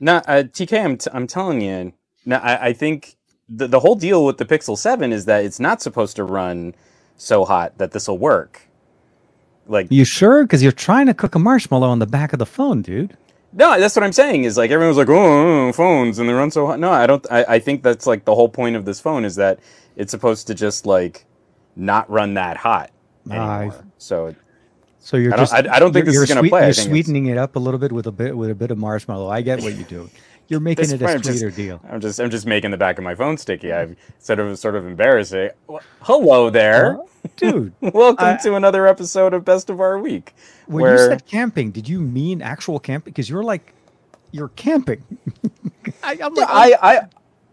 No, uh, TK, I'm, t- I'm telling you. No, I, I think the, the whole deal with the Pixel 7 is that it's not supposed to run so hot that this will work. Like, You sure? Because you're trying to cook a marshmallow on the back of the phone, dude. no, that's what I'm saying. Is like everyone's like, oh, oh, phones and they run so hot. No, I don't. I, I think that's like the whole point of this phone is that it's supposed to just like not run that hot I- anymore. so So you're I just I- I don't think you're- this is you're gonna play. You're sweetening it up a little bit with a bit with a bit of marshmallow. I get what you're doing. You're making it a I'm just- sweeter deal. I'm just I'm just making the back of my phone sticky. I've sort of sort of embarrassing. Well, hello there. Dude, Welcome I- to another episode of Best of Our Week. when where you said camping, did you mean actual camping? Because you're like, you're camping. I, I'm like, I, I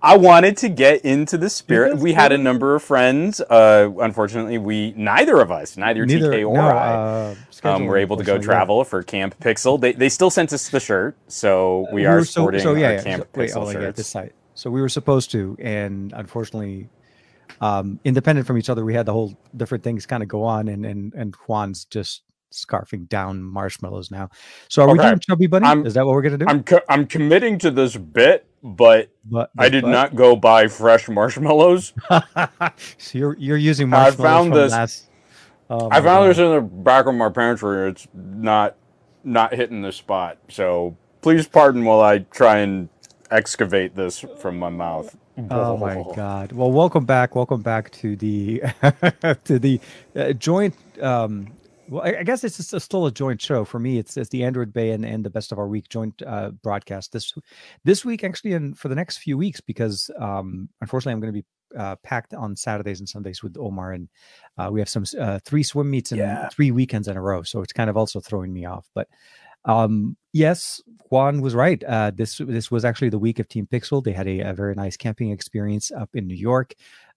I wanted to get into the spirit. We had a number of friends. Uh, unfortunately, we neither of us, neither, neither TK or no, I, uh, um, were able to go unfortunately, yeah. travel for Camp Pixel. They they still sent us the shirt, so we are were so, sporting so yeah, our yeah. Camp So- wait, Pixel oh, yeah, shirts. this site. So we were supposed to, and unfortunately, um, independent from each other, we had the whole different things kind of go on, and and and Juan's just scarfing down marshmallows now. So are we Okay. doing Chubby Bunny? I'm- Is that what we're gonna do? I'm co- I'm committing to this bit, but but, I did but- not go buy fresh marshmallows. so you're you're using I marshmallows found from this- last. Oh I found God. this in the back of my pantry. It's not not hitting the spot. So please pardon while I try and excavate this from my mouth. Oh my god! Well, welcome back. Welcome back to the to the uh, joint. Um, well, I, I guess it's just a, still a joint show for me. It's it's the Android Bay and, and the Best of Our Week joint uh, broadcast this this week actually, and for the next few weeks because um, unfortunately I'm going to be uh, packed on Saturdays and Sundays with Omar, and uh, we have some uh, three swim meets and Yeah. three weekends in a row. So it's kind of also throwing me off, but. Um, yes, Juan was right. Uh, this this was actually the week of Team Pixel. They had a, a very nice camping experience up in New York,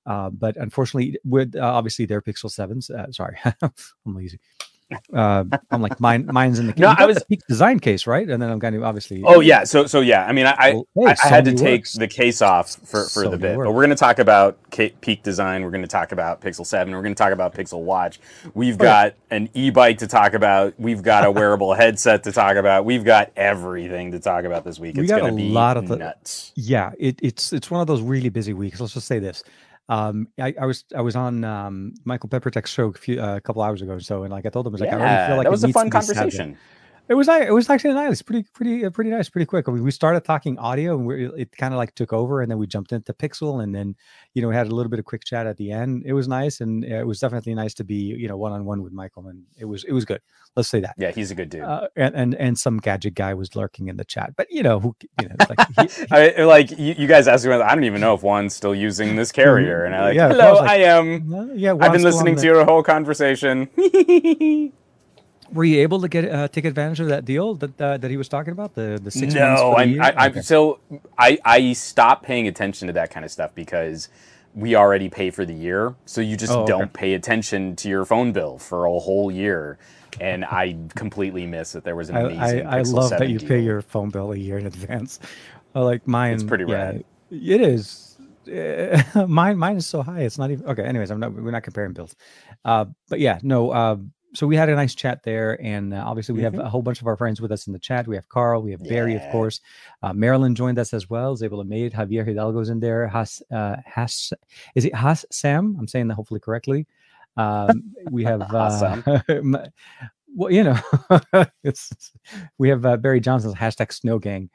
uh, but unfortunately, with uh, obviously their Pixel sevens. Uh, sorry, I'm lazy. Uh, I'm like mine. Mine's in the. Case. No, I was- peak design case, right? And then I'm kind of obviously. Oh yeah, so so yeah. I mean, I I, Well, hey, I, I had to take works. the case off for, for the bit, but we're going to talk about Peak Design. We're going to talk about Pixel Seven. We're going to talk about Pixel Watch. We've got an e-bike to talk about. We've got a wearable headset to talk about. We've got everything to talk about this week. We It's got going a be lot of the- nuts. yeah it, it's it's one of those really busy weeks let's just say this um i, I was i was on um michael peppertek's show a, few, uh, a couple hours ago so and like i told him I was like i Yeah, feel like that it was a fun conversation. It was it was actually nice, pretty pretty uh, pretty nice, pretty quick. I mean, we started talking audio, and we it kind of like took over, and then we jumped into Pixel, and then you know we had a little bit of quick chat at the end. It was nice, and it was definitely nice to be you know one on one with Michael, and it was it was good. Let's say that. Yeah, he's a good dude. Uh, and, and and some gadget guy was lurking in the chat, but you know who you know like he, I, like you, you guys asked me, I don't even know if Juan's still using this carrier, and I like, Yeah, hello, Juan's like, I am. yeah, I've been listening to your whole conversation. Were you able to get uh, take advantage of that deal that uh, that he was talking about the the six months no, for the I'm, year? I, I'm Okay. so I I stopped paying attention to that kind of stuff because we already pay for the year, so you just Oh, okay. don't pay attention to your phone bill for a whole year. And I completely miss that there was an I, amazing. I, I Pixel love that you deal. pay your phone bill a year in advance. Uh, like mine, it's pretty yeah, rad. It is. Uh, mine, mine is so high. It's not even okay. Anyways, I'm not. We're not comparing bills. Uh, but yeah, no. Uh, so we had a nice chat there, and uh, obviously we have a whole bunch of our friends with us in the chat. We have Carl, we have Barry, of course. Uh, Marilyn joined us as well. Was able to make it. Javier Hidalgo's in there. Has uh, Has is it Has Sam? I'm saying that hopefully correctly. Um, we have uh, well, you know, we have uh, Barry Johnson's hashtag Snow Gang.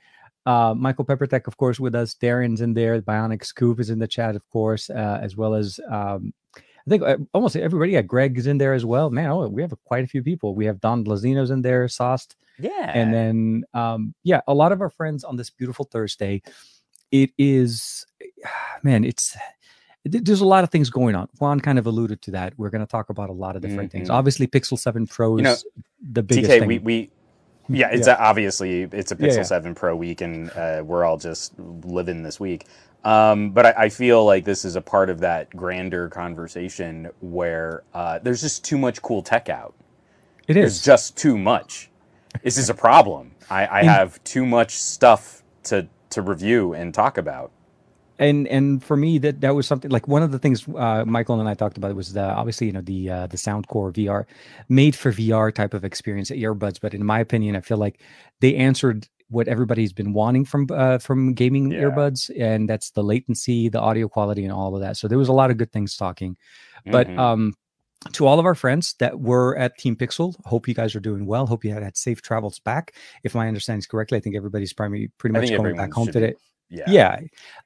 Uh, Michael Peppertech, of course, with us. Darren's in there. Bionic Scoop is in the chat, of course, uh, as well as um, I think uh, almost everybody. Yeah, Greg's in there as well. Man, oh, we have quite a few people. We have Don Blazino's in there, Sauced, Yeah, and then um, yeah, a lot of our friends on this beautiful Thursday. It is, man, it's th- there's a lot of things going on. Juan kind of alluded to that. We're going to talk about a lot of different things. Mhm. Obviously, Pixel Seven Pro is know, the biggest TK, thing. we, we yeah, it's Yeah. a- obviously it's a Yeah, Pixel yeah. Seven Pro week, and uh, we're all just living this week. Um, but I, I feel like this is a part of that grander conversation where uh, there's just too much cool tech out. it There's just too much. This is a problem. I, I have too much stuff to to review and talk about. and and for me that that was something like one of the things uh, Michael and I talked about was the obviously you know the uh, the Soundcore VR made for VR type of experience earbuds but in my opinion I feel like they answered what everybody's been wanting from uh, from gaming Yeah. earbuds, and that's the latency, the audio quality, and all of that. So there was a lot of good things talking. But Mhm. um, to all of our friends that were at Team Pixel, hope you guys are doing well. Hope you had, had safe travels back. If my understanding is correctly, I think everybody's probably pretty much going back home should be- today. Yeah. Yeah.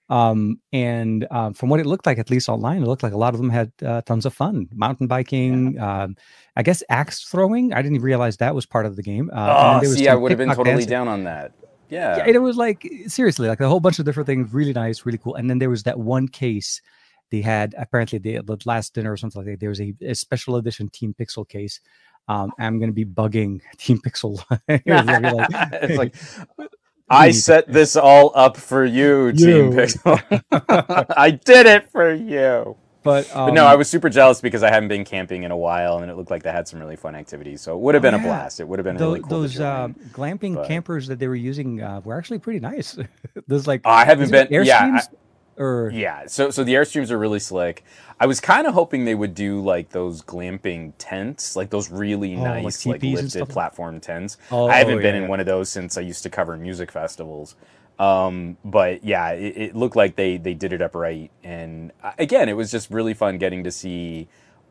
Um, and um, from what it looked like, at least online, it looked like a lot of them had uh, tons of fun. Mountain biking, um, I guess axe throwing. I didn't even realize that was part of the game. Uh, Oh, see, I would have been totally dancing. down on that. Yeah. Yeah, it was like seriously, like a whole bunch of different things, really nice, really cool. And then there was that one case they had apparently the, the last dinner or something like that. There was a, a special edition Team Pixel case. Um, I'm going to be bugging Team Pixel. It was gonna be like, it's like "We I to set this all up for you, Team You." Pixel. I did it for you. but, But um, no, I was super jealous because I haven't been camping in a while, and it looked like they had some really fun activities. So it would have been a blast. It would have been tho- really cool. those uh, glamping but- campers that they were using uh, were actually pretty nice. There's like I haven't been. Yeah, I-? Or Yeah, so so the airstreams are really slick. I was kind of hoping they would do like those glamping tents, like those really Oh, nice, like, and lifted platform tents. Oh, I haven't been yeah. in one of those since I used to cover music festivals. Um, but yeah, it, it looked like they they did it up right, and uh, again, it was just really fun getting to see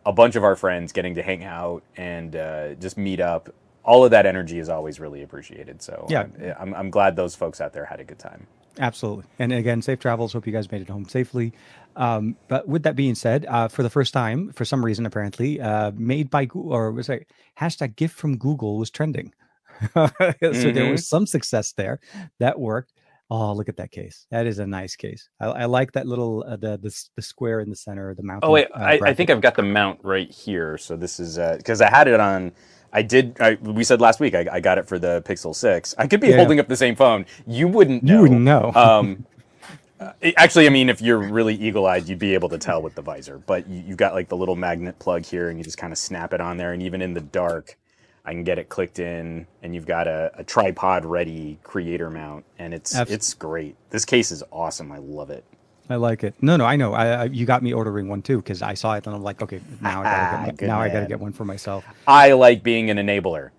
a bunch of our friends getting to hang out and uh, just meet up. All of that energy is always really appreciated. So Yeah. I'm, I'm glad those folks out there had a good time. Absolutely. And again, safe travels. Hope you guys made it home safely. Um, but with that being said, uh, for the first time, for some reason, apparently, uh, made by Google, or was it hashtag gift from Google was trending. so there Mhm. was some success there. That worked. Oh, look at that case. That is a nice case. I, I like that little, uh, the, the the square in the center, the mountain. Oh wait, uh, I, I think I've got the mount right here. So this is because I had it on. I did. I, we said last week I, I got it for the Pixel Six. I could be Yeah. holding up the same phone. You wouldn't. Know. You wouldn't know. Um, uh, actually, I mean, if you're really eagle-eyed, you'd be able to tell with the visor. But you, you've got like the little magnet plug here, and you just kind of snap it on there, and even in the dark, I can get it clicked in, and you've got a, a tripod-ready creator mount, and it's it's great. This case is awesome. I love it. I like it. No, no, I know. I, I you got me ordering one too because I saw it and I'm like, okay, now I gotta get Good one, now I gotta get one for myself. I like being an enabler.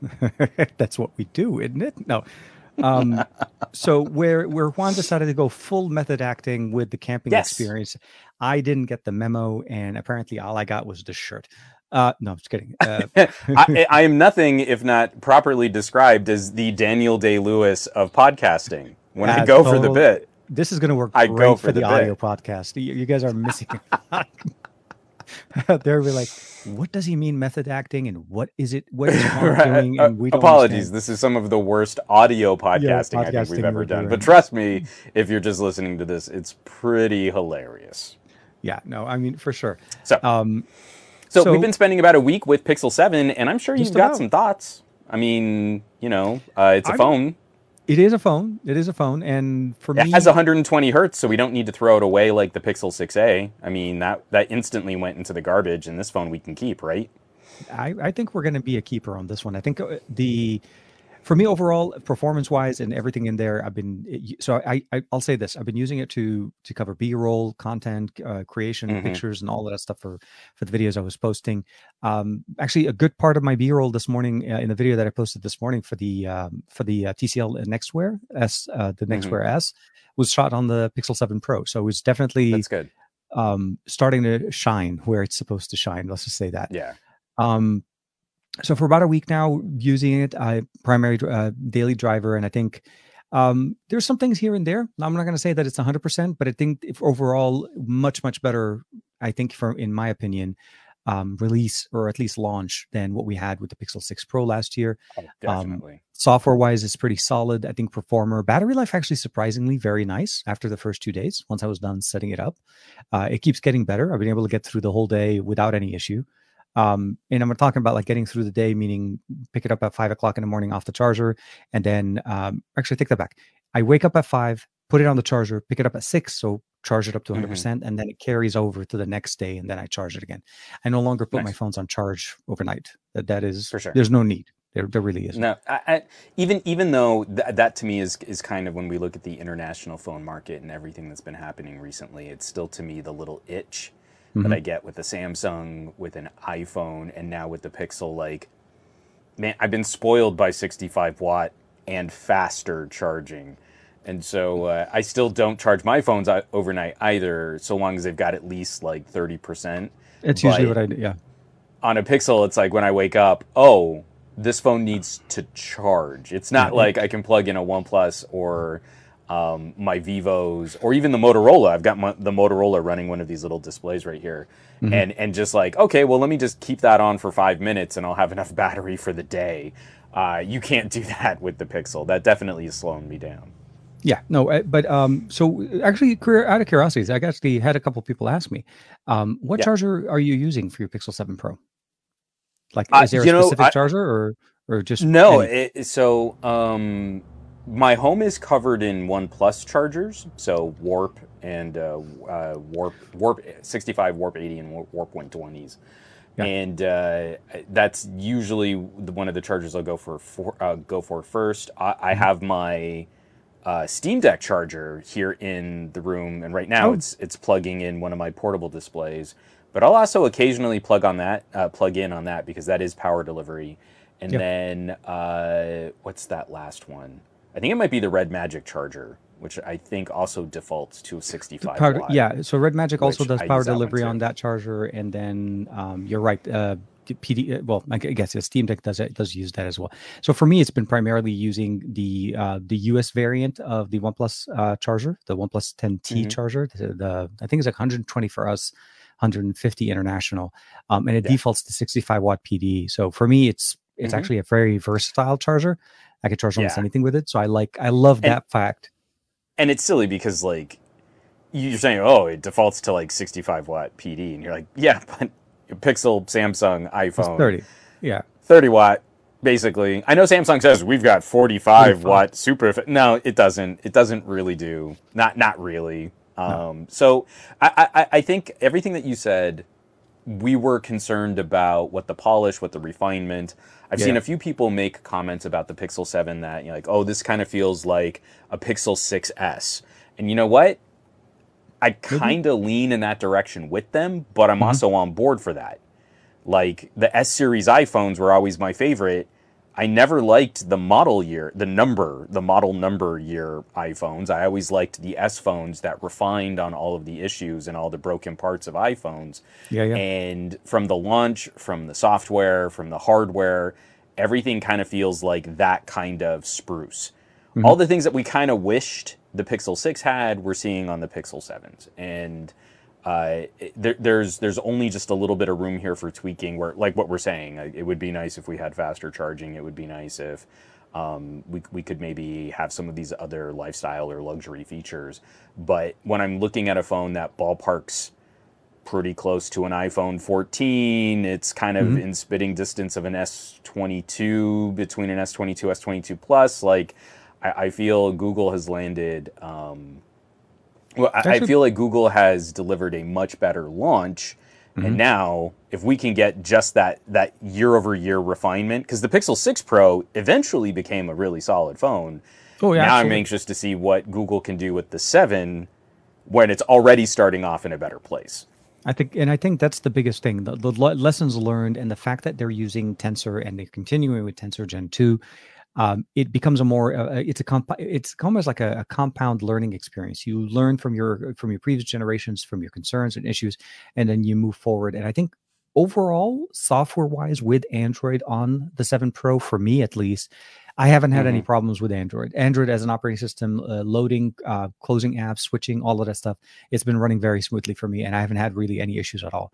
That's what we do, isn't it? No. Um, so where where Juan decided to go full method acting with the camping Yes. experience, I didn't get the memo, and apparently all I got was the shirt. Uh, no, I'm just kidding. Uh, I, I am nothing if not properly described as the Daniel Day Lewis of podcasting. When I go for the bit, this is going to work I great go for, for the, the audio podcast. You, you guys are missing. They're really like, what does he mean method acting, and what is it? What is Juan Right. doing? And we don't apologies. understand. This is some of the worst audio podcasting, I think we've ever done. doing. But trust me, if you're just listening to this, it's pretty hilarious. Yeah, no, I mean for sure. So, Um, so, so- we've been spending about a week with Pixel Seven, and I'm sure you've got about. some thoughts. I mean, you know, uh, it's a I'm- phone. It is a phone. It is a phone, and for It me, it has 120 hertz, so we don't need to throw it away like the Pixel 6a. I mean, that that instantly went into the garbage, and this phone we can keep, right? I, I think we're going to be a keeper on this one. I think uh, the for me overall, performance wise and everything in there, I've been so I, I I'll say this: I've been using it to to cover B roll content uh, creation, Mhm. pictures, and all of that stuff for for the videos I was posting. Um, actually, a good part of my B roll this morning uh, in the video that I posted this morning for the um, for the uh, TCL NXTWEAR S, uh, the Mhm. NXTWEAR S, was shot on the Pixel Seven Pro. So it was definitely That's good. um, starting to shine where it's supposed to shine. Let's just say that. Yeah. Um, so for about a week now, using it, I primary uh, daily driver, and I think um, there's some things here and there. I'm not going to say that it's 100, percent but I think if overall much much better. I think, for in my opinion, um, release or at least launch than what we had with the Pixel 6 Pro last year. Oh, definitely. Software wise, it's pretty solid. I think performer battery life actually surprisingly very nice after the first two days. Once I was done setting it up, uh, it keeps getting better. I've been able to get through the whole day without any issue. Um, and I'm talking about like getting through the day, meaning pick it up at five o'clock in the morning off the charger, and then um, actually take that back. I wake up at five, put it on the charger, pick it up at six, so charge it up to 100, Mhm. percent and then it carries over to the next day, and then I charge it again. I no longer put my phones on charge overnight. That that is For sure. There's no need. There, there really isn't. No, I, I, even even though th- that to me is is kind of when we look at the international phone market and everything that's been happening recently, it's still to me the little itch Mhm. that I get with the Samsung, with an iPhone, and now with the Pixel. Like, man, I've been spoiled by 65 watt and faster charging. And so uh, I still don't charge my phones overnight either, so long as they've got at least like 30%. It's usually what I do, yeah. On a Pixel, it's like when I wake up, oh, this phone needs to charge. It's not like I can plug in a OnePlus or um, my Vivos or even the Motorola. I've got my, the Motorola running one of these little displays right here, mm-hmm. and and just like okay, well let me just keep that on for five minutes and I'll have enough battery for the day. Uh, you can't do that with the Pixel. That definitely is slowing me down. Yeah, no, uh, but um, so actually, out of curiosity, I actually had a couple people ask me, um, what yeah. charger are you using for your Pixel Seven Pro? Like, uh, is there a specific know, I, charger or or just no? It, so um, my home is covered in OnePlus chargers, so Warp and uh, uh, Warp Warp 65, Warp 80, and Warp 120s. Yeah. And uh, that's usually one of the chargers I'll go for, for uh, go for first. I, I mm-hmm. have my uh, Steam Deck charger here in the room, and right now oh. it's it's plugging in one of my portable displays. But I'll also occasionally plug on that, uh, plug in on that because that is power delivery. And then uh, what's that last one? I think it might be the Red Magic charger, which I think also defaults to a 65 power, watt, Yeah, so Red Magic also does power delivery on that charger, and then um, you're right. Uh, PD, uh, well, I guess yeah, Steam Deck does it does use that as well. So for me, it's been primarily using the uh, the US variant of the OnePlus uh, charger, the OnePlus 10T mm-hmm. charger. The, the, I think it's like 120 for us, 150 international, um, and it yeah. defaults to 65 watt PD. So for me, it's it's mm-hmm. actually a very versatile charger. I could charge almost yeah. anything with it. So I like I love and, that fact. And it's silly because like you're saying, oh, it defaults to like 65 watt PD, and you're like, yeah, but Pixel, Samsung, iPhone, it's 30, yeah, 30 watt. Basically, I know Samsung says we've got 45 watt super. No, it doesn't. It doesn't really do. Not not really. Um, no. So I, I I think everything that you said we were concerned about what the polish, what the refinement. I've yeah. seen a few people make comments about the Pixel 7 that, you know, like, oh, this kind of feels like a Pixel 6S. And you know what? I kind of lean in that direction with them, but I'm mm-hmm. also on board for that. Like the S series iPhones were always my favorite, I never liked the model year, the number, the model number year iPhones. I always liked the S phones that refined on all of the issues and all the broken parts of iPhones. Yeah, yeah. And from the launch, from the software, from the hardware, everything kind of feels like that kind of spruce. Mm-hmm. All the things that we kind of wished the Pixel 6 had, we're seeing on the Pixel 7s. And uh, there, there's there's only just a little bit of room here for tweaking. Where like what we're saying, it would be nice if we had faster charging. It would be nice if um, we we could maybe have some of these other lifestyle or luxury features. But when I'm looking at a phone that ballparks pretty close to an iPhone 14, it's kind of mm-hmm. in spitting distance of an S22 between an S22 S22 Plus. Like I, I feel Google has landed. Um, well, I, I feel like Google has delivered a much better launch. Mm-hmm. And now, if we can get just that that year over year refinement, because the Pixel 6 Pro eventually became a really solid phone. Oh, yeah, now absolutely. I'm anxious to see what Google can do with the 7 when it's already starting off in a better place. I think, and I think that's the biggest thing: the, the lessons learned, and the fact that they're using Tensor and they're continuing with Tensor Gen two um, it becomes a more uh, uh, it's a comp- it's almost like a, a, compound learning experience. You learn from your from your previous generations from your concerns and issues and then you move forward. And i think overall software wise with android on the 7 pro for me at least i haven't had mm-hmm. any problems with android. Android as an operating system uh, loading uh, closing apps switching all of that stuff it's been running very smoothly for me and i haven't had really any issues at all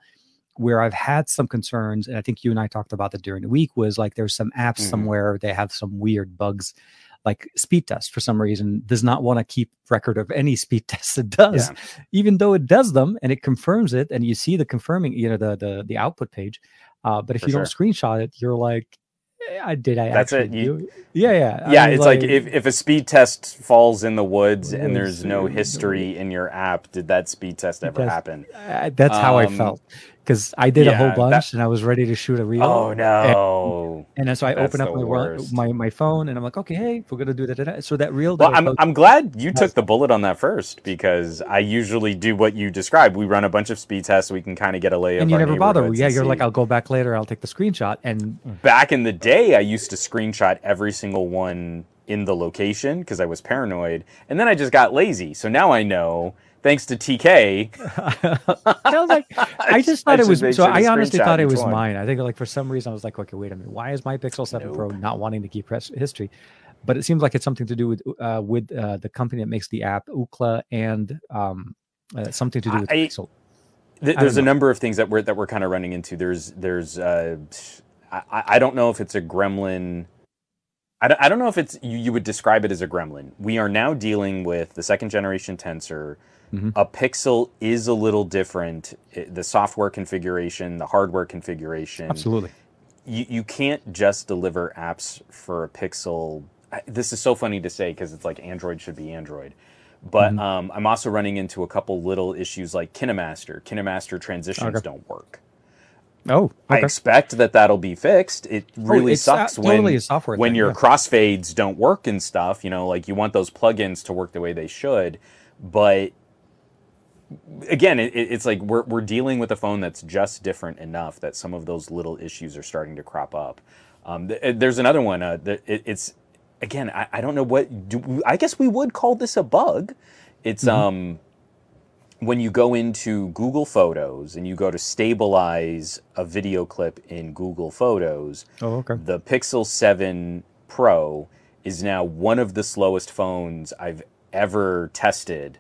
where I've had some concerns, and I think you and I talked about that during the week, was like there's some apps mm-hmm. somewhere they have some weird bugs, like speed test for some reason does not want to keep record of any speed tests it does, yeah. even though it does them and it confirms it, and you see the confirming, you know, the the the output page. Uh, but if for you sure. don't screenshot it, you're like, I did. I that's it. You, yeah, yeah, yeah. it's like, like, if, if a speed test falls in the woods and there's no history in your app, did that speed test ever happen? Uh, that's um, how I um, felt because I did yeah, a whole bunch that, and I was ready to shoot a reel. Oh no! And, and so I open up my, my, my phone and I'm like, okay, hey, we're gonna do that. So that reel. That well, I'm I'm glad you took the bullet on that first because I usually do what you described. We run a bunch of speed tests. So we can kind of get a lay. And you never bother. Yeah, you're see. like, I'll go back later. I'll take the screenshot. And mm. back in the day, I used to screenshot every single one in the location because I was paranoid, and then I just got lazy. So now I know. Thanks to TK. I like, I just thought it was. So I honestly thought it was mine. I think like for some reason I was like, okay, wait a minute, why is my Pixel Seven nope. Pro not wanting to keep press history? But it seems like it's something to do with uh, with uh, the company that makes the app, Ookla, and um, uh, something to do with I, Pixel. Th- there's a number of things that we're that we're kind of running into. There's there's uh, I, I don't know if it's a gremlin I don't, I don't know if it's you, you, would describe it as a gremlin. We are now dealing with the second generation tensor. Mm-hmm. A pixel is a little different. It, the software configuration, the hardware configuration. Absolutely. You, you can't just deliver apps for a pixel. This is so funny to say because it's like Android should be Android. But mm-hmm. um, I'm also running into a couple little issues like KineMaster. KineMaster transitions okay. don't work. Oh, okay. I expect that that'll be fixed. It oh, really oh, sucks when totally when thing, your yeah. crossfades don't work and stuff. You know, like you want those plugins to work the way they should, but again, it, it's like we're we're dealing with a phone that's just different enough that some of those little issues are starting to crop up. Um, th- there's another one. Uh, it, it's again, I, I, don't know what. Do, I guess we would call this a bug. It's mm-hmm. um when you go into Google Photos and you go to stabilize a video clip in Google Photos, oh, okay. the Pixel 7 Pro is now one of the slowest phones I've ever tested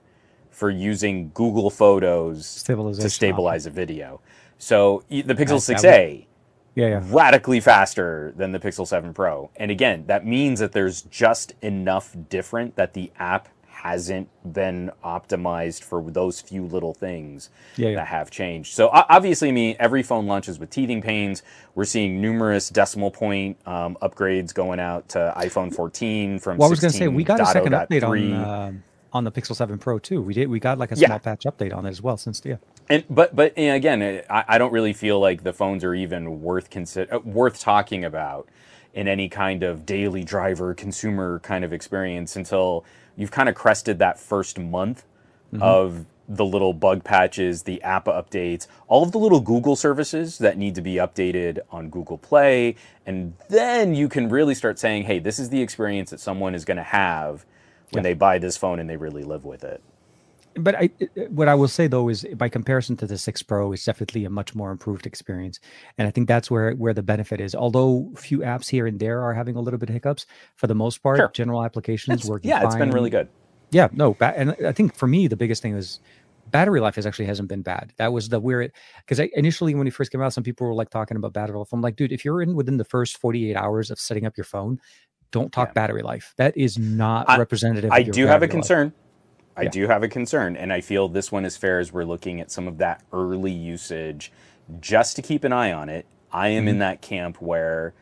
for using Google Photos to stabilize a video. So the Pixel 6a, yeah, yeah. radically faster than the Pixel 7 Pro. And again, that means that there's just enough different that the app hasn't been optimized for those few little things yeah, yeah. that have changed. So obviously, I mean, every phone launches with teething pains. We're seeing numerous decimal point um, upgrades going out to iPhone 14 from. Well, I was going to say we got a second update on uh, on the Pixel 7 Pro too. We did. We got like a small yeah. patch update on it as well since yeah. And but but again, I, I don't really feel like the phones are even worth consider uh, worth talking about in any kind of daily driver consumer kind of experience until you've kind of crested that first month mm-hmm. of the little bug patches, the app updates, all of the little Google services that need to be updated on Google Play. And then you can really start saying, hey, this is the experience that someone is going to have when yeah. they buy this phone and they really live with it but I, uh, uh, what I will say though is, by comparison to the Six Pro, it's definitely a much more improved experience, and I think that's where where the benefit is. Although few apps here and there are having a little bit of hiccups, for the most part, sure. general applications it's, working. Yeah, fine. it's been really good. Yeah, no, and I think for me the biggest thing is battery life has actually hasn't been bad. That was the weird because initially when it first came out, some people were like talking about battery life. I'm like, dude, if you're in within the first 48 hours of setting up your phone, don't talk yeah. battery life. That is not I, representative. I do have a concern. Life. I yeah. do have a concern, and I feel this one is fair as we're looking at some of that early usage just to keep an eye on it. I am mm-hmm. in that camp where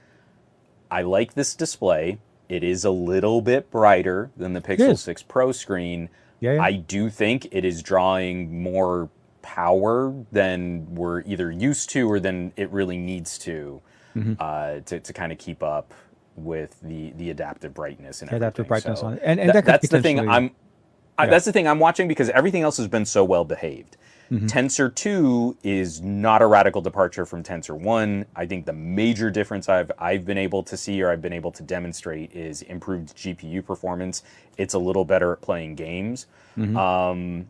I like this display. It is a little bit brighter than the Pixel 6 Pro screen. Yeah, yeah. I do think it is drawing more power than we're either used to or than it really needs to mm-hmm. uh, to, to kind of keep up with the the adaptive brightness and adaptive brightness so on it. And, and that, that that's the thing I'm yeah. that's the thing I'm watching because everything else has been so well behaved. Mm-hmm. Tensor 2 is not a radical departure from Tensor 1. I think the major difference I've I've been able to see or I've been able to demonstrate is improved GPU performance. It's a little better at playing games. Mm-hmm. Um,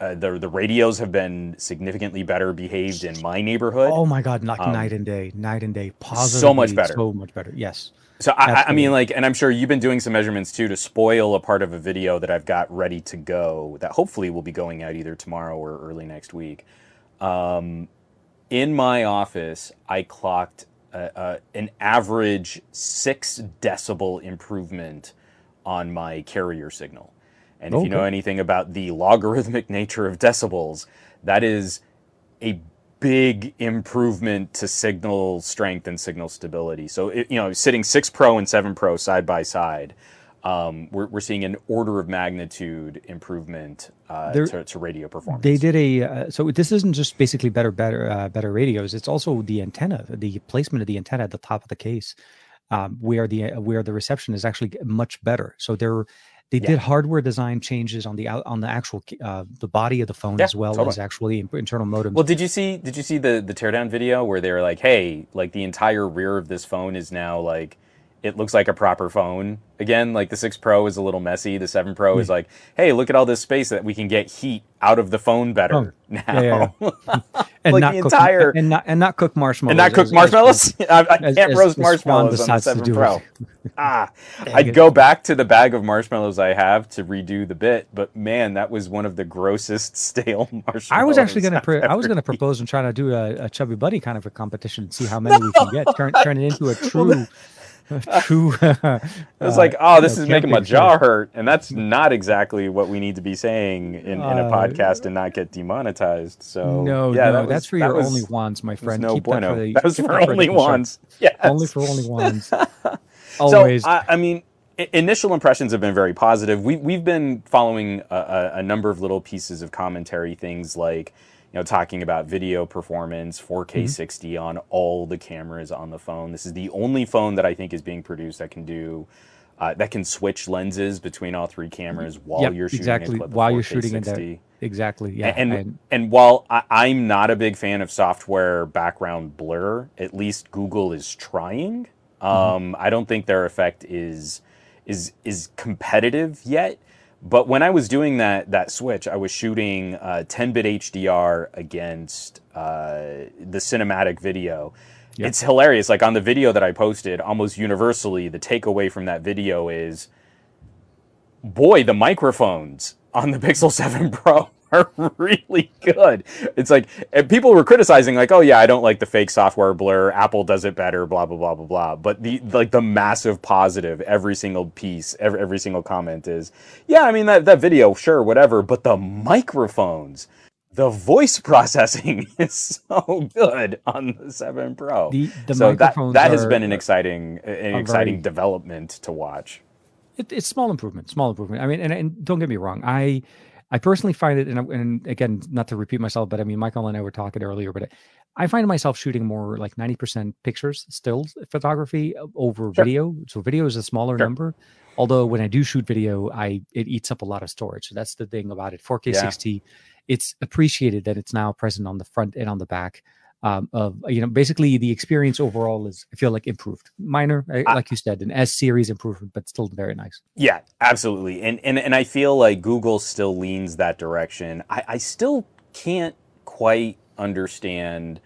uh, the the radios have been significantly better behaved in my neighborhood. Oh my god, like um, night and day, night and day. Positively, so much better. So much better. Yes. So I, I, mean, like, and I'm sure you've been doing some measurements too to spoil a part of a video that I've got ready to go that hopefully will be going out either tomorrow or early next week. Um, in my office, I clocked an average six decibel improvement on my carrier signal. And if you know anything about the logarithmic nature of decibels, that is a big improvement to signal strength and signal stability. So, it, you know, sitting 6 Pro and 7 Pro side by side, um, we're, we're seeing an order of magnitude improvement uh, to, to, radio performance. They did a uh, so this isn't just basically better better uh, better radios. It's also the antenna, the placement of the antenna at the top of the case, um, where the where the reception is actually much better. So they're they yeah. did hardware design changes on the on the actual uh, the body of the phone yeah, as well totally. as actually internal modems. Well, did you see did you see the the teardown video where they were like, hey, like the entire rear of this phone is now like it looks like a proper phone again. Like the 6 Pro is a little messy. The 7 Pro is like, hey, look at all this space that we can get heat out of the phone better oh, now. Yeah, yeah. and like not the entire and not and not cook marshmallows and not cook as, marshmallows. As, I, I can't as, roast marshmallows on the 7 Pro. ah, I'd go back to the bag of marshmallows I have to redo the bit, but man, that was one of the grossest stale marshmallows. I was actually going to pre- I was going to propose and try to do a, a, Chubby Bunny kind of a competition, and see how many no. we can get, turn turn it into a true true. it's like, oh, this is making my jaw hurt, and that's not exactly what we need to be saying in, in a uh, podcast and not get demonetized. So no, yeah, no, that was, that's for that your was, only ones, my friend. No keep bueno. That, for the, that was for only ones. Yeah, only for only ones. Always. So I, I mean, initial impressions have been very positive. We, we've been following a, a, number of little pieces of commentary, things like you know, talking about video performance, 4K mm-hmm. 60 on all the cameras on the phone. This is the only phone that I think is being produced that can do uh, that can switch lenses between all three cameras while yep, you're shooting exactly while you're shooting 60. in there. Exactly. Yeah. And and, and while I, am not a big fan of software background blur, at least Google is trying. Mm-hmm. Um, mm-hmm. I don't think their effect is is is competitive yet. But when I was doing that that switch, I was shooting uh, 10-bit HDR against uh, the cinematic video. Yep. It's hilarious. Like on the video that I posted, almost universally, the takeaway from that video is, boy, the microphones on the Pixel 7 Pro are really good. It's like people were criticizing, like, "Oh yeah, I don't like the fake software blur. Apple does it better." Blah blah blah blah blah. But the like the massive positive, every single piece, every every single comment is, "Yeah, I mean that that video, sure, whatever." But the microphones, the voice processing is so good on the Seven Pro. The, the so that that has been an exciting an exciting very, development to watch. It, it's small improvement, small improvement. I mean, and, and don't get me wrong, I I personally find it, and, and again, not to repeat myself, but I mean, Michael and I were talking earlier, but I find myself shooting more like 90% pictures, still photography uh, over sure. video. So video is a smaller sure. number. Although when I do shoot video, I it eats up a lot of storage. So that's the thing about it. 4K yeah. 60, it's appreciated that it's now present on the front and on the back um, of you know basically the experience overall is I feel like improved, minor uh, like you said, an S series improvement, but still very nice. Yeah, absolutely, and and and I feel like Google still leans that direction. I, I still can't quite understand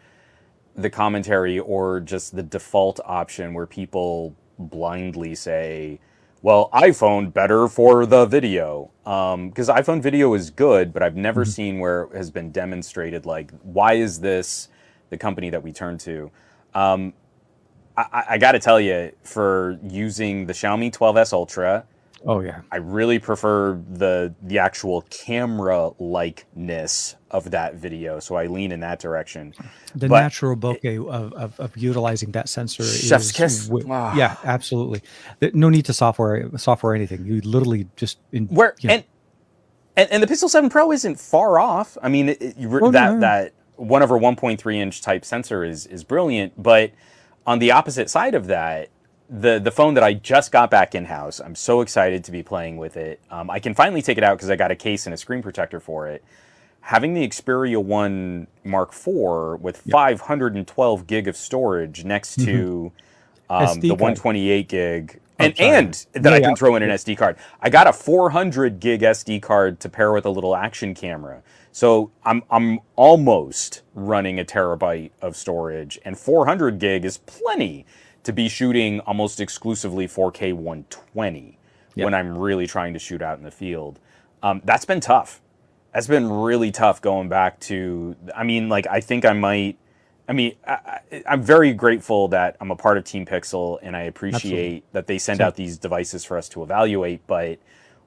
the commentary or just the default option where people blindly say well, iPhone better for the video. Because um, iPhone video is good, but I've never mm-hmm. seen where it has been demonstrated like, why is this the company that we turn to. Um, I, I got to tell you, for using the Xiaomi 12s Ultra, oh yeah, I really prefer the the actual camera likeness of that video, so I lean in that direction. The but natural bokeh it, of, of, of, utilizing that sensor, chef's is, kiss. W- yeah, absolutely. No need to software software anything. You literally just in, where you know. and, and and the Pixel 7 Pro isn't far off. I mean, it, it, oh, that no. that one over 1.3 inch type sensor is is brilliant, but on the opposite side of that, the the phone that I just got back in house, I'm so excited to be playing with it. Um, I can finally take it out because I got a case and a screen protector for it. Having the Xperia One Mark IV with yep. 512 gig of storage next to mm-hmm. um, the 128 gig and and that yeah, I can yeah. throw in an SD card. I got a 400 gig SD card to pair with a little action camera. So I'm I'm almost running a terabyte of storage, and 400 gig is plenty to be shooting almost exclusively 4K 120 yep. when I'm really trying to shoot out in the field. Um, that's been tough. That's been really tough going back to. I mean, like I think I might. I mean, I, am very grateful that I'm a part of Team Pixel, and I appreciate Absolutely. that they send out these devices for us to evaluate. But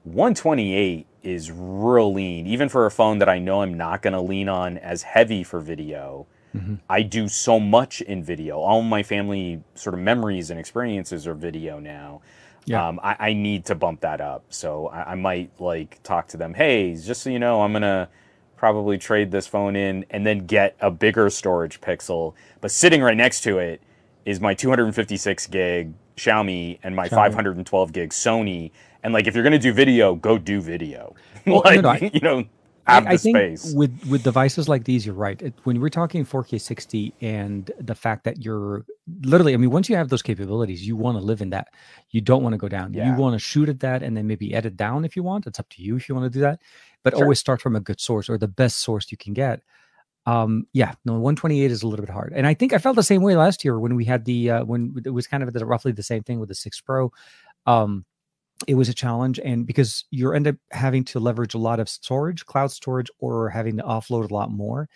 128 is real lean, even for a phone that I know I'm not going to lean on as heavy for video. Mm-hmm. I do so much in video. All my family sort of memories and experiences are video now. Yeah. Um, I, I, need to bump that up. So I, I, might like talk to them. Hey, just so you know, I'm gonna probably trade this phone in and then get a bigger storage Pixel. But sitting right next to it is my 256 gig Xiaomi and my Xiaomi. 512 gig Sony and like, if you're gonna do video, go do video. Well, like, no, no, I, you know. have I, I the think space. with with devices like these, you're right. It, when we're talking 4K 60 and the fact that you're literally, I mean, once you have those capabilities, you want to live in that. You don't want to go down. Yeah. You want to shoot at that and then maybe edit down if you want. It's up to you if you want to do that. But Sure. always start from a good source or the best source you can get. Um, yeah, no, 128 is a little bit hard, and I think I felt the same way last year when we had the uh, when it was kind of the, roughly the same thing with the six Pro. Um, it was a challenge and because you end up having to leverage a lot of storage cloud storage or having to offload a lot more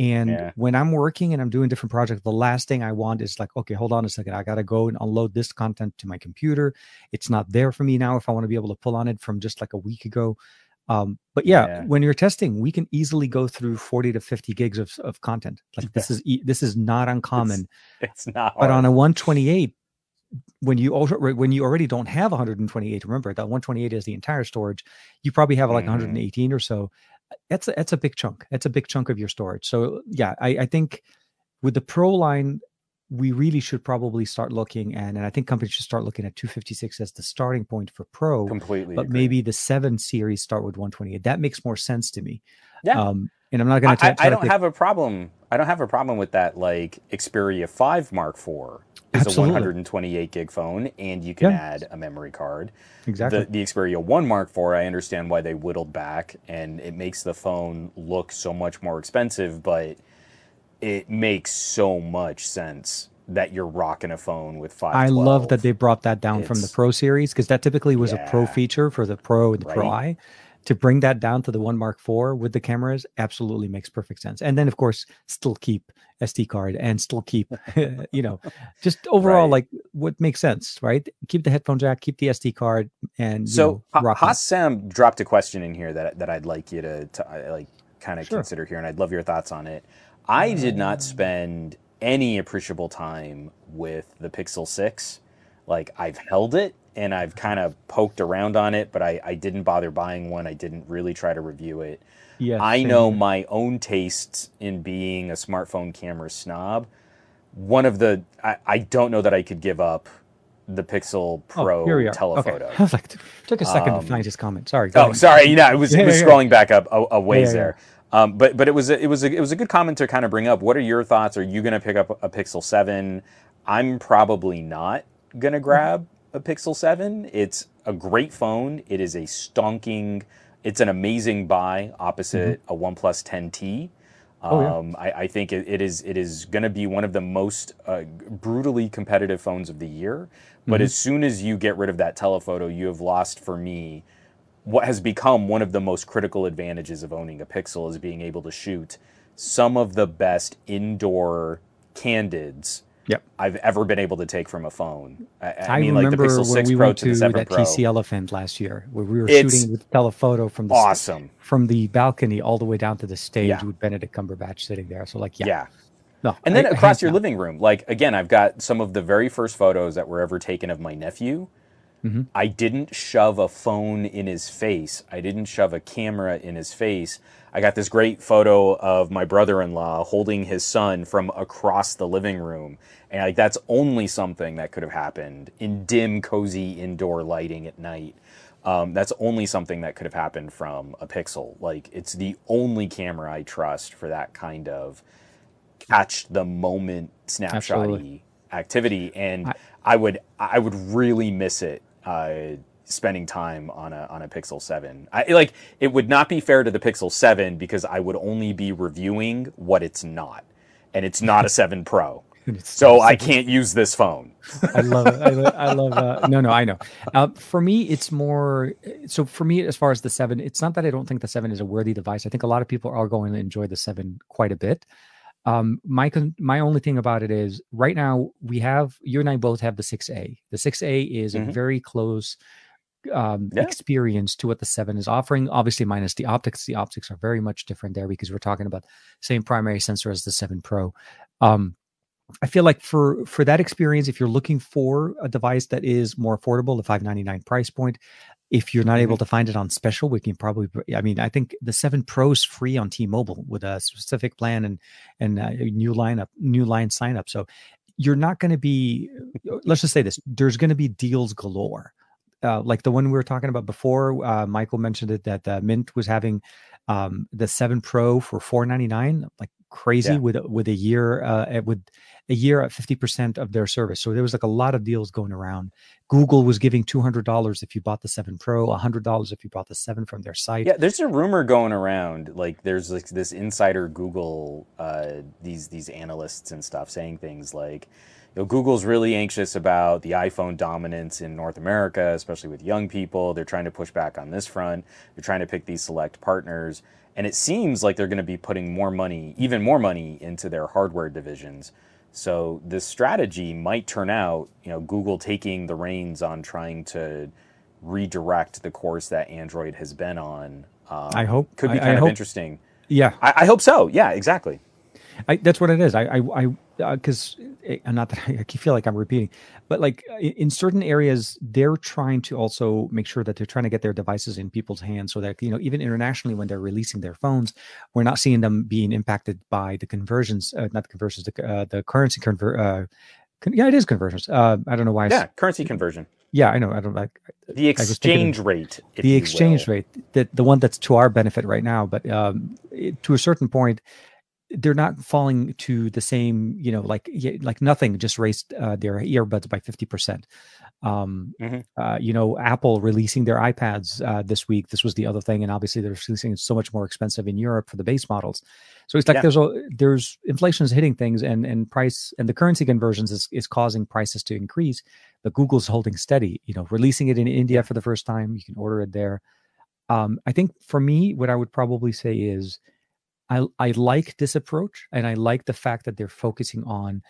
and Yeah. when i'm working and i'm doing different projects the last thing i want is like okay hold on a second i gotta go and unload this content to my computer it's not there for me now if i want to be able to pull on it from just like a week ago um, but yeah, Yeah. when you're testing we can easily go through 40 to 50 gigs of, of content like this is this is not uncommon It's not. but hard. on a 128 when you also when you already don't have 128 remember that 128 is the entire storage you probably have like Mhm. 118 or so that's a, that's a big chunk that's a big chunk of your storage so yeah i, I think with the pro line we really should probably start looking and, and i think companies should start looking at 256 as the starting point for pro completely. but agree. maybe the 7 series start with 128 that makes more sense to me Yeah. um and i'm not going to I, I don't have a problem. I don't have a problem with that. Like Xperia 5 Mark IV is Absolutely. a 128 gig phone, and you can Yeah. add a memory card. exactly The, the Xperia 1 Mark IV, I understand why they whittled back, and it makes the phone look so much more expensive, but it makes so much sense that you're rocking a phone with 5. I love that they brought that down from the Pro series because that typically was a Pro feature for the Pro and the Pro I. To bring that down to the One Mark IV with the cameras absolutely makes perfect sense. And then, of course, still keep SD card and still keep, you know, just overall Right. like what makes sense, right? Keep the headphone jack, keep the SD card, and you So know, Ha-. Sam dropped a question in here that that I'd like you to, to uh, like kind of Sure. consider here, and I'd love your thoughts on it. I did Uh. not spend any appreciable time with the Pixel Six. Like I've held it and I've kind of poked around on it, but I, I didn't bother buying one. I didn't really try to review it. yeah, I same know my own tastes in being a smartphone camera snob. One of the I, I don't know that I could give up the Pixel Pro oh, here we are. telephoto. Okay. I was like, took a second Um, to find his comment. Sorry. Oh, ahead. sorry. You know, it was it was yeah, scrolling back up a, a ways yeah, yeah. there. Um, but but it was a, it was a, it was a good comment to kind of bring up. What are your thoughts? Are you going to pick up a Pixel Seven? I'm probably not going to grab a Pixel Seven. It's a great phone. It is a stonking. It's an amazing buy opposite a OnePlus 10T. Oh, yeah. Um, I, I think it, it is it is going to be one of the most uh, brutally competitive phones of the year. But Mm-hmm. as soon as you get rid of that telephoto, you have lost for me what has become one of the most critical advantages of owning a Pixel is being able to shoot some of the best indoor candids Yep. I've ever been able to take from a phone. I, I I, mean, like the remember Pixel when 6 we Pro to the to 7 that Pro. TC Elephant last year, where we were It's shooting with telephoto from the Awesome. from the balcony all the way down to the stage Yeah. with Benedict Cumberbatch sitting there. So like, yeah, Yeah. no, And then I- I across your down. living room, like again, I've got some of the very first photos that were ever taken of my nephew. Mhm. I didn't shove a phone in his face. I didn't shove a camera in his face. I got this great photo of my brother-in-law holding his son from across the living room, and like that's only something that could have happened in dim, cozy indoor lighting at night. Um, that's only something that could have happened from a Pixel. Like it's the only camera I trust for that kind of catch the moment snapshotty Absolutely. activity and I- I, would I would really miss it uh, spending time on a on a Pixel 7. I like it would not be fair to the Pixel 7 because I would only be reviewing what it's not. And it's not a 7 Pro. So I can't use this phone. I love it. I, I love. Uh, no, no, I know. Uh, for me, it's more. So for me, as far as the seven, it's not that I don't think the seven is a worthy device. I think a lot of people are going to enjoy the seven quite a bit. Um, my my only thing about it is right now we have you and I both have the six A. The six A is Mhm. a very close um, Yeah. experience to what the seven is offering. Obviously, minus the optics. The optics are very much different there because we're talking about same primary sensor as the seven Pro. Um, I feel like for for that experience, if you're looking for a device that is more affordable, the 599 price point, if you're not able to find it on special, we can probably. I mean, I think the seven Pro's free on T-Mobile with a specific plan and and uh, new lineup, new line sign up. So you're not going to be. Let's just say this: there's going to be deals galore. Uh, like the one we were talking about before. Uh, Michael mentioned it that uh, Mint was having um, the Seven Pro for four ninety nine, like crazy yeah. with with a year uh, with a year at 50% of their service. So there was like a lot of deals going around. Google was giving $200 if you bought the 7 Pro, $100 if you bought the 7 from their site. Yeah, there's a rumor going around like there's like this insider Google uh, these these analysts and stuff saying things like you know, Google's really anxious about the iPhone dominance in North America, especially with young people. They're trying to push back on this front. They're trying to pick these select partners. And it seems like they're going to be putting more money, even more money, into their hardware divisions. So this strategy might turn out, you know, Google taking the reins on trying to redirect the course that Android has been on. Um, I hope could be kind I of hope, interesting. Yeah, I, I, hope so. Yeah, exactly. I, that's what it is. I, I, because uh, not that I, I feel like I'm repeating, but like in certain areas, they're trying to also make sure that they're trying to get their devices in people's hands, so that you know even internationally when they're releasing their phones, we're not seeing them being impacted by the conversions, uh, not the conversions, the uh, the currency convert. Uh, con- yeah, it is conversions. Uh, I don't know why. Yeah, currency conversion. Yeah, I know. I don't like the exchange rate. The exchange will. rate, the the one that's to our benefit right now, but um, it, to a certain point, they're not falling to the same you know like like nothing just raised uh, their earbuds by 50% um, mm-hmm. uh, you know apple releasing their ipads uh, this week this was the other thing and obviously they're releasing it so much more expensive in europe for the base models so it's like yeah. there's a there's inflation is hitting things and and price and the currency conversions is, is causing prices to increase but google's holding steady you know releasing it in india for the first time you can order it there um, i think for me what i would probably say is I, I like this approach and I like the fact that they're focusing on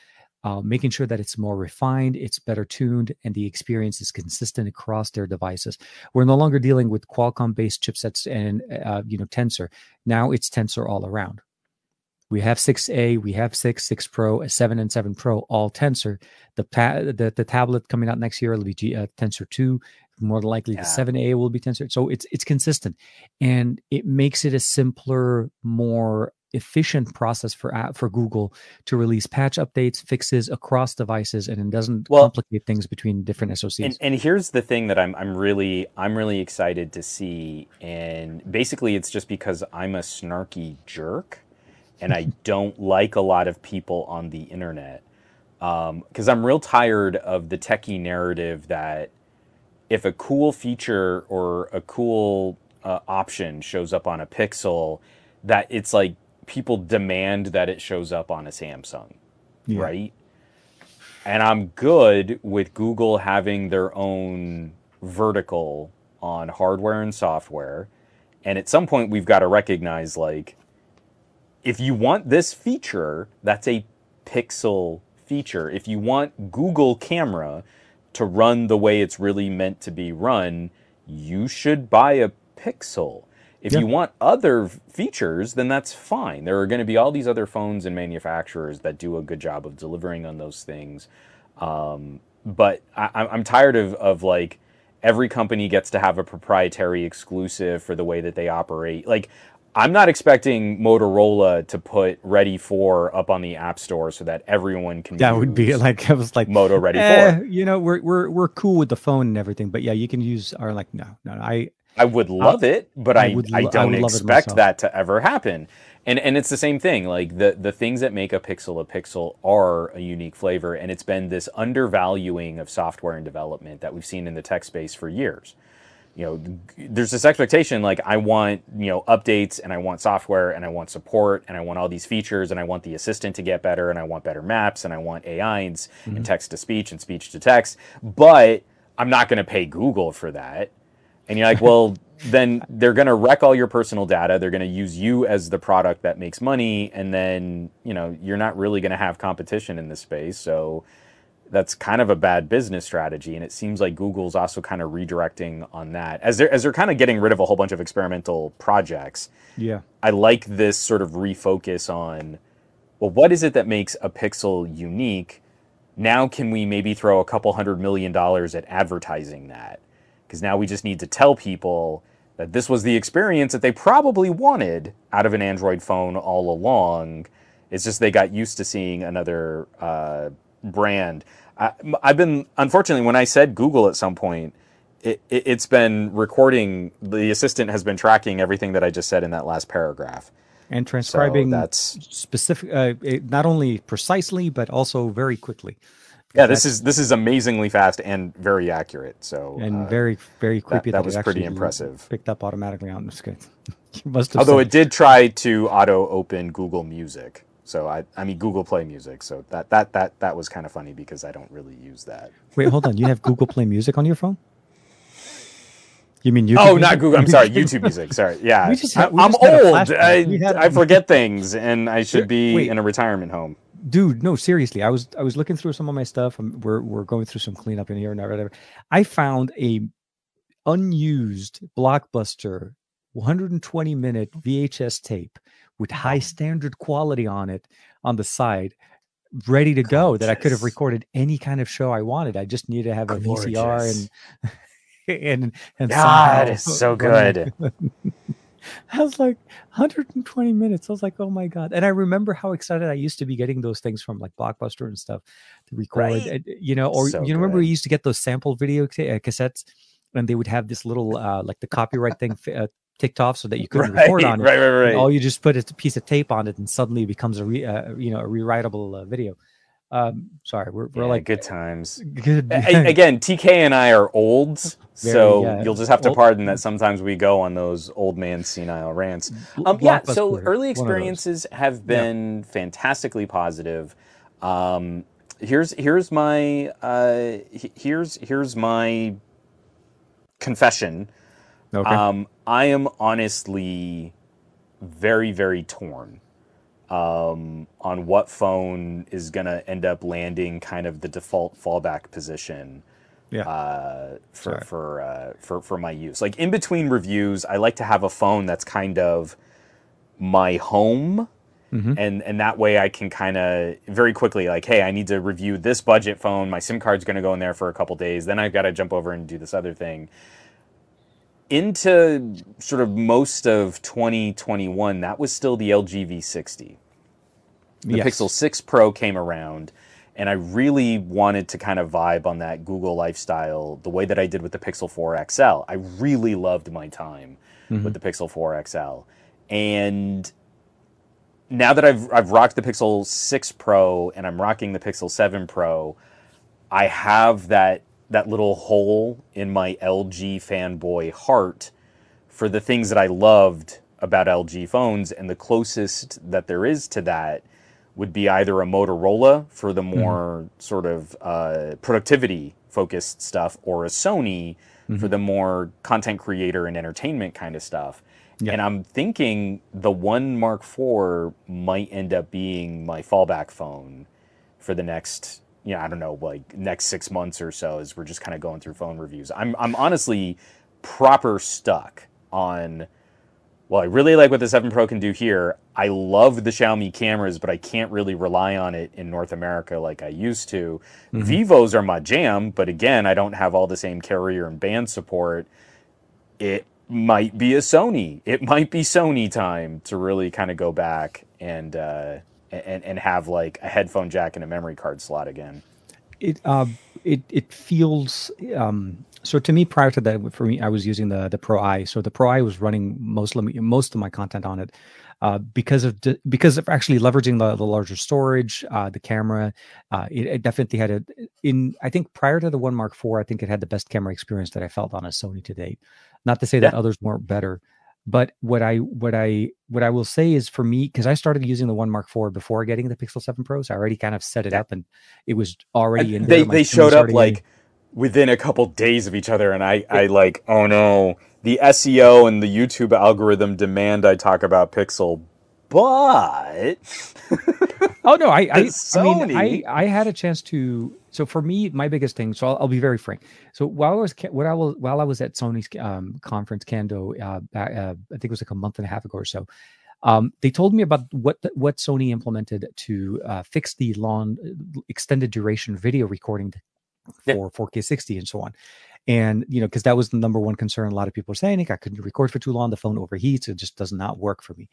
uh, making sure that it's more refined, it's better tuned, and the experience is consistent across their devices. We're no longer dealing with Qualcomm-based chipsets and uh, you know Tensor. Now it's Tensor all around. We have 6A, we have 6, 6 Pro, 7 and 7 Pro, all Tensor. The pa- the, the tablet coming out next year will be G- uh, Tensor 2 more likely yeah. the 7a will be tensor so it's it's consistent and it makes it a simpler more efficient process for for google to release patch updates fixes across devices and it doesn't well, complicate things between different socs and, and here's the thing that i'm i'm really i'm really excited to see and basically it's just because i'm a snarky jerk and i don't like a lot of people on the internet because um, i'm real tired of the techie narrative that if a cool feature or a cool uh, option shows up on a Pixel, that it's like people demand that it shows up on a Samsung, yeah. right? And I'm good with Google having their own vertical on hardware and software. And at some point, we've got to recognize like, if you want this feature, that's a Pixel feature. If you want Google Camera, to run the way it's really meant to be run, you should buy a Pixel. If yeah. you want other features, then that's fine. There are going to be all these other phones and manufacturers that do a good job of delivering on those things. Um, but I, am tired of, of like every company gets to have a proprietary exclusive for the way that they operate. Like I'm not expecting Motorola to put Ready for up on the App Store so that everyone can. Use that would be like I was like Moto Ready eh, for. You know, we're we're we're cool with the phone and everything, but yeah, you can use our like no no I. I would love it, but I, I, I don't I expect that to ever happen. And and it's the same thing. Like the the things that make a pixel a pixel are a unique flavor, and it's been this undervaluing of software and development that we've seen in the tech space for years you know there's this expectation like i want you know updates and i want software and i want support and i want all these features and i want the assistant to get better and i want better maps and i want ai and, mm-hmm. and text to speech and speech to text. But i'm not going to pay google for that. And you're like well then they're going to wreck all your personal data. They're going to use you as the product that makes money. And then you know you're not really going to have competition in this space. So that's kind of a bad business strategy and it seems like google's also kind of redirecting on that as they're as they're kind of getting rid of a whole bunch of experimental projects. Yeah. I like this sort of refocus on well what is it that makes a pixel unique? Now can we maybe throw a couple hundred million dollars at advertising that? Because now we just need to tell people that this was the experience that they probably wanted out of an android phone all along. It's just they got used to seeing another uh, brand. I, have been unfortunately when I said Google at some point, it, it, has been recording. The assistant has been tracking everything that I just said in that last paragraph and transcribing so that's specific, uh, not only precisely but also very quickly. Yeah, this is this is amazingly fast and very accurate. So and uh, very very creepy. That, that, that was pretty impressive. Picked up automatically on the screen. Although said. it did try to auto open Google Music. So I I mean Google Play Music. So that that that that was kind of funny because I don't really use that. Wait, hold on. You have Google Play Music on your phone? You mean YouTube? Oh, music? not Google. I'm sorry, YouTube Music. Sorry. Yeah, I'm old. I, I forget things, and I should be wait, in a retirement home. Dude, no, seriously. I was I was looking through some of my stuff. and we're we're going through some cleanup in here and whatever. I found a unused blockbuster 120 minute VHS tape with high standard quality on it on the side ready to go that I could have recorded any kind of show I wanted. I just needed to have a Gorgeous. VCR and and and God, it's so good. I was like 120 minutes. I was like, oh my god! And I remember how excited I used to be getting those things from like Blockbuster and stuff to record. Right. You know, or so you remember we used to get those sample video ca- uh, cassettes, and they would have this little uh, like the copyright thing uh, ticked off so that you couldn't right, record on it. Right, right, right. all you just put a piece of tape on it, and suddenly it becomes a re, uh, you know a rewritable uh, video. Um, sorry, we're, we're yeah, like good times. Good. Again, TK and I are old, Very, so yeah. you'll just have to pardon that sometimes we go on those old man senile rants. Um, yeah. So early experiences have been yeah. fantastically positive. Um, here's here's my uh, here's here's my confession. Okay. Um, I am honestly very very torn um, on what phone is going to end up landing kind of the default fallback position yeah. uh, for for uh, for for my use. Like in between reviews, I like to have a phone that's kind of my home. Mm-hmm. And and that way I can kind of very quickly like, hey, I need to review this budget phone. My SIM card's going to go in there for a couple days. Then I've got to jump over and do this other thing. Into sort of most of 2021, that was still the LG V60 the yes. Pixel 6 Pro came around, and I really wanted to kind of vibe on that Google lifestyle the way that I did with the Pixel 4 XL. I really loved my time mm-hmm. with the Pixel 4 XL. And now that I've, I've rocked the Pixel 6 Pro and I'm rocking the Pixel 7 Pro, I have that that little hole in my LG fanboy heart for the things that I loved about LG phones, and the closest that there is to that would be either a Motorola for the mm-hmm. more mm-hmm. sort of uh, productivity focused stuff or a Sony mm-hmm. for the more content creator and entertainment kind of stuff. Yeah. And I'm thinking the one Mark IV might end up being my fallback phone for the next, you know, I don't know, like next six months or so as we're just kind of going through phone reviews. I'm, I'm honestly proper stuck on well, I really like what the 7 Pro can do here. I love the Xiaomi cameras, but I can't really rely on it in North America like I used to. Mm-hmm. Vivos are my jam, but again, I don't have all the same carrier and band support. It might be a Sony. It might be Sony time to really kind of go back and uh, and and have like a headphone jack and a memory card slot again. It uh, it it feels um, so to me, prior to that, for me, I was using the the Pro I. So the Pro I was running most of most of my content on it uh, because of because of actually leveraging the, the larger storage, uh, the camera. Uh, it, it, definitely had a in. I think prior to the One Mark IV, I think it had the best camera experience that I felt on a Sony to date. Not to say yeah. that others weren't better, but what I what I what I will say is for me because I started using the One Mark IV before getting the Pixel Seven Pro, so I already kind of set it up and it was already in. They they showed up like within a couple days of each other, and I, I like, oh no, the SEO and the YouTube algorithm demand I talk about Pixel, but oh no, I I, I mean I I had a chance to. So for me, my biggest thing. So I'll, I'll be very frank. So while I was what I was while I was at Sony's um, conference, Kando, uh, back, uh, I think it was like a month and a half ago or so. Um, they told me about what what Sony implemented to uh, fix the long extended duration video recording for yeah. 4K 60 and so on. And you know, because that was the number one concern. A lot of people are saying, "I couldn't record for too long. The phone overheats. It just does not work for me."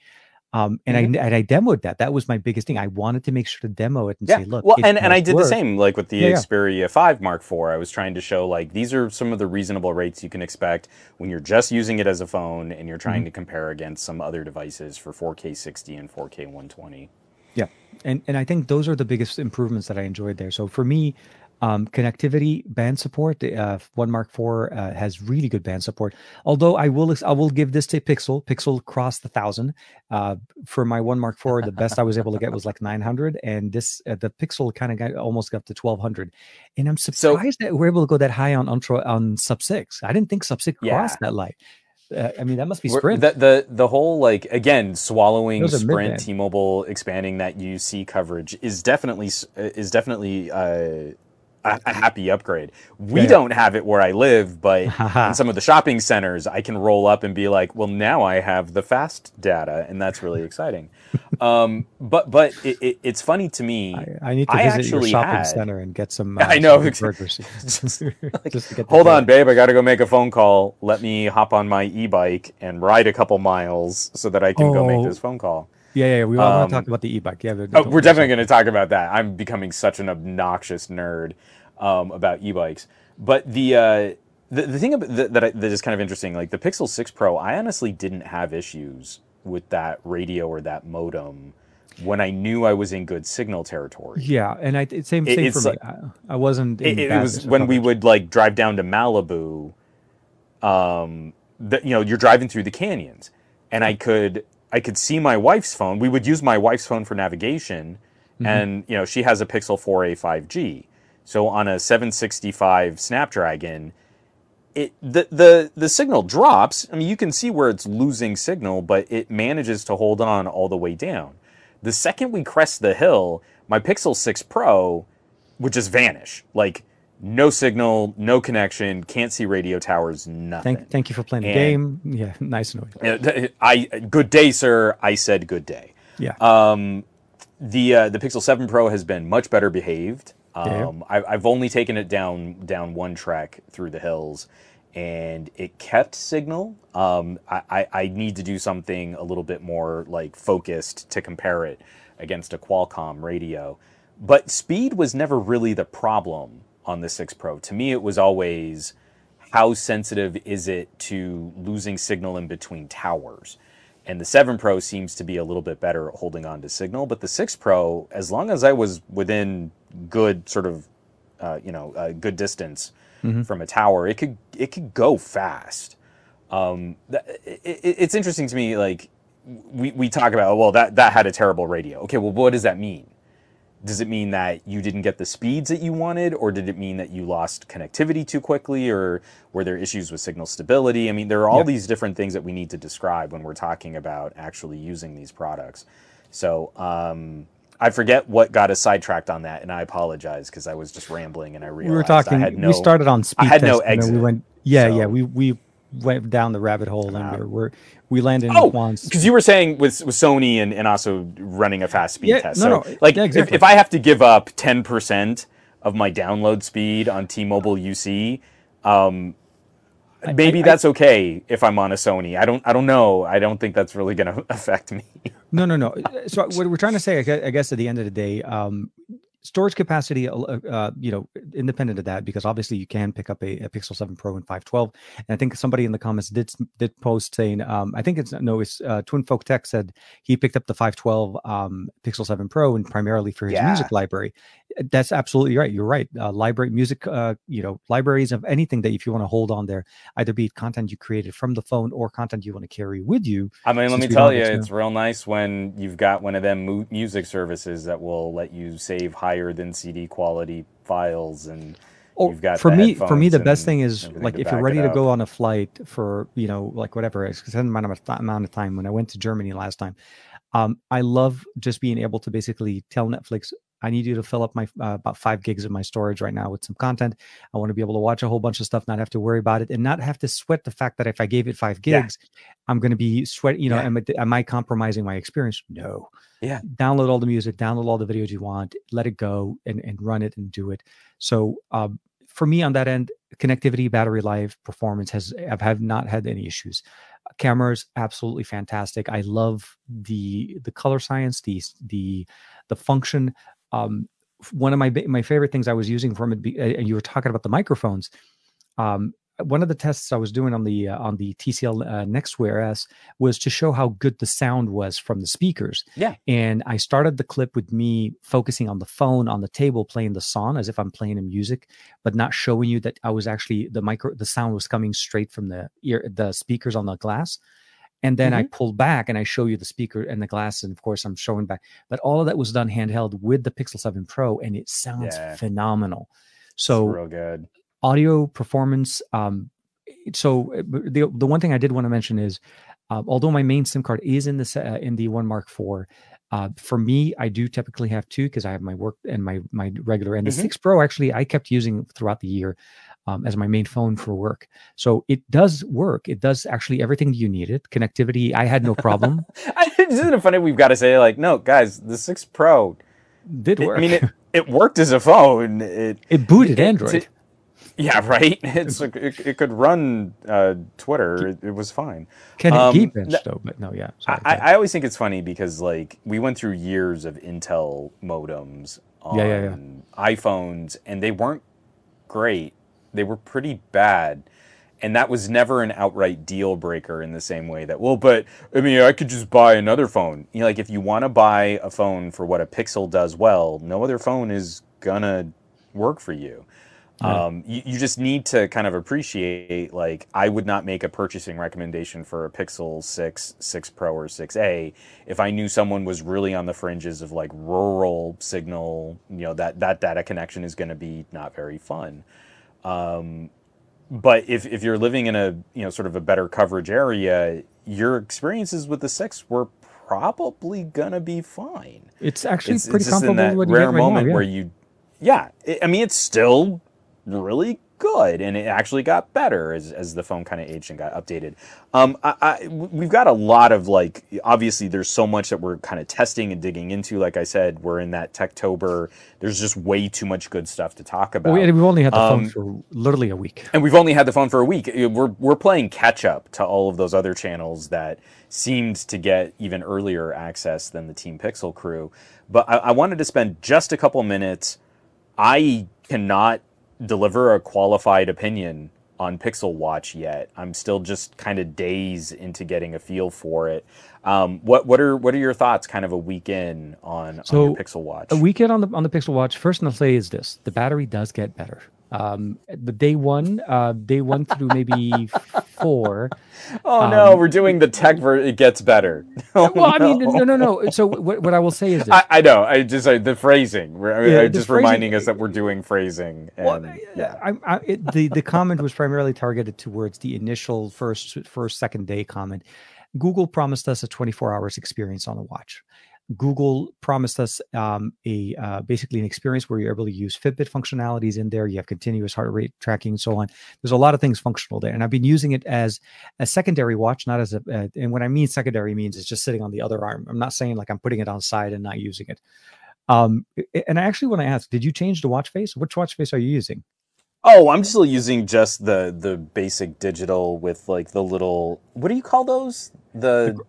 Um, and mm-hmm. I and I demoed that. That was my biggest thing. I wanted to make sure to demo it and yeah. say, look. Well, and, and I did work. the same, like with the yeah, Xperia yeah. 5 Mark IV. I was trying to show like these are some of the reasonable rates you can expect when you're just using it as a phone and you're trying mm-hmm. to compare against some other devices for 4K 60 and 4K 120. Yeah, and and I think those are the biggest improvements that I enjoyed there. So for me, um, connectivity band support. The uh, One Mark Four uh, has really good band support. Although I will I will give this to Pixel. Pixel crossed the thousand. Uh, for my One Mark Four, the best I was able to get was like 900, and this uh, the Pixel kind of got almost got to 1200. And I'm surprised so, that we're able to go that high on Ultra on Sub Six. I didn't think Sub Six yeah. crossed that light. Uh, I mean, that must be Sprint. The, the the whole like again swallowing Sprint, T-Mobile expanding that UC coverage is definitely is definitely uh, a, a happy upgrade. We yeah. don't have it where I live, but in some of the shopping centers, I can roll up and be like, "Well, now I have the fast data," and that's really exciting. um, but but it, it, it's funny to me. I, I need to I visit your shopping had, center and get some. Uh, I know. burgers. just, like, just hold on, babe. I got to go make a phone call. Let me hop on my e-bike and ride a couple miles so that I can oh. go make oh. this phone call. Yeah, yeah, we all um, want to talk about the e-bike. Yeah, oh, we're definitely going to talk about that. I'm becoming such an obnoxious nerd um, about e-bikes. But the uh, the, the thing that, that, I, that is kind of interesting, like the Pixel 6 Pro, I honestly didn't have issues with that radio or that modem when I knew I was in good signal territory. Yeah, and I same same for me. I, I wasn't. it, it was when we would like drive down to Malibu. Um, that you know, you're driving through the canyons, and I could I could see my wife's phone. We would use my wife's phone for navigation, mm-hmm. and you know, she has a Pixel 4a 5G. So on a 765 Snapdragon, it the the the signal drops. I mean, you can see where it's losing signal, but it manages to hold on all the way down. The second we crest the hill, my Pixel 6 Pro would just vanish. Like no signal, no connection, can't see radio towers, nothing. Thank, thank you for playing and, the game. Yeah, nice noise. I good day, sir. I said good day. Yeah. Um, the uh, the Pixel 7 Pro has been much better behaved. Um, I, have only taken it down down one track through the hills, and it kept signal. Um, I, I, I, need to do something a little bit more like focused to compare it against a Qualcomm radio. But speed was never really the problem on the 6 Pro. To me, it was always how sensitive is it to losing signal in between towers. And the 7 Pro seems to be a little bit better at holding on to signal. But the 6 Pro, as long as I was within good sort of, uh, you know, a good distance mm-hmm. from a tower, it could it could go fast. Um, it, it's interesting to me, like we, we talk about, well, that, that had a terrible radio. Okay, well, what does that mean? Does it mean that you didn't get the speeds that you wanted or did it mean that you lost connectivity too quickly or were there issues with signal stability? I mean there are all these different things that we need to describe when we're talking about actually using these products. So um, i forget what got us sidetracked on that and i apologize because i was just rambling and i realized we were talking I had no, we started on speed i had no exit we went yeah so. yeah we we went down the rabbit hole and we're, we're we landed in oh, because you were saying with, with Sony and, and also running a fast speed yeah, test. No, so, no, like, yeah, exactly. if, if I have to give up 10% of my download speed on T-Mobile UC, um, maybe I, that's okay if I'm on a Sony. I don't, I don't know. I don't think that's really going to affect me. no, no, no. So what we're trying to say, I guess, at the end of the day, um, storage capacity, uh, uh, you know, independent of that, because obviously you can pick up a, a, Pixel 7 Pro and 512. And I think somebody in the comments did did post saying, um, I think it's no, it's uh, Twin Folk Tech said he picked up the 512 um, Pixel 7 Pro and primarily for his yeah. music library. That's absolutely right. You're right. Uh, library music, uh, you know, libraries of anything that if you want to hold on there, either be it content you created from the phone or content you want to carry with you. I mean, let me tell you, it's real nice when you've got one of them mu- music services that will let you save high higher than CD quality files and oh, you've got for me for me the best thing is like if you're ready to go on a flight for you know like whatever extended amount of amount of time when I went to Germany last time um, I love just being able to basically tell Netflix I need you to fill up my uh, about five gigs of my storage right now with some content. I want to be able to watch a whole bunch of stuff, not have to worry about it, and not have to sweat the fact that if I gave it five gigs, yeah. I'm going to be sweat. You know, yeah. am, I, am I compromising my experience? No. Yeah. Download all the music, download all the videos you want, let it go, and and run it and do it. So um, for me on that end, connectivity, battery life, performance has I've have not had any issues. Cameras absolutely fantastic. I love the the color science, the the the function. Um, one of my my favorite things I was using from it, and you were talking about the microphones. Um, one of the tests I was doing on the uh, on the TCL uh, NXTWEAR S was to show how good the sound was from the speakers. Yeah. And I started the clip with me focusing on the phone on the table playing the song as if I'm playing a music, but not showing you that I was actually the micro the sound was coming straight from the ear the speakers on the glass. And then mm-hmm. I pull back and I show you the speaker and the glass, and of course I'm showing back. But all of that was done handheld with the Pixel 7 Pro, and it sounds yeah. phenomenal. So it's real good audio performance. Um, so the the one thing I did want to mention is, uh, although my main SIM card is in the uh, in the One Mark IV, uh, for me, I do typically have two because I have my work and my my regular. And the mm-hmm. Six Pro actually I kept using throughout the year um, as my main phone for work. So it does work. It does actually everything you needed. Connectivity, I had no problem. Isn't it funny? We've got to say like, no, guys, the Six Pro did work. I mean, it, it worked as a phone. It it booted it, Android. Yeah, right. It's like it, it could run uh, Twitter. It, it, was fine. Can um, it Geekbench though? But no, yeah. Sorry, I, I, always think it's funny because like we went through years of Intel modems on yeah, yeah, yeah. iPhones, and they weren't great. They were pretty bad. And that was never an outright deal breaker in the same way that, well, but I mean, I could just buy another phone. You know, like if you want to buy a phone for what a Pixel does well, no other phone is gonna work for you. Um, you, you, just need to kind of appreciate like I would not make a purchasing recommendation for a Pixel 6, 6 Pro, or 6A if I knew someone was really on the fringes of like rural signal. You know that that data connection is going to be not very fun. Um, but if if you're living in a you know sort of a better coverage area, your experiences with the six were probably gonna be fine. It's actually it's, pretty it's just in that rare moment now, yeah. where you, yeah, it, I mean, it's still really good and it actually got better as, as the phone kind of aged and got updated. Um, I, I, we've got a lot of like obviously there's so much that we're kind of testing and digging into. Like i said we're in that techtober. There's just way too much good stuff to talk about. Well, we've only had the um, phone for literally a week. and we've only had the phone for a week. We're, we're playing catch up to all of those other channels that seemed to get even earlier access than the team pixel crew. But I, I wanted to spend just a couple minutes. I cannot deliver a qualified opinion on Pixel Watch yet. I'm still just kind of days into getting a feel for it. Um, what what are what are your thoughts? Kind of a week in on, so on Pixel Watch. A weekend on the on the Pixel Watch. First, I'll say is this: the battery does get better. Um, the day one, uh, day one through maybe four. Oh no, um, we're doing the tech version. It gets better. Oh, well, no. I mean, no, no, no. So what, what I will say is, I, I, know. I just uh, the phrasing. We're yeah, just phrasing, reminding us that we're doing phrasing. And, well, yeah, I, I, it, the the comment was primarily targeted towards the initial first first second day comment. Google promised us a 24 hours experience on the watch. Google promised us um, a uh, basically an experience where you're able to use Fitbit functionalities in there. You have continuous heart rate tracking, and so on. There's a lot of things functional there, and I've been using it as a secondary watch, not as a. Uh, and when I mean secondary, means it's just sitting on the other arm. I'm not saying like I'm putting it on side and not using it. Um, and I actually want to ask, did you change the watch face? Which watch face are you using? Oh, I'm still using just the the basic digital with like the little. What do you call those? The, the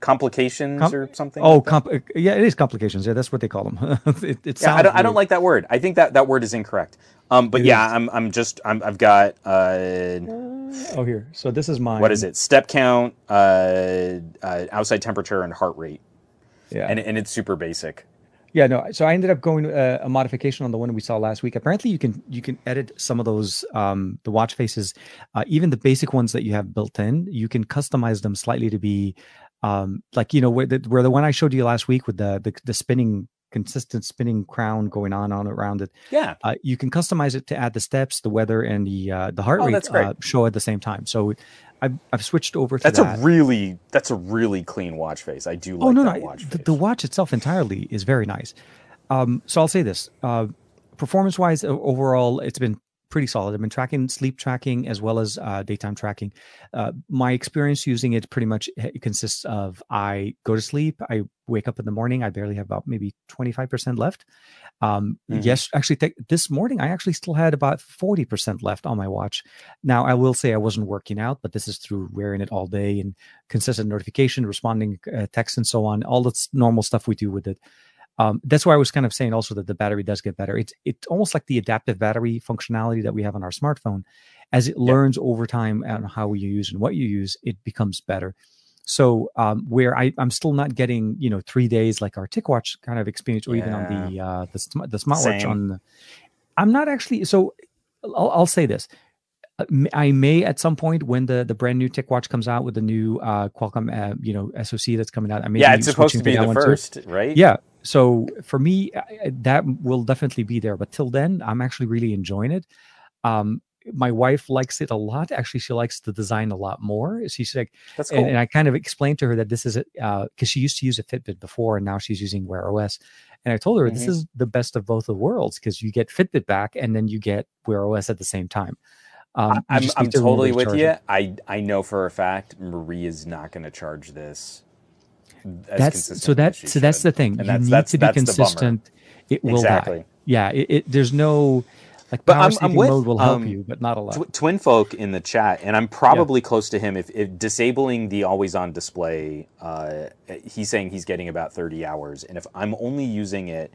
complications Com- or something. Oh, like yeah, it is complications. Yeah, that's what they call them. it, it yeah, I don't, I don't, like that word. I think that that word is incorrect. Um, but it yeah, is. I'm I'm just I'm I've got. Uh, oh, here. So this is mine. What is it? Step count, uh, uh, outside temperature, and heart rate. Yeah, and and it's super basic. Yeah, no. So I ended up going uh, a modification on the one we saw last week. Apparently, you can you can edit some of those um, the watch faces, uh, even the basic ones that you have built in. You can customize them slightly to be um, like you know where the, where the one I showed you last week with the the, the spinning consistent spinning crown going on on around it. Yeah, uh, you can customize it to add the steps, the weather, and the uh, the heart oh, rate uh, show at the same time. So I've, I've switched over to that's that. a really that's a really clean watch face. I do like oh, no, that no, watch the, the, watch itself entirely is very nice. Um, so I'll say this: uh, performance wise, overall, it's been pretty solid. I've been tracking sleep tracking as well as uh, daytime tracking. Uh, my experience using it pretty much consists of I go to sleep, I wake up in the morning, I barely have about maybe 25% left. Um, mm-hmm. Yes, actually, th- this morning I actually still had about 40% left on my watch. Now, I will say I wasn't working out, but this is through wearing it all day and consistent notification, responding uh, texts, and so on, all the normal stuff we do with it. Um, that's why I was kind of saying also that the battery does get better. It's it's almost like the adaptive battery functionality that we have on our smartphone. As it learns over time on how you use and what you use, it becomes better. So um, where I, I'm still not getting you know three days like our TicWatch kind of experience, or yeah. even on the uh, the, the smartwatch Same. on. The, I'm not actually so. I'll, I'll say this. Uh, I may at some point when the the brand new TicWatch comes out with the new uh, Qualcomm uh, you know SoC that's coming out. I may yeah, it's supposed to be the first, too. right? Yeah. So for me, that will definitely be there. But till then, I'm actually really enjoying it. Um, my wife likes it a lot. Actually, she likes the design a lot more. She's like, That's cool. and, and I kind of explained to her that this is it because uh, she used to use a Fitbit before, and now she's using Wear OS. And I told her mm-hmm. this is the best of both the worlds because you get Fitbit back, and then you get Wear OS at the same time. Um, I'm, I'm to totally with you. It. I I know for a fact Marie is not going to charge this. That's so that so should. that's the thing. And you need that's, to be consistent. It will exactly. die. Yeah. It, it, there's no like but power I'm, I'm with, mode will help um, you, but not a lot. Tw- Twin folk in the chat, and I'm probably yeah. close to him. If, if, disabling the always on display, uh, he's saying he's getting about 30 hours, and if I'm only using it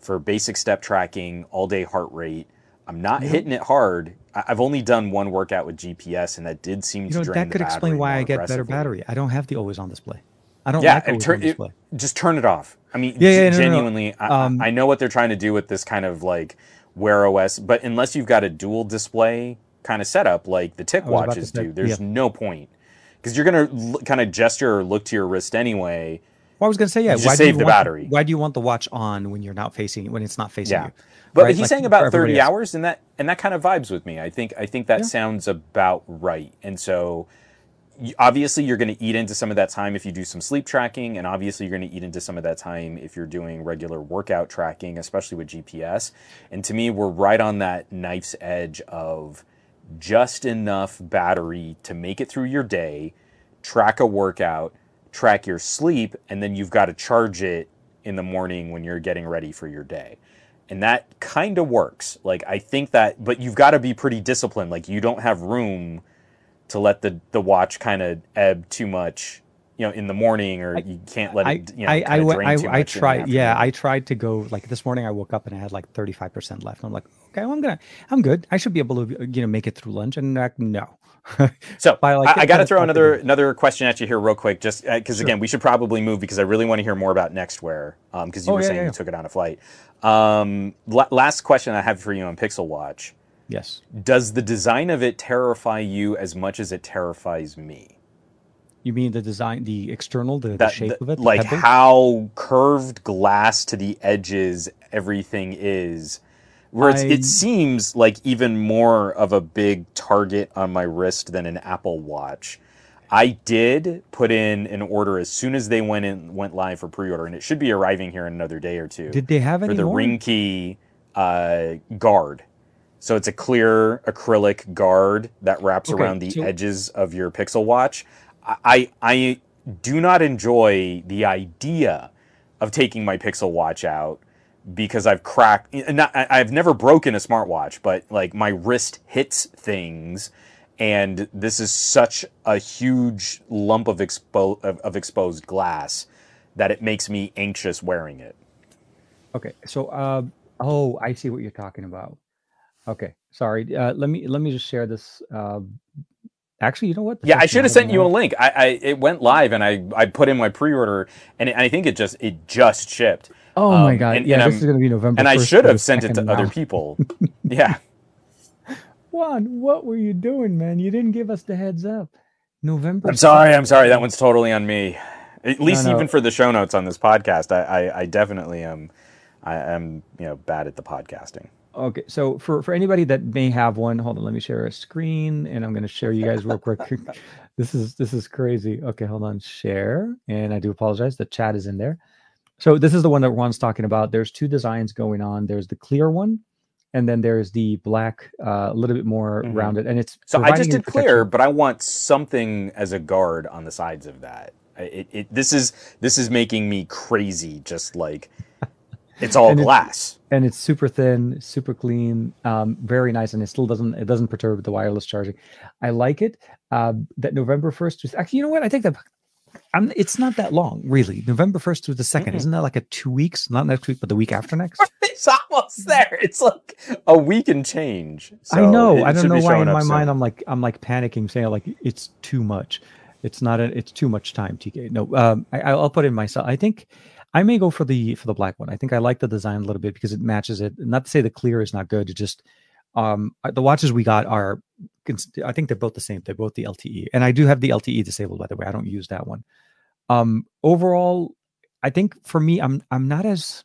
for basic step tracking, all day heart rate, I'm not hitting it hard. I've only done one workout with GPS, and that did seem you know, to drain that could explain why I get better battery. I don't have the always on display. I don't yeah, like always turn, on display. It, just turn it off. I mean, yeah, yeah, genuinely, no, no, no. Um, I, I, know what they're trying to do with this kind of like Wear OS, but unless you've got a dual display kind of setup like the TicWatches do, there's yeah. no point because you're going to l- kind of gesture or look to your wrist anyway. Well, I was going to say, yeah. why save the want, battery. Why do you want the watch on when you're not facing when it's not facing yeah. you? But right? he's like saying about 30 hours, and that and that kind of vibes with me. I think I think that sounds about right. And so, obviously, you're going to eat into some of that time if you do some sleep tracking, and obviously, you're going to eat into some of that time if you're doing regular workout tracking, especially with GPS. And to me, we're right on that knife's edge of just enough battery to make it through your day, track a workout, track your sleep, and then you've got to charge it in the morning when you're getting ready for your day and that kind of works. Like I think that, but you've got to be pretty disciplined. Like you don't have room to let the the watch kind of ebb too much, you know, in the morning, or you can't let it. You know, I I I, I, I tried. Yeah, I tried to go like this morning. I woke up and I had like thirty five percent left. I'm like, okay, well, I'm gonna, I'm good. I should be able to, you know, make it through lunch. And like, no. so like, I, I got to throw another another question at you here real quick, just because uh, sure. again, we should probably move because I really want to hear more about NXTWEAR because um, you oh, were yeah, saying yeah. you took it on a flight. Um, last question I have for you on Pixel Watch. Yes. Does the design of it terrify you as much as it terrifies me? You mean the design, the external, the, that, the shape the, of it, like pebble? how curved glass to the edges everything is. Where I... it seems like even more of a big target on my wrist than an Apple Watch. I did put in an order as soon as they went in went live for pre-order, and it should be arriving here in another day or two. Did they have any for the more? ring key uh, guard? So it's a clear acrylic guard that wraps okay, around the so... edges of your Pixel Watch. I I do not enjoy the idea of taking my Pixel Watch out because I've cracked. Not, I've never broken a smartwatch, but like my wrist hits things and this is such a huge lump of, expo- of, of, exposed glass that it makes me anxious wearing it. Okay, so uh, oh, I see what you're talking about. Okay, sorry. Uh, let me let me just share this. Uh, actually, you know what? The yeah, I should have sent you a link. I, I, it went live, and I I put in my pre-order, and, it, and I think it just it just shipped. Oh um, my god! And, yeah, and this is going to be November. And I should have sent it to now. other people. yeah. Juan, what were you doing, man? You didn't give us the heads up. November. I'm sorry. I'm sorry. That one's totally on me. At least no, no. even for the show notes on this podcast, I, I, I definitely am. I am you know bad at the podcasting. Okay, so for for anybody that may have one, hold on. Let me share a screen, and I'm going to share you guys real quick. this is this is crazy. Okay, hold on. Share, and I do apologize. The chat is in there. So this is the one that Juan's talking about. There's two designs going on. There's the clear one, and then there's the black, uh, a little bit more Mhm. rounded, and it's So I just did clear, but I want something as a guard on the sides of that. It, it, this is this is making me crazy. Just like it's all And it's- glass. and it's super thin, super clean, um, very nice, and it still doesn't it doesn't perturb the wireless charging. I like it. Uh, that November first was actually, you know what? I think that I'm, it's not that long, really. November first through the 2nd Mm-mm. isn't that like a two weeks? Not next week, but the week after next. It's almost there. It's like a week and change. I know. it I don't know why in my soon. mind I'm like I'm like panicking, saying like it's too much. It's not. A, it's too much time. TK. No. Um. I, I'll put in myself. I think I may go for the for the black one. I think I like the design a little bit because it matches it. Not to say the clear is not good. It just um uh, the watches we got are. I think they're both the same. They're both the LTE, and I do have the LTE disabled. By the way, I don't use that one. Um. Overall, I think for me, I'm I'm not as.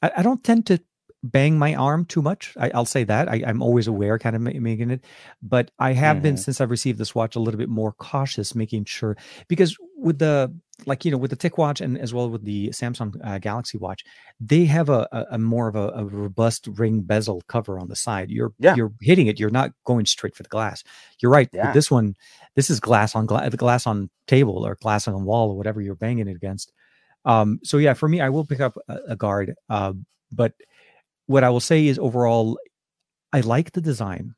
I, I don't tend to bang my arm too much. I, I'll say that. I, I'm always aware, kind of making it, but I have been Mhm. since I've received this watch a little bit more cautious, making sure because with the like you know with the TicWatch and as well with the Samsung uh, Galaxy watch, they have a, a, a more of a, a robust ring bezel cover on the side. You're Yeah. you're hitting it. You're not going straight for the glass. You're right. Yeah. With this one, this is glass on glass, glass on table or glass on wall or whatever you're banging it against. Um, so yeah, for me, I will pick up a, a guard. Uh, but what I will say is overall, I like the design.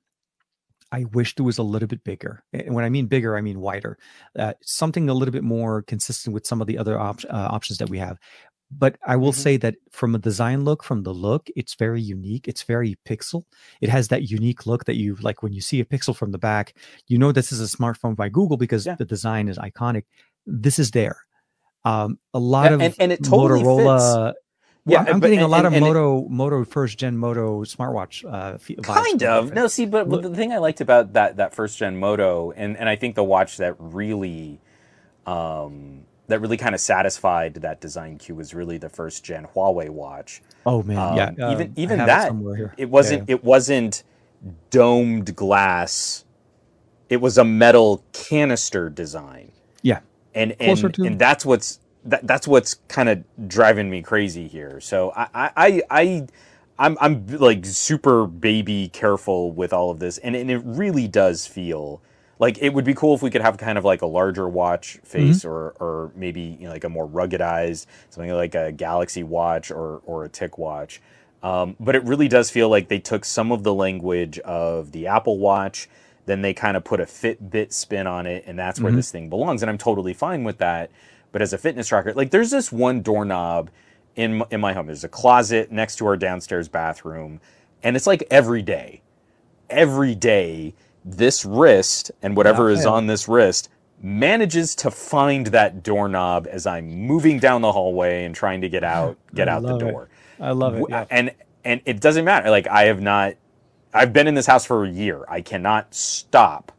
I wish it was a little bit bigger. And when I mean bigger, I mean wider. Uh, something a little bit more consistent with some of the other op- uh, options that we have. But I will Mhm. say that from a design look, from the look, it's very unique. It's very pixel. It has that unique look that you like when you see a pixel from the back, you know this is a smartphone by Google because Yeah. the design is iconic. This is there. Um, a lot And- of and- and it totally Motorola. Yeah, Yeah, I'm but- getting a lot of and it- Moto Moto first gen Moto smartwatch. Uh, kind of it. no see but Look- the thing i liked about that that first gen moto and and i think the watch that really um that really kind of satisfied that design cue was really the first gen huawei watch Oh man, Um, yeah. even um, even that here. it wasn't it wasn't domed glass it was a metal canister design Yeah. and and, to- and that's what's that, that's what's kind of driving me crazy here. So i i i, I'm, I'm like super baby careful with all of this and, and it really does feel like it would be cool if we could have kind of like a larger watch face or or maybe you know, like a more ruggedized something like a galaxy watch or or a TicWatch. Um, but it really does feel like they took some of the language of the apple watch then they kind of put a fitbit spin on it and that's where Mhm. this thing belongs and i'm totally fine with that but as a fitness tracker like there's this one doorknob in in my home there's a closet next to our downstairs bathroom and it's like every day every day this wrist and whatever is Yeah. on this wrist manages to find that doorknob as I'm moving down the hallway and trying to get out get I out the love it. door. I love it. Yeah. And and it doesn't matter. Like I have not I've been in this house for a year. I cannot stop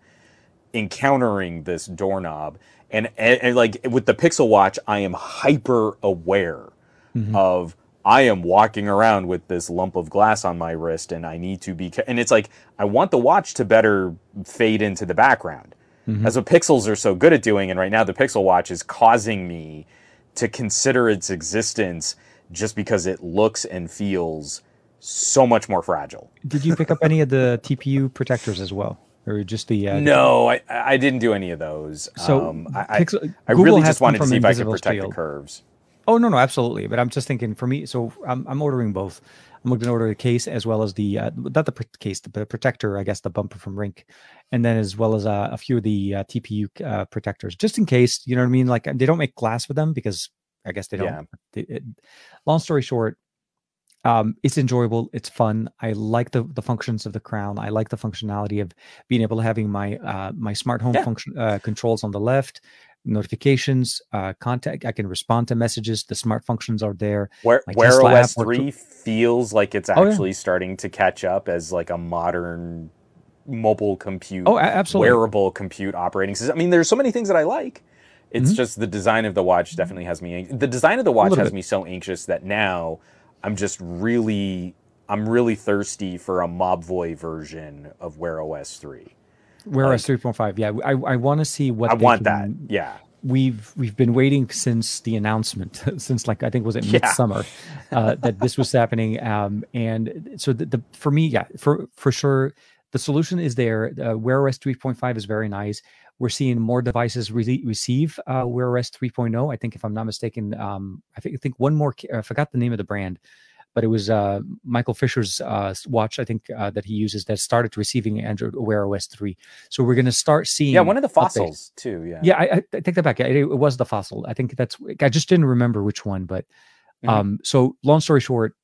encountering this doorknob. And, and, and like with the Pixel Watch, I am hyper aware Mhm. of I am walking around with this lump of glass on my wrist and I need to be and it's like I want the watch to better fade into the background. Mhm. That's what pixels are so good at doing and right now the Pixel Watch is causing me to consider its existence just because it looks and feels so much more fragile. Did you pick up any of the TPU protectors as well, or just the? Uh, No, I, I didn't do any of those. So um, I, I, Pixel- I Google really just wanted to see if I could protect Shield. the curves. Oh no, no, absolutely. But I'm just thinking for me. So I'm I'm ordering both. I'm going to order the case as well as the uh, not the pr- case, the protector. I guess the bumper from Rink, and then as well as uh, a few of the uh, TPU uh, protectors, just in case. You know what I mean? Like they don't make glass for them because I guess they don't. Yeah. They, it, long story short, um, it's enjoyable. It's fun. I like the the functions of the crown. I like the functionality of being able to having my uh, my smart home Yeah. function uh, controls on the left, notifications, uh, contact. I can respond to messages. The smart functions are there. Where, My Wear Tesla OS 3 feels like it's Oh, yeah. actually starting to catch up as like a modern mobile compute, Oh, absolutely. wearable compute operating system. I mean, there's so many things that I like. It's Mhm. just the design of the watch definitely has me. The design of the watch has bit. me so anxious that now I'm just really, I'm really thirsty for a Mobvoi version of Wear OS 3. Wear Like- OS 3.5. Yeah, I I want to see what I want that. Yeah. we've we've been waiting since the announcement, since like I think was it Yeah. midsummer, uh, that this was happening. Um, and so the, the for me, yeah, for for sure, the solution is there. Uh, Wear OS 3.5 is very nice. We're seeing more devices really receive uh, Wear OS 3.0. I think, if I'm not mistaken, um, I think I think one more. I forgot the name of the brand, but it was uh, Michael Fisher's uh, watch. I think uh, that he uses that started receiving Android Wear OS 3. So we're going to start seeing. Yeah, one of the updates. fossils too. Yeah. Yeah, I, I I take that back. It, it was the fossil. I think that's. I just didn't remember which one, but Mhm. um. So long story short,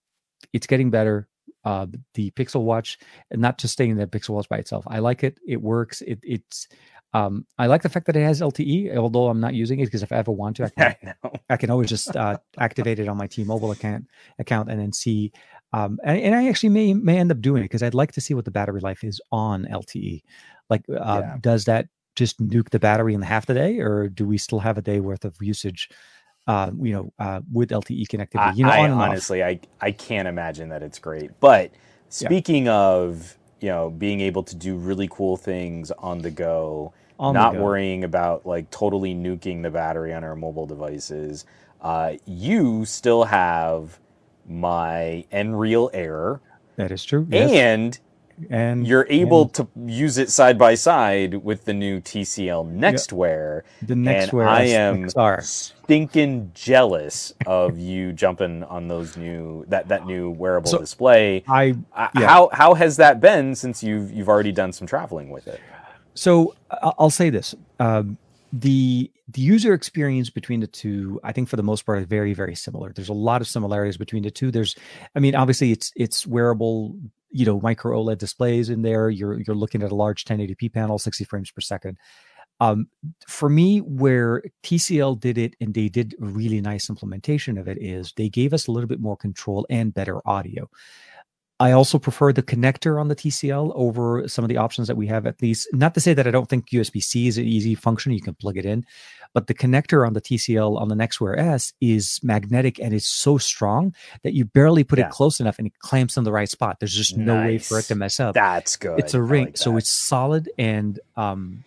it's getting better. Uh, the Pixel Watch, and not just staying the Pixel Watch by itself. I like it. It works. It it's. Um, I like the fact that it has LTE, although I'm not using it because if I ever want to, I can, I. I can always just uh, activate it on my T-Mobile account account and then see. Um, and, and I actually may may end up doing it because I'd like to see what the battery life is on LTE. Like, uh, Yeah. does that just nuke the battery in half the day, or do we still have a day worth of usage? Uh, you know, uh, with LTE connectivity. You know, I on and off. honestly, I I can't imagine that it's great. But speaking of you know being able to do really cool things on the go, The not worrying about like totally nuking the battery on our mobile devices, uh, you still have my Nreal Air, That is true. Yes. and and you're able to use it side by side with the new TCL NXTWEAR. the next and I am are. stinking jealous of you jumping on those new that that new wearable So- display. I Uh, yeah. How how has that been since you've you've already done some traveling with it? So I'll say this: um, the the user experience between the two, I think, for the most part, is very very similar. There's a lot of similarities between the two. There's, I mean, obviously, it's it's wearable, you know, micro OLED displays in there. You're you're looking at a large 1080p panel, 60 frames per second. Um, for me, where TCL did it and they did a really nice implementation of it is they gave us a little bit more control and better audio. I also prefer the connector on the TCL over some of the options that we have. At least, not to say that I don't think USB C is an easy function; you can plug it in, but the connector on the TCL on the NXTWEAR S is magnetic and it's so strong that you barely put Yeah. it close enough and it clamps in the right spot. There's just no way for it to mess up. That's good. it's a ring, like so it's solid and um,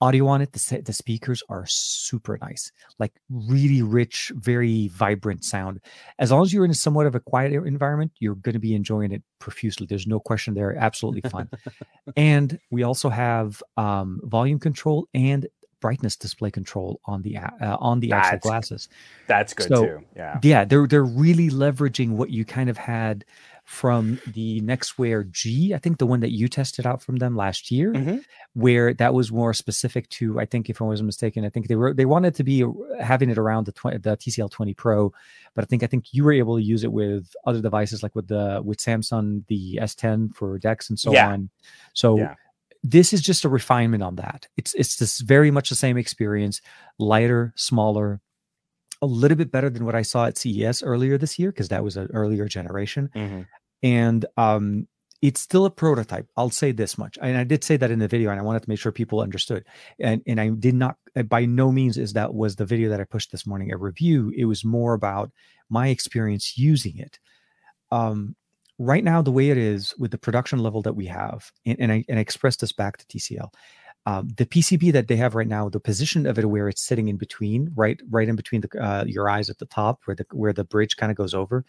audio on it. The the speakers are super nice, like really rich, very vibrant sound. As long as you're in somewhat of a quiet environment, you're going to be enjoying it profusely. There's no question there. Absolutely fun. and we also have um, volume control and brightness display control on the uh, on the actual glasses That's good so- too. Yeah. yeah they're they're really leveraging what you kind of had from the NXTWEAR G, I think the one that you tested out from them last year, Mhm. where that was more specific to. I think if I wasn't mistaken, I think they were they wanted to be having it around the 20, the TCL 20 Pro, but I think I think you were able to use it with other devices like with the with Samsung the S10 for Dex and so Yeah. on. So Yeah. this is just a refinement on that. It's it's this very much the same experience, lighter, smaller, a little bit better than what I saw at CES earlier this year because that was an earlier generation, Mhm. And um, it's still a prototype. I'll say this much, and I did say that in the video, and I wanted to make sure people understood. And and I did not, uh, by no means, is that was the video that I pushed this morning a review. It was more about my experience using it. Um, right now, the way it is with the production level that we have, and, and I and I expressed this back to TCL. Um, the PCB that they have right now, the position of it where it's sitting in between, right, right in between the, uh, your eyes at the top, where the where the bridge kind of goes over,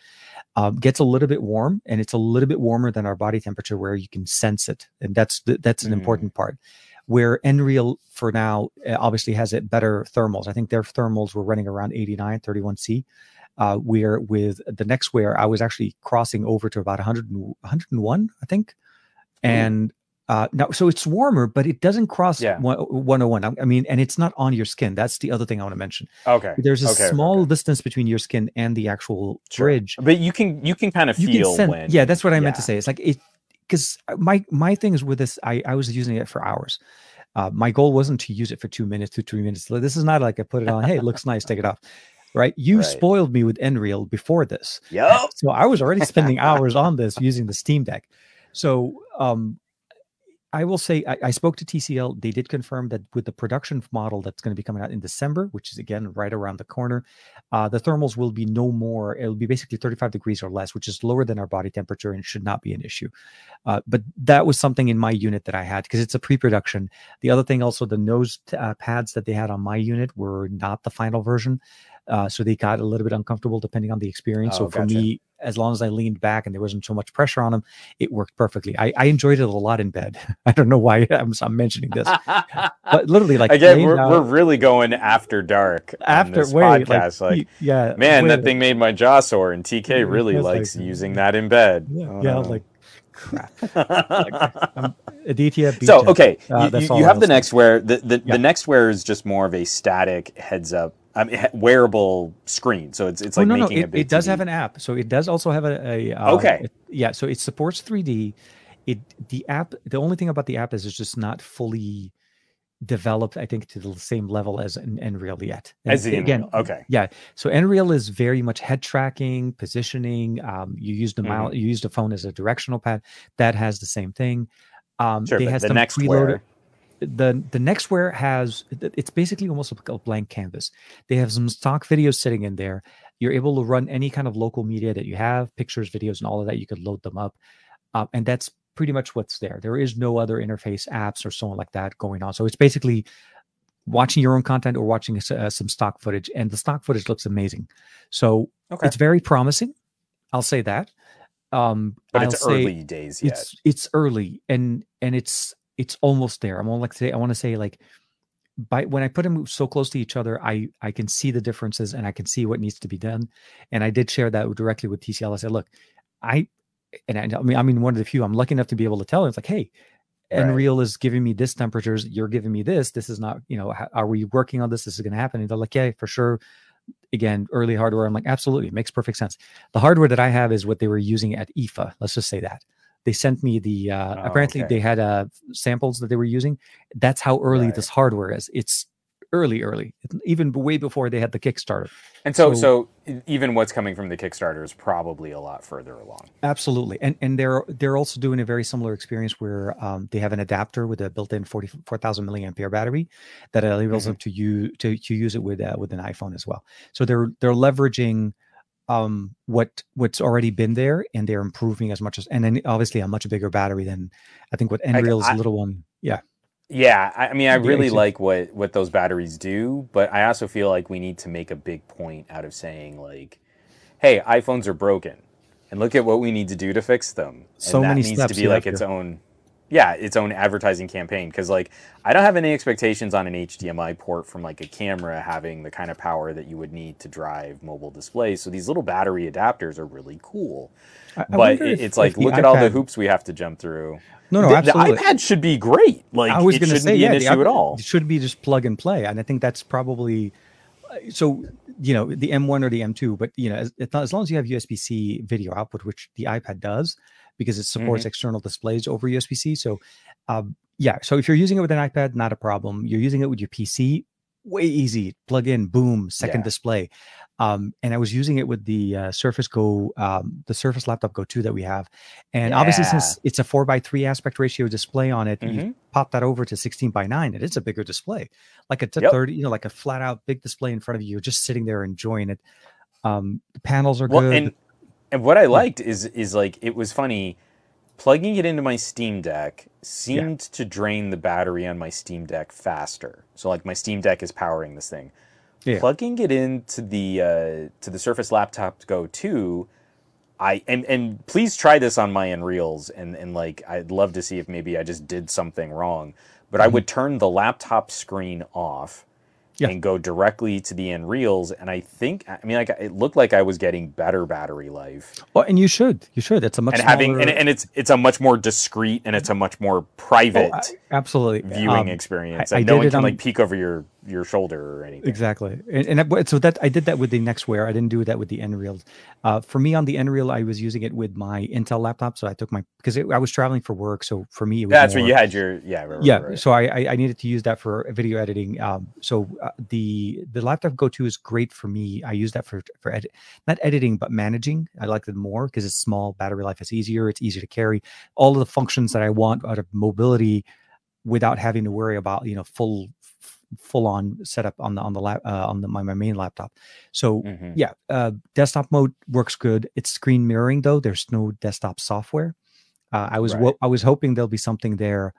um, gets a little bit warm, and it's a little bit warmer than our body temperature, where you can sense it, and that's the, that's an Mm. important part. Where Nreal for now uh, obviously has it better thermals. I think their thermals were running around 89, 31C. Uh, where with the NXTWEAR, I was actually crossing over to about 100, 101, I think, and uh, now, so it's warmer, but it doesn't cross Yeah. one- 101. I I mean, and it's not on your skin. That's the other thing I want to mention. Okay. There's a Okay, small okay. distance between your skin and the actual Sure. bridge. But you can you can kind of You feel sense, when. yeah, that's what I meant to say. It's like it, because my my thing is with this. I I was using it for hours. Uh, my goal wasn't to use it for two minutes, to three minutes. This is not like I put it on. hey, it looks nice. Take it off. Right? You Right. spoiled me with Nreal before this. Yup. So I was already spending hours on this using the Steam Deck. So um I will say I, I, spoke to TCL. They did confirm that with the production model that's going to be coming out in December, which is again right around the corner, uh, the thermals will be no more. It'll be basically 35 degrees or less, which is lower than our body temperature and should not be an issue. Uh, but that was something in my unit that I had because it's a pre-production. The other thing, also, the nose t- uh, pads that they had on my unit were not the final version. Uh, so they got a little bit uncomfortable depending on the experience. Oh, so for gotcha. me, as long as I leaned back and there wasn't so much pressure on them, it worked perfectly. I, I enjoyed it a lot in bed. I don't know why I'm, I'm mentioning this, but literally, like again, we're, we're really going after dark after this wait, podcast. Like, like yeah, man, that thing made my jaw sore, and TK really likes like, using that in bed. Yeah, oh, yeah no. like crap. like, Aditya. So okay, uh, you, you have the NXTWEAR. The the, yeah. the NXTWEAR is just more of a static heads up I mean, wearable screen. So it's it's like oh, no, making no. It, a big it does TV. have an app. So it does also have a, a uh, okay. It, yeah. So it supports 3D. It the app. The only thing about the app is it's just not fully developed. I think to the same level as an Nreal yet. And as the again, okay, yeah. So Nreal is very much head tracking, positioning. Um, you use the mm-hmm. mouse. You use the phone as a directional pad. That has the same thing. Um, sure, they has the next preloaded the the NXTWEAR has it's basically almost a blank canvas. They have some stock videos sitting in there. You're able to run any kind of local media that you have, pictures, videos, and all of that. You could load them up, um, and that's pretty much what's there. There is no other interface apps or so on like that going on. So it's basically watching your own content or watching uh, some stock footage, and the stock footage looks amazing. So okay. it's very promising. I'll say that. Um, but I'll it's early days yet. It's it's early, and and it's it's almost there. I'm like say I want to say like by when I put them so close to each other, I I can see the differences and I can see what needs to be done. And I did share that directly with TCL. I said, look, I and I, I mean I mean one of the few I'm lucky enough to be able to tell. It's like, hey, right. Nreal is giving me this temperatures. You're giving me this. This is not, you know, how, are we working on this? This is going to happen. And they're like, yeah, for sure. Again, early hardware. I'm like, absolutely, it makes perfect sense. The hardware that I have is what they were using at IFA. Let's just say that they sent me the uh, oh, apparently okay. they had uh, samples that they were using. That's how early right. this hardware is. It's early early. Even way before they had the kickstarter. And so, so, so even what's coming from the kickstarter is probably a lot further along. Absolutely. And and they're they're also doing a very similar experience where um, they have an adapter with a built-in 44000 milliampere battery that enables mm-hmm. them to use to, to use it with uh, with an iphone as well. So they're they're leveraging um, what what's already been there, and they're improving as much as, and then obviously a much bigger battery than I think what Nreal's I, little one. Yeah, yeah. I, I mean, I really yeah, like what what those batteries do, but I also feel like we need to make a big point out of saying like, "Hey, iPhones are broken, and look at what we need to do to fix them." And so that many needs steps to be like its own yeah, its own advertising campaign. Because like, I don't have any expectations on an HDMI port from like a camera having the kind of power that you would need to drive mobile displays. So these little battery adapters are really cool. I, I but it, it's like, look iPad... at all the hoops we have to jump through. No, no, the, absolutely. The iPad should be great. Like, I was going to say, yeah, an issue at all. It should be just plug and play, and I think that's probably uh, so you know the M1 or the M2, but you know as, as long as you have USB-C video output, which the iPad does, because it supports mm-hmm. external displays over USB C. So, um, yeah. So if you're using it with an iPad, not a problem. You're using it with your PC, way easy. Plug in, boom, second yeah. display. Um, and I was using it with the uh, Surface Go, um, the Surface Laptop Go 2 that we have. And yeah. obviously, since it's a four by three aspect ratio display on it, mm-hmm. you pop that over to 16 by nine, and it's a bigger display, like a t- yep. 30, you know, like a flat out big display in front of you. You're just sitting there enjoying it. Um, the panels are well, good. And- and what I liked is is like it was funny plugging it into my Steam Deck seemed yeah. to drain the battery on my Steam Deck faster. So like my Steam Deck is powering this thing. Yeah. Plugging it into the uh, to the Surface Laptop Go 2, I and and please try this on my Nreals and and like I'd love to see if maybe I just did something wrong. But mm-hmm. I would turn the laptop screen off yeah. and go directly to the Nreals. And I think, I mean, like it looked like I was getting better battery life. Well, and you should, you should. It's a much and having and, and it's it's a much more discreet and it's a much more private, oh, absolutely viewing um, experience. I, I no one can on, like peek over your your shoulder or anything. Exactly, and, and I, so that I did that with the NXTWEAR. I didn't do that with the Nreal. Uh, for me, on the Nreal, I was using it with my Intel laptop. So I took my because I was traveling for work. So for me, it was. that's more, where you had your yeah right, yeah. Right. So I I needed to use that for video editing. Um, so uh, the the laptop Go to is great for me. I use that for for edit, not editing but managing. I like it more because it's small. Battery life is easier. It's easy to carry. All of the functions that I want out of mobility without having to worry about you know full full on setup on the on the lap uh, on the my, my main laptop. So mm-hmm. yeah, uh, desktop mode works good. It's screen mirroring though. There's no desktop software. Uh, I was right. I was hoping there'll be something there.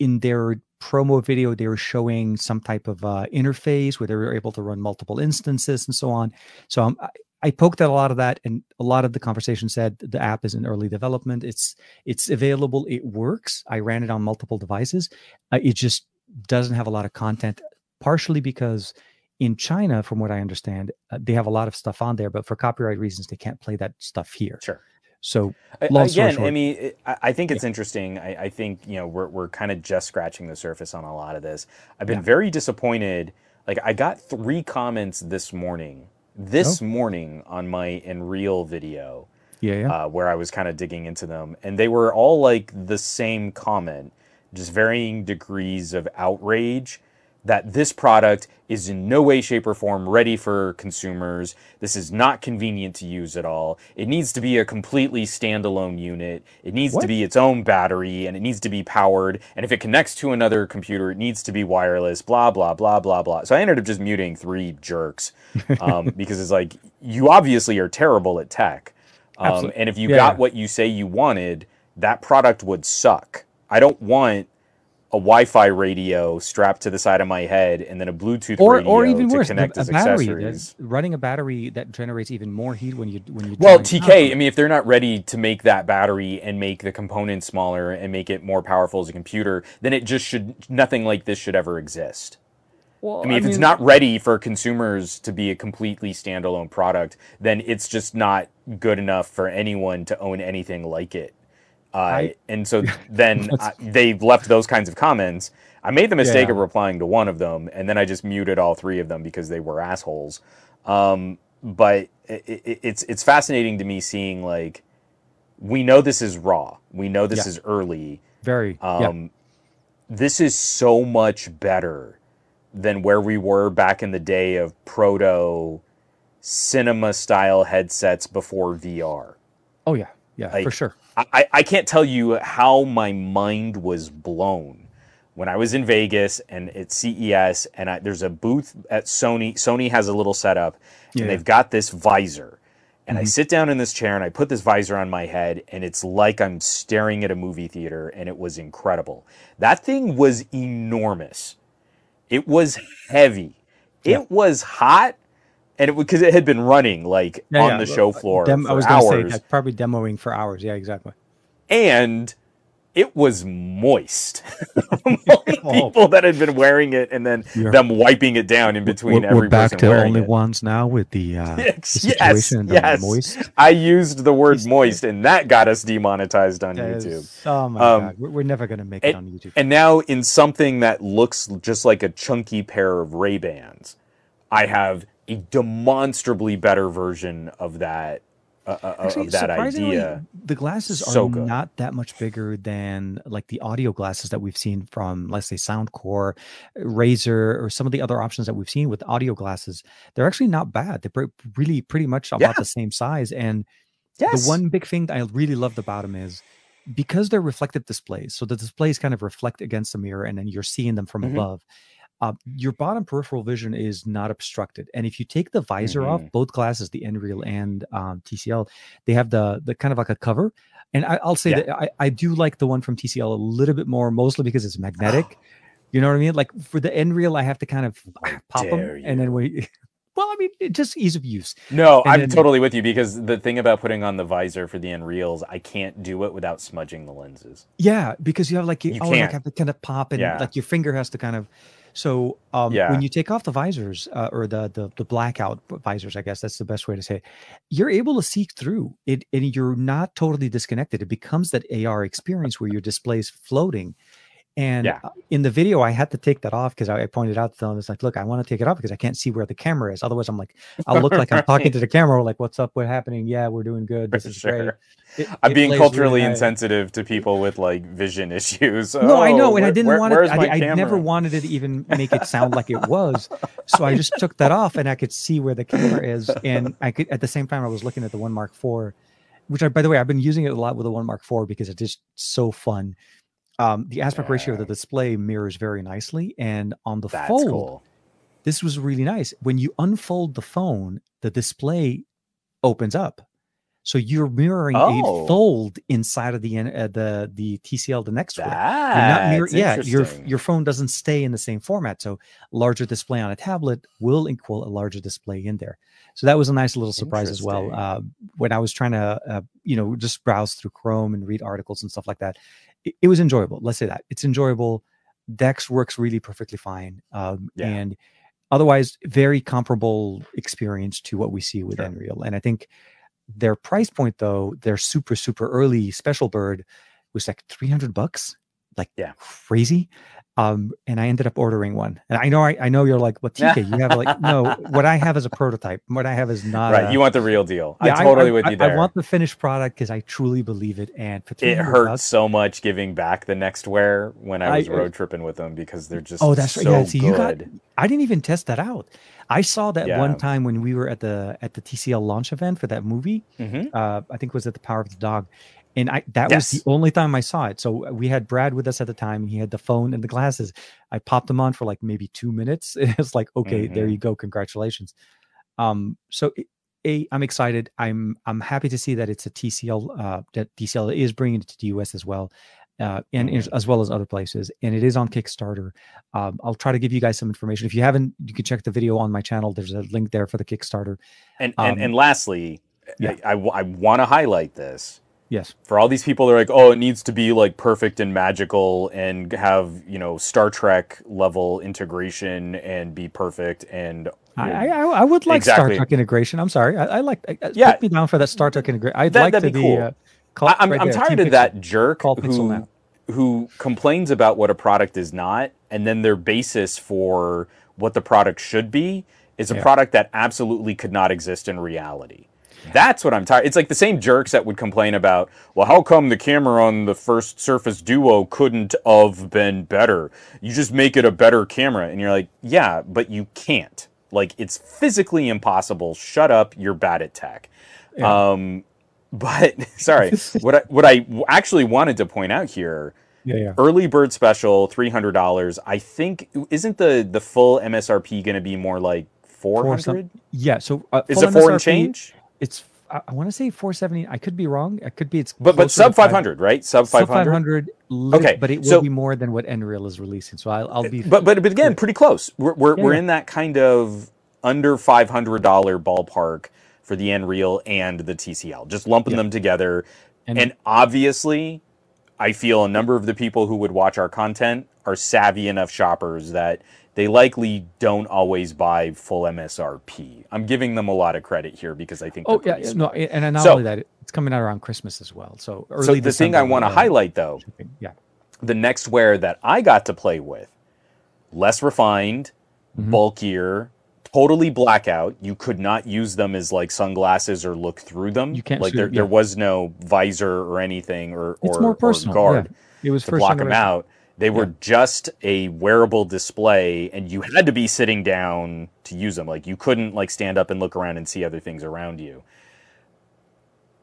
In their promo video, they were showing some type of uh, interface where they were able to run multiple instances and so on. So um, I, I poked at a lot of that, and a lot of the conversation said the app is in early development. It's it's available. It works. I ran it on multiple devices. Uh, it just doesn't have a lot of content, partially because in China, from what I understand, uh, they have a lot of stuff on there, but for copyright reasons, they can't play that stuff here. Sure. So again, I mean, I think it's yeah. interesting. I, I, think you know we're we're kind of just scratching the surface on a lot of this. I've been yeah. very disappointed. Like I got three comments this morning, this oh. morning on my Nreal video. Yeah, yeah. Uh, where I was kind of digging into them, and they were all like the same comment just varying degrees of outrage that this product is in no way, shape, or form ready for consumers. This is not convenient to use at all. It needs to be a completely standalone unit. It needs what? to be its own battery and it needs to be powered. And if it connects to another computer, it needs to be wireless, blah, blah, blah, blah, blah. So I ended up just muting three jerks um, because it's like, you obviously are terrible at tech. Um, and if you yeah. got what you say you wanted, that product would suck. I don't want a Wi-Fi radio strapped to the side of my head and then a Bluetooth or, radio or even to worse, connect as accessories. running a battery that generates even more heat when you when you. Well, TK, I mean, if they're not ready to make that battery and make the component smaller and make it more powerful as a computer, then it just should nothing like this should ever exist. Well, I mean, I if mean, it's not ready for consumers to be a completely standalone product, then it's just not good enough for anyone to own anything like it. Uh, I, and so then I, they left those kinds of comments. I made the mistake yeah. of replying to one of them, and then I just muted all three of them because they were assholes. Um, but it, it, it's it's fascinating to me seeing like we know this is raw, we know this yeah. is early. Very. Um, yeah. This is so much better than where we were back in the day of proto cinema style headsets before VR. Oh yeah, yeah, like, for sure. I, I can't tell you how my mind was blown when I was in Vegas and at CES, and I, there's a booth at Sony. Sony has a little setup, and yeah. they've got this visor. And mm-hmm. I sit down in this chair and I put this visor on my head, and it's like I'm staring at a movie theater, and it was incredible. That thing was enormous. It was heavy. Yeah. It was hot and it because it had been running like yeah, on yeah. the show floor Dem- I was going to say like, probably demoing for hours. Yeah, exactly. And it was moist. oh. people that had been wearing it and then You're, them wiping it down in between we're, every we're back to only it. ones now with the, uh, yes, the yes, yes. moist. I used the word moist and that got us demonetized on YouTube. Oh my um, god, we're, we're never going to make and, it on YouTube. And now in something that looks just like a chunky pair of Ray Bans, I have a demonstrably better version of that uh, uh Actually, of that idea. The glasses so are good. not that much bigger than like the audio glasses that we've seen from, let's say, Soundcore, Razer, or some of the other options that we've seen with audio glasses. They're actually not bad. They're really pretty much about yeah. the same size. And yes. the one big thing that I really loved about them is because they're reflective displays. So the displays kind of reflect against the mirror, and then you're seeing them from mm-hmm. above uh, your bottom peripheral vision is not obstructed. And if you take the visor mm-hmm. off, both glasses, the Nreal and um, TCL, they have the the kind of like a cover. And I, will say yeah. that I, I do like the one from TCL a little bit more, mostly because it's magnetic. you know what I mean? Like for the Nreal, I have to kind of pop them, you. and then we. Well, I mean, it just ease of use. No, and I'm then, totally with you because the thing about putting on the visor for the Nreals, I can't do it without smudging the lenses. Yeah, because you have like you, you oh, like have to kind of pop and yeah. like your finger has to kind of so um, yeah. when you take off the visors uh, or the, the, the blackout visors, I guess that's the best way to say it, you're able to see through it, and you're not totally disconnected. It becomes that AR experience where your display is floating. And Yeah. uh, in the video, I had to take that off because I, I pointed out to them, it's like, look, I want to take it off because I can't see where the camera is. Otherwise, I'm like, I'll look like I'm talking to the camera, like, what's up? What's happening? Yeah, we're doing good. For This is great. sure. It- I'm it being culturally really insensitive to people with like vision issues. No, I know, Oh, and I didn't where- want it. I, I never wanted it to even make it sound like it was. So I just took that off, and I could see where the camera is, and I could at the same time I was looking at the One Mark IV, which I, by the way, I've been using it a lot with the One Mark IV because it's just so fun. Um, the aspect ratio of the display mirrors very nicely, and on the That's fold, cool. this was really nice. When you unfold the phone, the display opens up. So you're mirroring Oh. a fold inside of the uh, the the TCL, the next one. You're not That's mirror- yeah, your your phone doesn't stay in the same format. So larger display on a tablet will equal a larger display in there. So that was a nice little surprise as well. Uh, when I was trying to, uh, you know, just browse through Chrome and read articles and stuff like that, it, it was enjoyable. Let's say that it's enjoyable. Dex works really perfectly fine, um, Yeah. and otherwise very comparable experience to what we see with Sure. Nreal. And I think their price point, though, their super super early special bird was like three hundred bucks, like Yeah. crazy. Um, and I ended up ordering one. And I know I, I know you're like, but TK, you have like no. What I have is a prototype. What I have is not. right. a- You want the real deal. Yeah, I totally with I, you there. I want the finished product because I truly believe it. And it 300 hurts bucks- so much giving back the NXTWEAR when I I- was road tripping with them because they're just Oh, that's right. Yeah, see, you got- I didn't even test that out. I saw that Yeah. one time when we were at the at the TCL launch event for that movie. Mhm. Uh, I think it was at the Power of the Dog, and I that was the only time I saw it. So we had Brad with us at the time. He had the phone and the glasses. I popped them on for like maybe two minutes. It's like, okay, there Mhm. you go, congratulations. Um, so a, I'm excited. I'm I'm happy to see that it's a TCL. Uh, that TCL is bringing it to the US as well. Uh, and Mhm. as- well as other places, and it is on Kickstarter. Um, I'll try to give you guys some information. If you haven't, you can check the video on my channel. There's a link there for the Kickstarter. And, Um, and and lastly, yeah. I, I, want to highlight this Yes. for all these people they're like, oh, it needs to be like perfect and magical and have you know Star Trek level integration and be perfect and I, I, I would like Exactly. Star Trek integration. I'm sorry. I, I like. I, Yeah. Put me down for that Star Trek integration. I'd That- like that'd to be be. cool. Uh, I, I'm, right tired of that jerk Call who who complains about what a product is not, and then their basis for what the product should be is a Yeah. product that absolutely could not exist in reality. That's what I'm tired. It's like the same jerks that would complain about, well, how come the camera on the first Surface Duo couldn't have been better? You just make it a better camera, and you're like, yeah, but you can't. Like it's physically impossible. Shut up. You're bad at tech. Yeah. Um, but sorry, what I, what I actually wanted to point out here, Yeah, yeah. early bird special, three hundred dollars. I think isn't the the full MSRP going to be more like four Four some- hundred? Yeah. So uh, Is it four and change? It's. I, I want to say 470. I could be wrong. It could be. It's. But but sub five hundred, right? Sub Sub five hundred. Okay, But it will so- be more than what Nreal is releasing. So I'll, I'll be. But but but again, pretty close. We're we're, Yeah, we're in that kind of under five hundred dollar ballpark for the Nreal and the TCL. Just lumping Yeah. them together, And- and, obviously, I feel a number of the people who would watch our content are savvy enough shoppers that they likely don't always buy full MSRP. I'm giving them a lot of credit here because I think. Oh yeah, smart. no, and not So- only that, it's coming out around Christmas as well. So early. So the thing I want to uh, highlight though. Yeah. the NXTWEAR that I got to play with, less refined, Mhm. bulkier, totally blackout. You could not use them as like sunglasses or look through them. You can't like there, them, there was no visor or anything or It's or, more or personal. guard yeah. It was to block them out. They were Yeah. just a wearable display, and you had to be sitting down to use them. Like you couldn't like stand up and look around and see other things around you.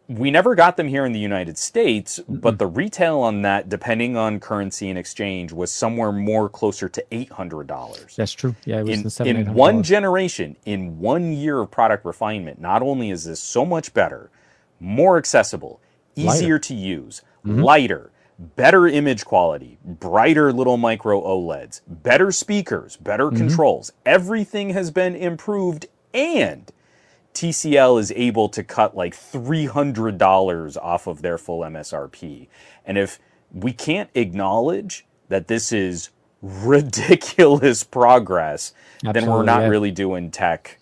We never got them here in the United States, but the retail on that, depending on currency and exchange, was somewhere more closer to eight hundred dollars That's true. Yeah, it was in, the seven. in one generation, in one year of product refinement, not only is this so much better, more accessible, Lighter. easier to use, mm-hmm. lighter, better image quality, brighter little micro OLEDs, better speakers, better mm-hmm. controls, everything has been improved and TCL is able to cut like $300 off of their full MSRP. And if we can't acknowledge that this is ridiculous progress, then we're not yeah. really doing tech.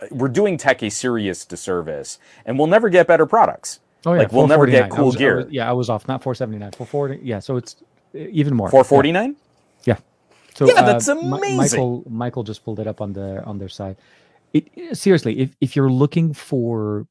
Uh, we're doing tech a serious disservice, and we'll never get better products. Oh yeah, like, we'll never get cool was- I gear. was- yeah, I was off. Not 479. 440. Yeah, so it's even more. Four forty nine. Yeah. So Yeah, that's uh, Mi- amazing. Michael Michael just pulled it up on the on their side. It seriously, if if you're looking for,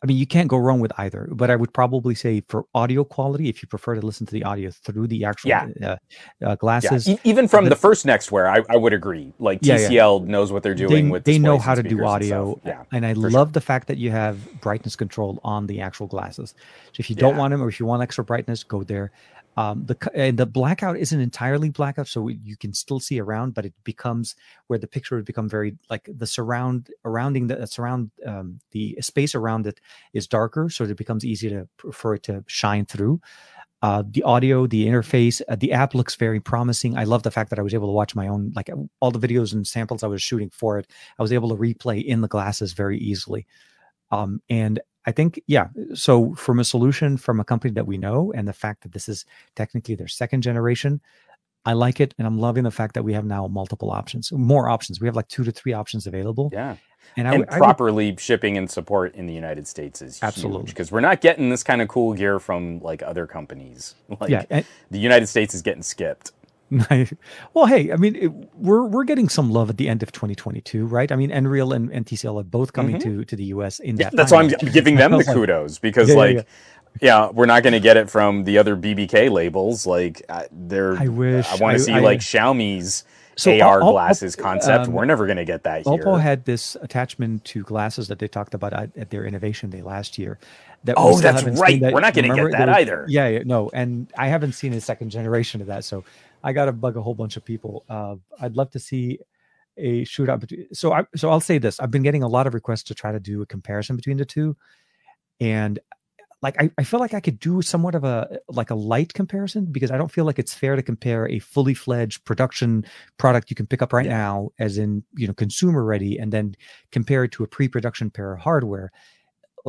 I mean, you can't go wrong with either. But I would probably say for audio quality, if you prefer to listen to the audio through the actual Yeah. uh, uh, Yeah, glasses, e- even from the- the, first NXTWEAR, I, I would agree. Like Yeah, yeah. TCL knows what they're doing they, with. they know how to do speakers and audio. Yeah, and i love the fact that you have brightness control on the actual glasses so if you don't Yeah. want them or if you want extra brightness go there um, the and the blackout isn't entirely blackout so you can still see around but it becomes where the picture would become very like the surround surrounding the surround um, the space around it is darker so it becomes easy to for it to shine through uh, the audio, the interface, uh, the app looks very promising. I love the fact that I was able to watch my own, like all the videos and samples I was shooting for it. I was able to replay in the glasses very easily. Um, and I think, yeah. So from a solution from a company that we know, and the fact that this is technically their second generation, I like it, and I'm loving the fact that we have now multiple options, more options. We have like two to three options available. Yeah, And I, and would- I would properly shipping and support in the United States is Absolutely. because we're not getting this kind of cool gear from like other companies. Like yeah, and, the United States is getting skipped. well, hey, I mean, it, we're we're getting some love at the end of 2022, right? I mean, Nreal and, and TCL are both coming to to the US in Mm-hmm. Yeah, that. that's why I'm giving them the kudos because Yeah, like. yeah. Yeah, we're not going to get it from the other BBK labels. Like, uh, they're. I wish I want to see I- like Xiaomi's So AR glasses concept. um, we're never going to get that here. Oppo had this attachment to glasses that they talked about at, at their innovation day last year. That oh, that's right. That, we're not gonna get that was- either. Yeah, yeah, no, and I haven't seen a second generation of that, so I got to bug a whole bunch of people. Uh, I'd love to see a shootout between. So, I so I'll say this: I've been getting a lot of requests to try to do a comparison between the two, and like I, I feel like I could do somewhat of a like a light comparison because I don't feel like it's fair to compare a fully fledged production product you can pick up right Yeah. now, as in you know consumer ready, and then compare it to a pre-production pair of hardware.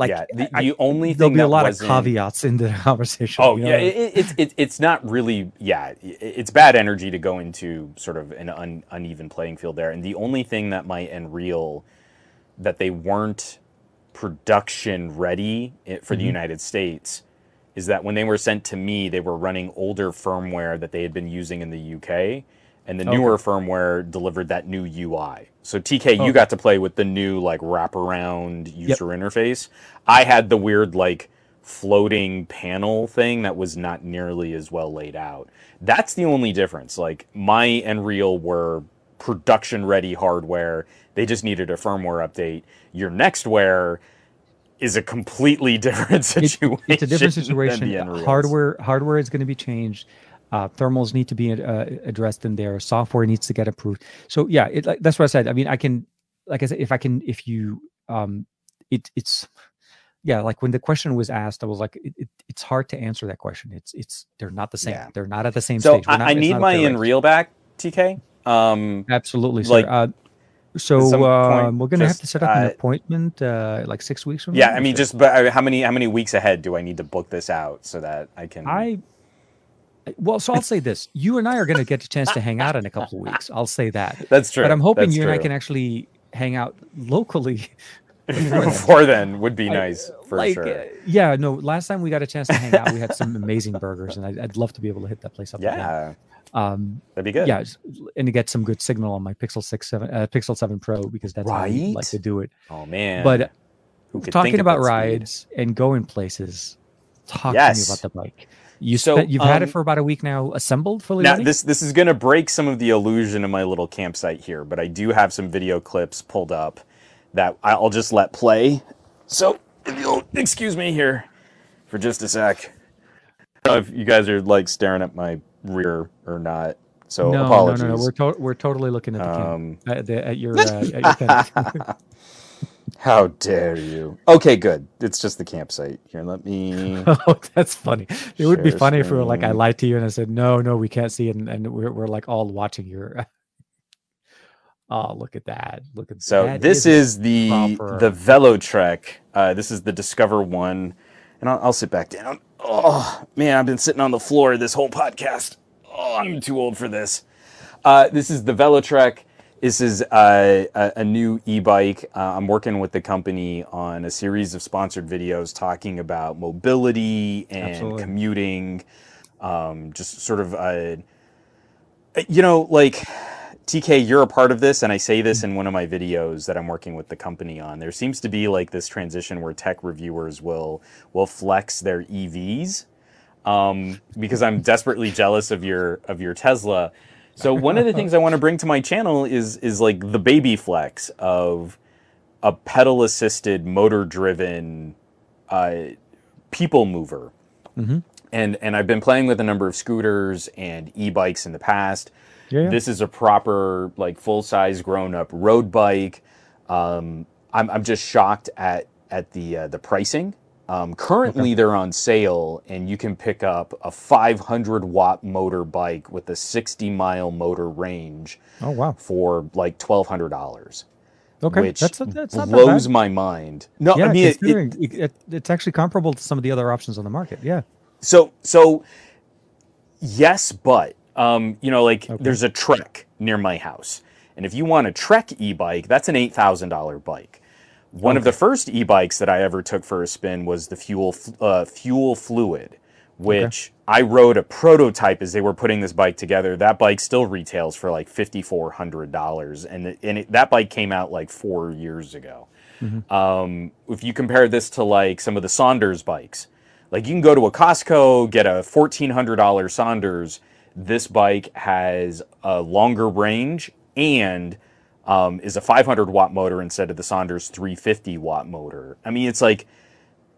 Like yeah, the, I- the only there'll be a lot of caveats in the conversation. Oh you know? yeah, it, it, it's it, it's not really yeah. It's bad energy to go into sort of an un, uneven playing field there. And the only thing that might end real that they weren't production ready for the Mhm. United States is that when they were sent to me, they were running older firmware that they had been using in the UK, and the Okay. newer firmware delivered that new UI. So TK, you got to play with the new like wraparound user interface. I had the weird like floating panel thing that was not nearly as well laid out. That's the only difference. Like my Nreal were production ready hardware. They just needed a firmware update. Your NXTWEAR is a completely different It- situation. it's a different situation. Hardware hardware is going to be changed. Uh, thermals need to be uh, addressed in there. Software needs to get approved. So yeah, it, like, that's what I said. I mean, I can, like I said, if I can, if you, um, it, it's, yeah, like when the question was asked, I was like, it, it, it's hard to answer that question. It's, it's, they're not the same. Yeah. They're not at the same So stage. Not- I, I need my fair race. Nreal back, TK. Um, Absolutely, sir. like, uh, so um, we're gonna have to set up an appointment uh, like six weeks from yeah, now. I mean, just but uh, how many how many weeks ahead do I need to book this out so that I can? I well, so I'll say this: you and I are going to get a chance to hang out in a couple of weeks. I'll say that. That's true. But I'm hoping That's you and I can actually hang out locally. before then would be I- nice for like, sure. uh, yeah, no. Last time we got a chance to hang out, we had some amazing burgers, and I'd, I'd love to be able to hit that place up again. yeah, Um, that'd be good. yeah, and to get some good signal on my Pixel Six Seven, uh, Pixel Seven Pro because that's how I like to do it. Oh man. But talking at about rides and going places, talk Yes. to me about the bike. You So, you've had it um, for about a week now, assembled fully. Now ready? this this is going to break some of the illusion of my little campsite here, but I do have some video clips pulled up that I'll just let play. So if you'll excuse me here for just a sec. I don't know if you guys are like staring at my rear or not. So no, apologies. no, no, no. We're to- we're totally looking at the Um, at, the, at your uh, at your. How dare you? Okay, good. It's just the campsite. Here, let me. oh, that's funny. It would be funny if we were like, I lied to you, and I said, no, no, we can't see, it, and, and we're we're like all watching your. oh, look at that! Look at So that So this a is the proper- the Velotric. Uh, this is the Discover One, and I'll, I'll sit back down. Oh man, I've been sitting on the floor this whole podcast. Oh, I'm too old for this. Uh, this is the Velotric. This is uh, a, a new e-bike. Uh, I'm working with the company on a series of sponsored videos talking about mobility and Absolutely. commuting. Um, just sort of, uh, you know, like TK, you're a part of this, and I say this in one of my videos that I'm working with the company on. There seems to be like this transition where tech reviewers will will flex their EVs um, because I'm desperately jealous of your of your Tesla. So one of the things I want to bring to my channel is is like the baby flex of a pedal assisted motor driven uh, people mover. Mm-hmm. And and I've been playing with a number of scooters and e-bikes in the past. Yeah, yeah. This is a proper like full size grown up road bike. Um, I'm I'm just shocked at at the uh, the pricing. Um, currently, they're on sale, and you can pick up a 500 watt motor bike with a 60 mile motor range Oh wow. for like twelve hundred dollars. Okay, which that's that's blows my mind. No, Yeah, I mean, it, it, it, it, it's actually comparable to some of the other options on the market. Yeah. so so yes, but um, you know, like Okay. there's a Trek near my house, and if you want a Trek e-bike, that's an eight thousand dollar bike. One of the first e-bikes that I ever took for a spin was the FUELL uh, FUELL Fluid, which I rode a prototype as they were putting this bike together. That bike still retails for like fifty four hundred dollars, and it, and it, that bike came out like four years ago. Um, if you compare this to like some of the Sondors bikes, like you can go to a Costco, get a fourteen hundred dollar Sondors. This bike has a longer range and um, is a 500 watt motor instead of the Sondors 350 watt motor. I mean, it's like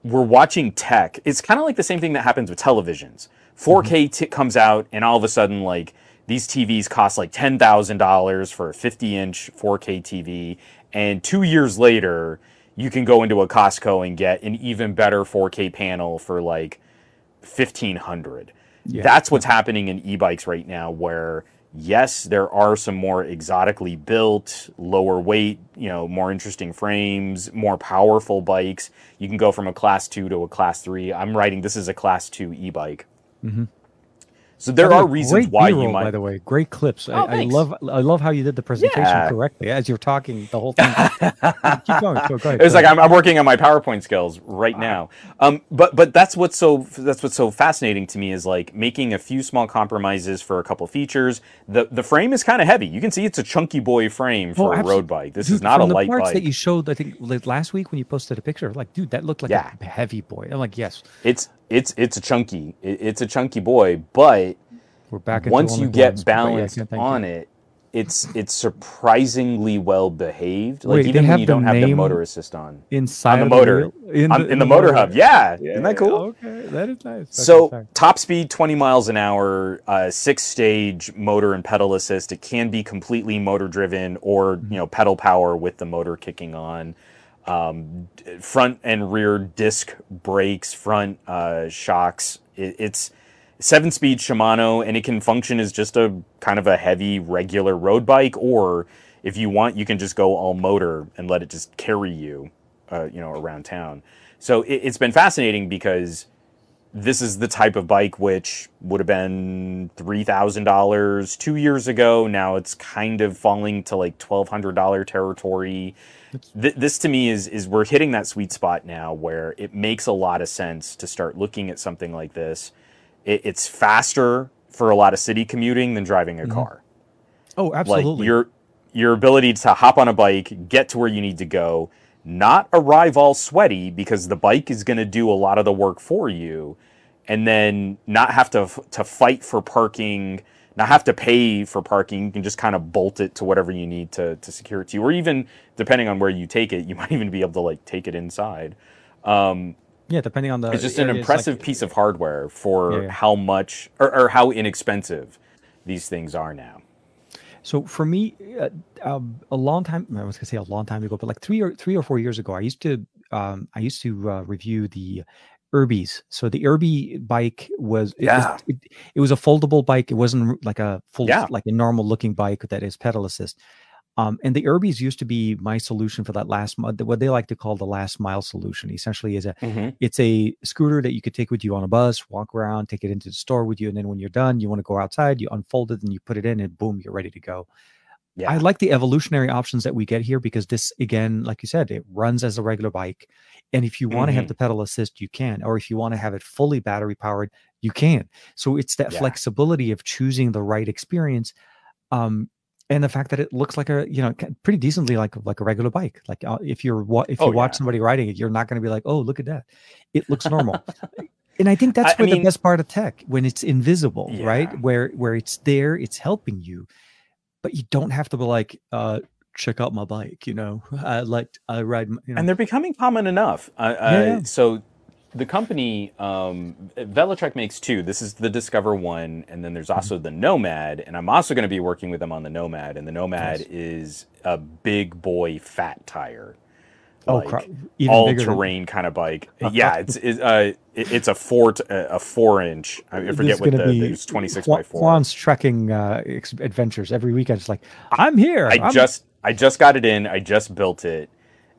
we're watching tech. It's kind of like the same thing that happens with televisions. 4K t- comes out, and all of a sudden, like these TVs cost like ten thousand dollars for a 50 inch 4K TV, and two years later, you can go into a Costco and get an even better 4K panel for like fifteen hundred. Yeah. That's what's happening in e-bikes right now, where yes, there are some more exotically built, lower weight, you know, more interesting frames, more powerful bikes. You can go from a class two to a class three. I'm writing this is a class two e-bike. Mhm. So there By are reasons why you B-roll, might. By the way, great clips. Oh, I, I love. I love how you did the presentation Yeah. correctly as you're talking the whole thing. Keep going. Go, go ahead. It was go like ahead. I'm, I'm working on my PowerPoint skills right now. Um, but but that's what's so that's what's so fascinating to me is like making a few small compromises for a couple features. The the frame is kind of heavy. You can see it's a chunky boy frame for Oh, a road bike. This is Dude, not a from the light parts bike. that you showed. I think like, last week when you posted a picture, like, dude, that looked like Yeah. a heavy boy. I'm like, yes, It's it's it's a chunky it, it's a chunky boy, but we're back. Once you get ones. But yeah, balance on you. it, it's it's surprisingly well behaved. Like Wait, even when you don't have the motor assist on inside on the of motor. wheel? On- in the motor hub. Yeah, isn't that cool? Okay, that is nice. So sorry. top speed, 20 miles an hour, uh, six stage motor and pedal assist. It can be completely motor driven or Mm-hmm. you know pedal power with the motor kicking on. Um, front and rear disc brakes, front uh, shocks. It, it's seven speed Shimano, and it can function as just a kind of a heavy regular road bike, or if you want, you can just go all motor and let it just carry you, uh, you know, around town. So it, it's been fascinating because this is the type of bike which would have been three thousand dollars two years ago. Now it's kind of falling to like twelve hundred dollar territory. Th- this to me is is we're hitting that sweet spot now where it makes a lot of sense to start looking at something like this. It, it's faster for a lot of city commuting than driving a mm-hmm. car oh, absolutely. like your your ability to hop on a bike, get to where you need to go, not arrive all sweaty because the bike is going to do a lot of the work for you, and then not have to to fight for parking, not have to pay for parking. You can just kind of bolt it to whatever you need to to secure it to you, or even depending on where you take it, you might even be able to like take it inside. Um, yeah, depending on the. it's just an impressive like- piece of hardware for Yeah, yeah. how much or, or how inexpensive these things are now. So for me, uh, um, a long time I was gonna say a long time ago, but like three or three or four years ago, I used to um, I used to uh, review the URB-Es. So the URB-E bike was it, Yeah. was, it, it was a foldable bike. It wasn't like a full Yeah. like a normal looking bike that is pedal assist. Um, and the URB-Es used to be my solution for that last what they like to call the last mile solution. Essentially, is a it's a scooter that you could take with you on a bus, walk around, take it into the store with you, and then when you're done, you want to go outside, you unfold it and you put it in, and boom, you're ready to go. yeah. I like the evolutionary options that we get here because this, again, like you said, it runs as a regular bike. And if you want to mm-hmm. have the pedal assist, you can. Or if you want to have it fully battery powered, you can. So it's that yeah. flexibility of choosing the right experience. Um, and the fact that it looks like a you know pretty decently like like a regular bike like uh, if you're if you oh, watch yeah. somebody riding it you're not going to be like oh look at that it looks normal and i think that's I, where I mean, the best part of tech when it's invisible yeah. right where where it's there it's helping you but you don't have to be like uh check out my bike you know i like i ride you know. and they're becoming common enough uh, yeah. so the company um, Velotric makes two. This is the Discover one, and then there's mm-hmm. also the Nomad. And I'm also going to be working with them on the Nomad. And the Nomad nice. is a big boy fat tire, oh, like all terrain than... kind of bike. yeah, it's it's, uh, it's a four t- a four inch. I forget what the it's 26 Juan, by four. Juan's trekking uh, adventures every weekend. It's like I'm here. I I'm... just I just got it in. I just built it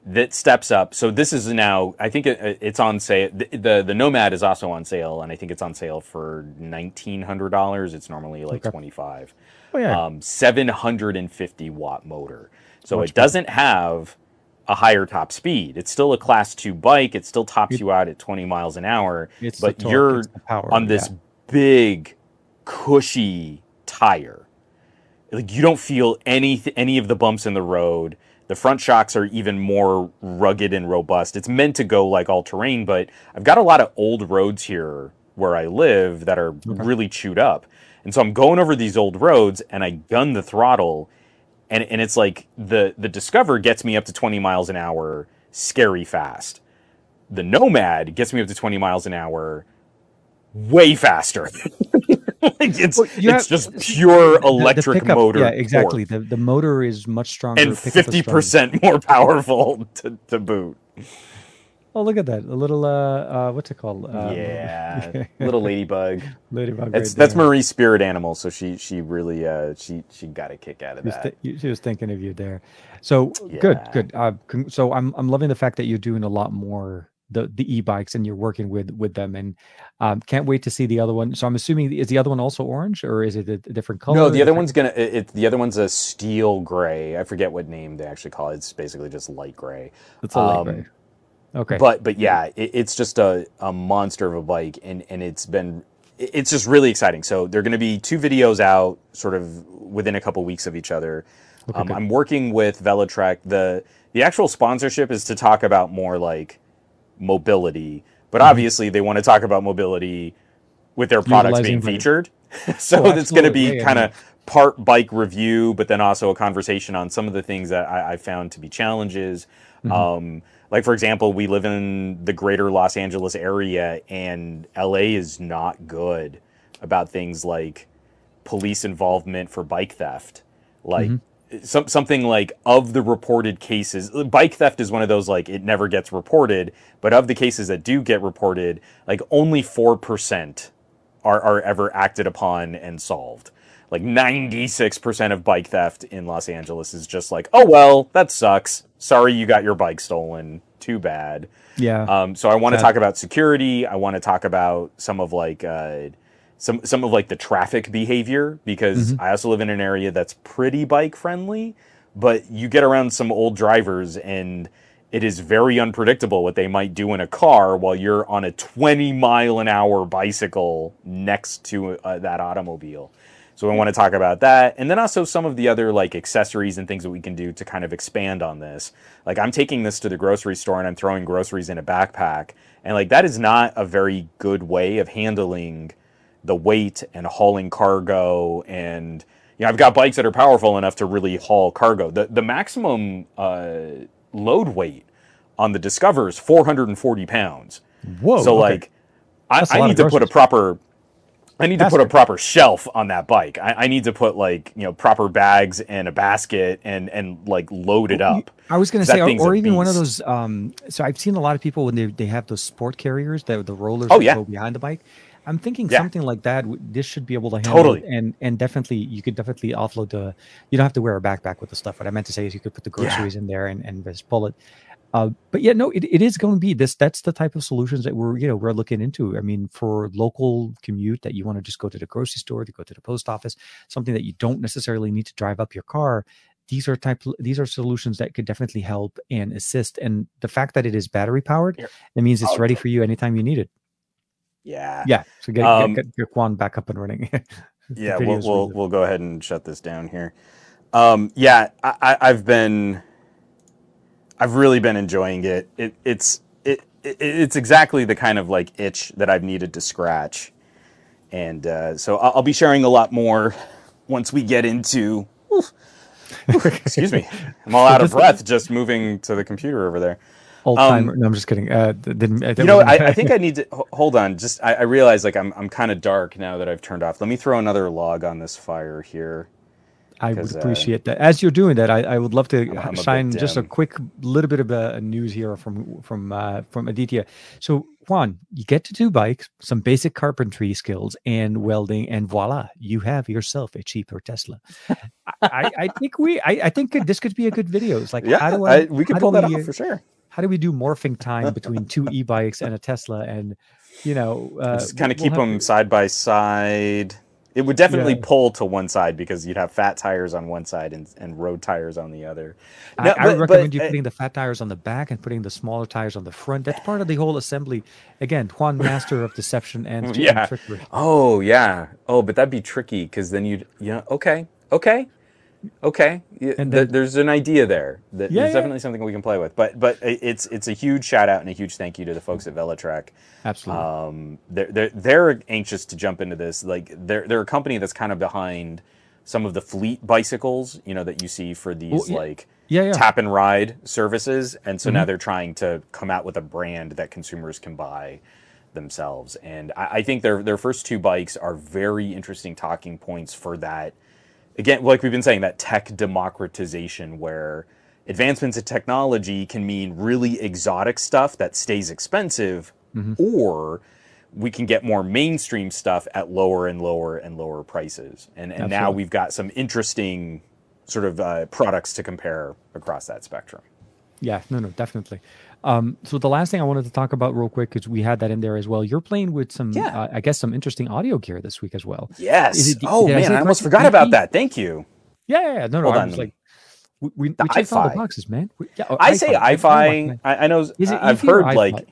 that steps up. So this is now, I think it, it's on sale. The, the, the Nomad is also on sale, and I think it's on sale for nineteen hundred dollars. It's normally like okay. twenty five. Oh yeah. Um, seven hundred and fifty watt motor. So Much it doesn't have a higher top speed. It's still a class two bike. It still tops you out at twenty miles an hour. It's but torque, you're power, on this yeah. big, cushy tire. Like you don't feel any any of the bumps in the road the front shocks are even more rugged and robust. It's meant to go like all terrain, but I've got a lot of old roads here where I live that are okay. really chewed up. And so I'm going over these old roads and I gun the throttle and, and it's like the, the Discover gets me up to 20 miles an hour, scary fast. The Nomad gets me up to 20 miles an hour, way faster. like it's well, it's have, just pure the, electric the pickup, motor. Yeah, exactly. The the motor is much stronger and fifty percent more powerful to, to boot. Oh, look at that! A little uh, uh what's it called? Um, yeah, little ladybug. Ladybug. That's right that's Marie's spirit animal. So she she really uh she she got a kick out of that. Th- she was thinking of you there. So yeah. good, good. Uh, so I'm I'm loving the fact that you're doing a lot more the the e-bikes and you're working with with them and um, can't wait to see the other one. So i'm assuming is the other one also orange or is it a, different color? no the other one's gonna it, it, the other one's a steel gray. I forget what name they actually call it. It's basically just light gray. It's a light um, gray. Okay. but but yeah it, it's just a, a monster of a bike and and it's been it's just really exciting. So there are going to be two videos out sort of within a couple weeks of each other. Okay, um, i'm working with velotric the the actual sponsorship is to talk about more like mobility, but mm-hmm. obviously they want to talk about mobility with their products being featured. so oh, it's going to be yeah, kind of yeah. part bike review, but then also a conversation on some of the things that I, I found to be challenges. Mm-hmm. Um, like for example, we live in the greater Los Angeles area, and LA is not good about things like police involvement for bike theft. Like mm-hmm some, something like of the reported cases bike theft is one of those like it never gets reported but of the cases that do get reported like only 4% are, are ever acted upon and solved. Like 96% of bike theft in los angeles is just like oh well that sucks. Sorry you got your bike stolen. Too bad. Yeah. Um, so i want to talk about security. I want to talk about some of like uh, some some of like the traffic behavior because mm-hmm. I also live in an area that's pretty bike friendly, but you get around some old drivers and it is very unpredictable what they might do in a car while you're on a 20 mile an hour bicycle next to uh, that automobile. So we want to talk about that. And then also some of the other like accessories and things that we can do to kind of expand on this. Like I'm taking this to the grocery store and I'm throwing groceries in a backpack. And like that is not a very good way of handling the weight and hauling cargo and you know I've got bikes that are powerful enough to really haul cargo. The the maximum uh, load weight on the Discover is 440 pounds. Whoa! So okay. like I, I need to put a proper I need to put a proper shelf on that bike. I, I, need to put like you know proper bags and a basket and and like load it up. I was going to say, or, or even beast. one of those. Um, so I've seen a lot of people when they they have those sport carriers that the rollers oh, yeah. go behind the bike. I'm thinking yeah. something like that. This should be able to handle totally. and and definitely you could definitely offload the. You don't have to wear a backpack with the stuff. What I meant to say is you could put the groceries yeah. in there and and just pull it. Uh, but yeah, no, it, it is going to be this. That's the type of solutions that we're you know we're looking into. I mean, for local commute that you want to just go to the grocery store, to go to the post office, something that you don't necessarily need to drive up your car. These are type these are solutions that could definitely help and assist. And the fact that it is battery powered, Here. that means it's ready for you anytime you need it. Yeah. Yeah. So get, Um, get, get your Quan back up and running. Yeah, we'll we'll, we'll go ahead and shut this down here. Um, yeah, I, I, I've been, I've really been enjoying it. It it's it, it it's exactly the kind of like itch that I've needed to scratch, and uh, so I'll, I'll be sharing a lot more once we get into. Excuse me, I'm all out of breath just moving to the computer over there. Old um. No, I'm just kidding. Uh, didn't, uh, You know, I, I think I need to hold on. Just I, I realize like I'm I'm kind of dark now that I've turned off. Let me throw another log on this fire here. I would uh, appreciate that. As you're doing that, I, I would love to I'm- I'm a just a quick little bit of uh, news here from from uh, from Aditya. So Juan, you get to do bikes, some basic carpentry skills, and welding, and voila, you have yourself a cheaper Tesla. I, I think we, I, I think this could be a good video. It's like, Yeah, how do I, we can pull that off uh, for sure. How do we do morphing time between two e-bikes and a Tesla, and you know, uh, Just kind of we'll keep them to- side by side. It would definitely Yeah. pull to one side because you'd have fat tires on one side and, and road tires on the other. I, No, I would but- recommend but, you uh, putting the fat tires on the back and putting the smaller tires on the front. That's part of the whole assembly. Again, Juan, master of deception and, and Yeah. trickery. Oh yeah. Oh, but that'd be tricky because then you'd yeah. Okay. Okay. Okay. Then- there's an idea there. That Yeah, there's yeah. definitely something we can play with. But but it's it's a huge shout out and a huge thank you to the folks at Velotric. Absolutely. Um, they're, they're they're anxious to jump into this. Like they're they're a company that's kind of behind some of the fleet bicycles, you know, that you see for these Well, yeah. like yeah, yeah. tap and ride services. And so Mm-hmm. now they're trying to come out with a brand that consumers can buy themselves. And I, I think their their first two bikes are very interesting talking points for that. Again, like we've been saying, that tech democratization where advancements in technology can mean really exotic stuff that stays expensive, Mm-hmm. or we can get more mainstream stuff at lower and lower and lower prices. And and now we've got some interesting sort of uh, products to compare across that spectrum. yeah, no, no, definitely. Um, so the last thing I wanted to talk about real quick because we had that in there as well. You're playing with some, Yeah. uh, I guess, some interesting audio gear this week as well. Yes. It oh did I man, I, almost forgot about that. Thank you. Yeah, yeah, yeah. no, no. Hold I on, was let like, we, we, we The checked all the boxes, man. We, yeah, oh, I say iFi. I- iFi. I- I, know. Is it I've heard like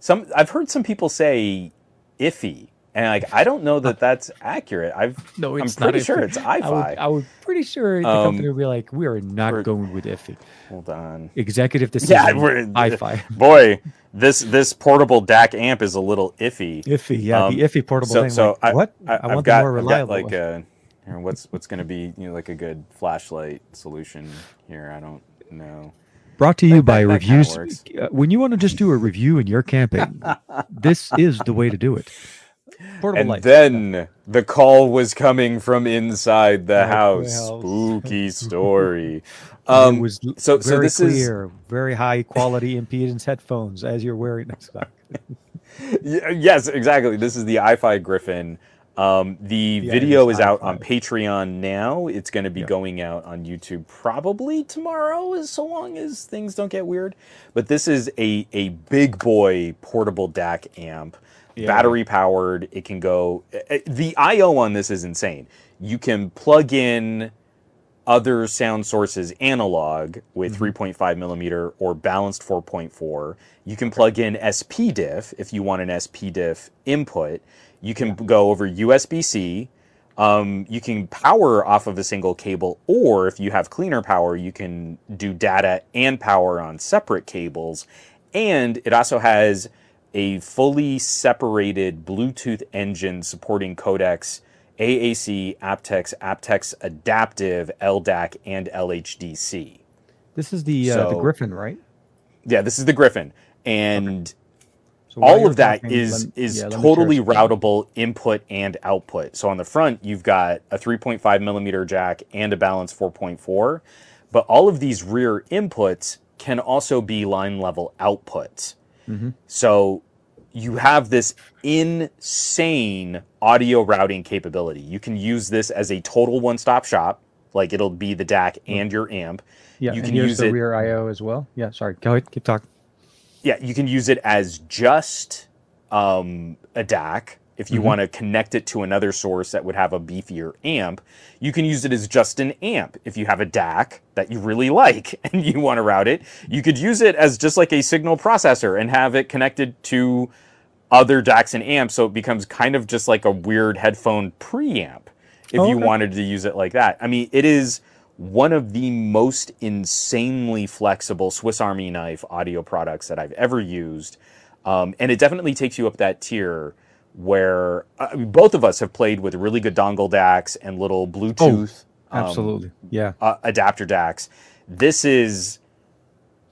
some. I've heard some people say iffy, and like I don't know that that's accurate. I've No, I'm it's not pretty sure it's I would, iFi. I would pretty sure the Um, company would be like, we are not going with iffy. Hold on. Executive decision. Yeah, we're, iFi. boy, this this portable DAC amp is a little iffy. Iffy, yeah, Um, the iffy portable so thing. so like, I, what? I, I, want got, more I've got reliable. like a here, what's what's going to be you know like a good flashlight solution here. I don't know. Brought to you by that reviews. works. Uh, when you want to just do a review in your camping, this is the way to do it. Portable And lights. then the call was coming from inside the Inside the house. house. Spooky story. Um, it was so very so this is clear, very high quality impedance headphones as you're wearing them. Yes, exactly. This is the iFi Gryphon. Um, the it video is is out on Patreon now. It's going to be Yeah. going out on YouTube probably tomorrow, as so long as things don't get weird. But this is a a big boy portable DAC amp, Yeah. battery powered. It can go. eh, eh, The I/O on this is insane. You can plug in other sound sources analog with 3.5 millimeter or balanced 4.4. You can plug in SPDIF if you want an SPDIF input. You can go over USB C. Um, you can power off of a single cable, or if you have cleaner power, you can do data and power on separate cables. And it also has a fully separated Bluetooth engine supporting codecs AAC, aptX, aptX Adaptive, LDAC, and LHDC. This is the uh, the Gryphon, right? Yeah, this is the Gryphon, and So all of that talking, is is yeah, let me share totally routable input and output. So on the front, you've got a 3.5 millimeter jack and a balance 4.4, but all of these rear inputs can also be line level outputs. Mm-hmm. So you have this insane audio routing capability. You can use this as a total one stop shop. like it'll be the DAC and your amp. Yeah, you can use the it. rear I/O as well. Yeah, sorry. Go ahead, keep talking. Yeah, you can use it as just um, a DAC. If you want to connect it to another source that would have a beefier amp, you can use it as just an amp. If you have a DAC that you really like and you want to route it, you could use it as just like a signal processor and have it connected to other DACs and amps. So it becomes kind of just like a weird headphone preamp if Oh, you wanted to use it like that. I mean, it is one of the most insanely flexible Swiss Army knife audio products that I've ever used. Um, and it definitely takes you up that tier where uh, both of us have played with really good dongle DACs and little Bluetooth um, Absolutely. yeah. uh, adapter DACs. This is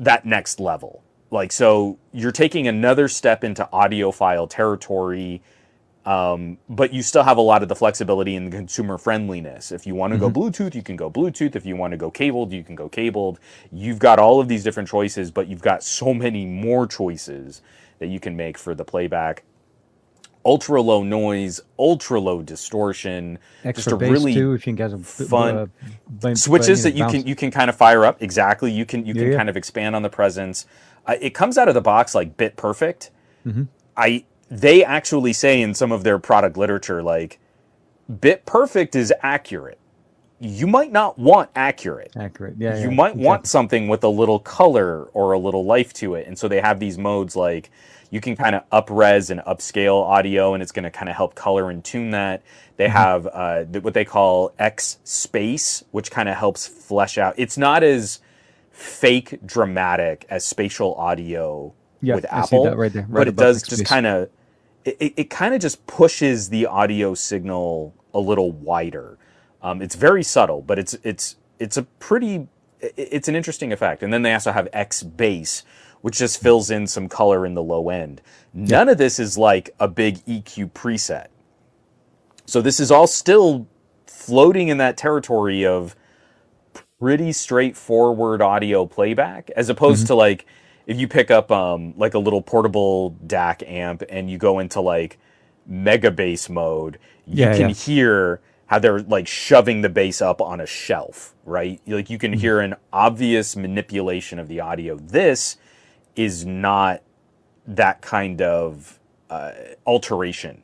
that next level. Like, so you're taking another step into audiophile territory, um, but you still have a lot of the flexibility and the consumer friendliness. If you want to go Bluetooth, you can go Bluetooth. If you want to go cabled, you can go cabled. You've got all of these different choices, but you've got so many more choices that you can make for the playback. Ultra low noise, ultra low distortion, Extra just a bass really too, if you can get fun uh, switches that you bounce. can you can kind of fire up exactly you can you can yeah. kind of expand on the presence uh, it comes out of the box like bit perfect Mm-hmm. i they actually say in some of their product literature like bit perfect is accurate you might not want accurate. Accurate. Yeah, you yeah, might want something with a little color or a little life to it and so they have these modes like you can kind of up res and upscale audio and it's going to kind of help color and tune that. They Mm-hmm. have uh, what they call XSpace which kind of helps flesh out. It's not as fake dramatic as spatial audio Yeah, with apple right there, right but it does just kind of it, it kind of just pushes the audio signal a little wider um, it's very subtle, but it's it's it's a pretty it's an interesting effect. And then they also have XBass, which just fills in some color in the low end. None of this is like a big EQ preset. So this is all still floating in that territory of pretty straightforward audio playback, as opposed to like if you pick up um, like a little portable DAC amp and you go into like mega bass mode, you Yeah, can yeah. hear how they're like shoving the bass up on a shelf, right? Like you can hear an obvious manipulation of the audio. This is not that kind of uh, alteration.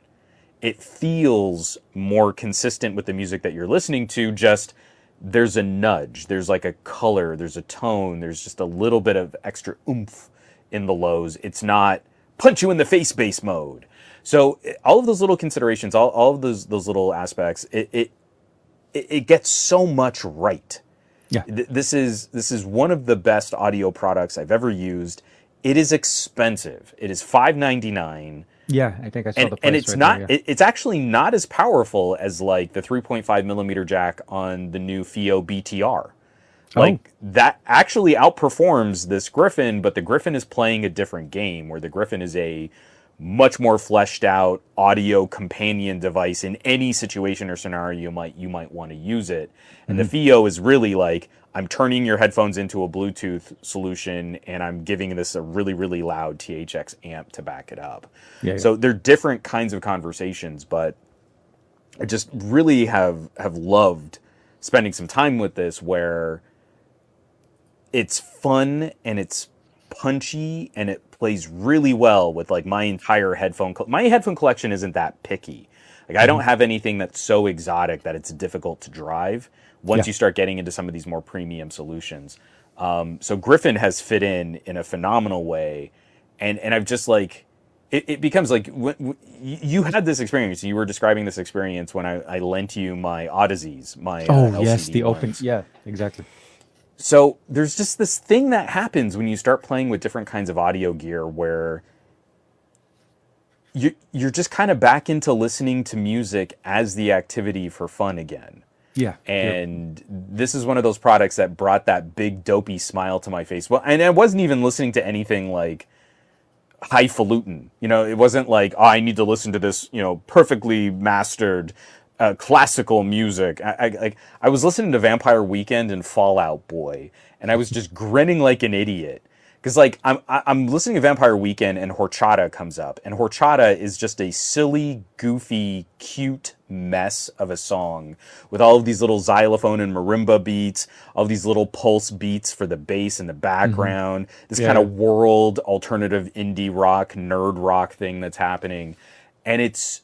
It feels more consistent with the music that you're listening to. Just there's a nudge, there's like a color, there's a tone, there's just a little bit of extra oomph in the lows. It's not punch you in the face bass mode. So all of those little considerations, all, all of those those little aspects, it it, it gets so much right. Yeah. This is this is one of the best audio products I've ever used. It is expensive. It is five ninety nine Yeah, I think I saw and, the price and it's right not there, yeah. it, it's actually not as powerful as like the 3.5 millimeter jack on the new FiiO BTR. Oh. Like that actually outperforms this Gryphon, but the Gryphon is playing a different game where the Gryphon is a much more fleshed out audio companion device in any situation or scenario you might you might want to use it. And Mm-hmm. the FiiO is really like I'm turning your headphones into a Bluetooth solution and I'm giving this a really really loud THX amp to back it up. Yeah, yeah. So they're different kinds of conversations, but I just really have have loved spending some time with this where it's fun and it's punchy and it plays really well with like my entire headphone col- my headphone collection isn't that picky like i don't have anything that's so exotic that it's difficult to drive once Yeah. you start getting into some of these more premium solutions um, so gryphon has fit in in a phenomenal way and and i've just like it, it becomes like when, when, you had this experience you were describing this experience when i, I lent you my Audezes my uh, Oh yes, LCD the open. Yeah, exactly. So there's just this thing that happens when you start playing with different kinds of audio gear where you you're just kind of back into listening to music as the activity for fun again. Yeah, yeah. And this is one of those products that brought that big dopey smile to my face. Well, and I wasn't even listening to anything like highfalutin. You know, it wasn't like, oh, I need to listen to this, you know, perfectly mastered uh, classical music. I, I like I was listening to Vampire Weekend and Fall Out Boy, and I was just grinning like an idiot because like I'm I'm listening to Vampire Weekend and Horchata comes up, and Horchata is just a silly, goofy, cute mess of a song with all of these little xylophone and marimba beats, all these little pulse beats for the bass in the background, mm-hmm. this yeah. kind of world alternative indie rock, nerd rock thing that's happening, and it's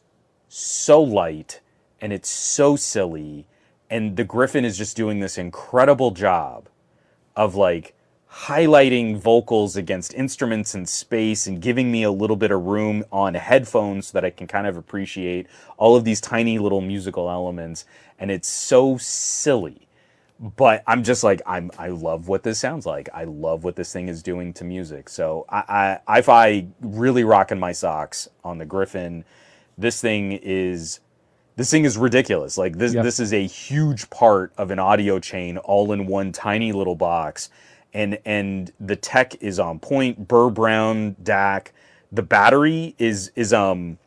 so light and it's so silly, and the Gryphon is just doing this incredible job of like highlighting vocals against instruments and space and giving me a little bit of room on headphones so that I can kind of appreciate all of these tiny little musical elements. And it's so silly. But I'm just like I'm. I love what this sounds like. I love what this thing is doing to music. So I, I, I really rocking my socks on the Gryphon, this thing is this thing is ridiculous. Like this, yep. this is a huge part of an audio chain, all in one tiny little box and and the tech is on point. Burr Brown DAC. The battery is is um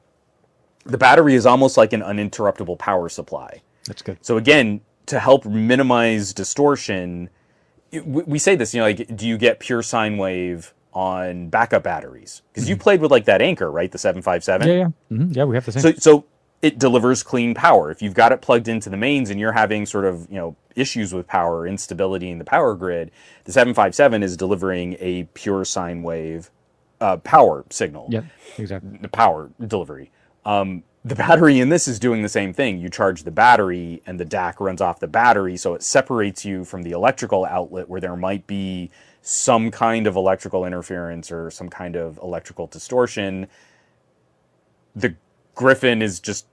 the battery is almost like an uninterruptible power supply. That's good. So again, to help minimize distortion, we say this, you know, like do you get pure sine wave on backup batteries? Because mm-hmm. you played with like that Anker, right? The seven five seven. Yeah, yeah, mm-hmm. yeah. We have the same. So so it delivers clean power. If you've got it plugged into the mains and you're having sort of, you know, issues with power, instability in the power grid, the 757 is delivering a pure sine wave uh, power signal. Yeah, exactly. The power delivery. Um, the battery in this is doing the same thing. You charge the battery and the DAC runs off the battery, so it separates you from the electrical outlet where there might be some kind of electrical interference or some kind of electrical distortion. The Gryphon is just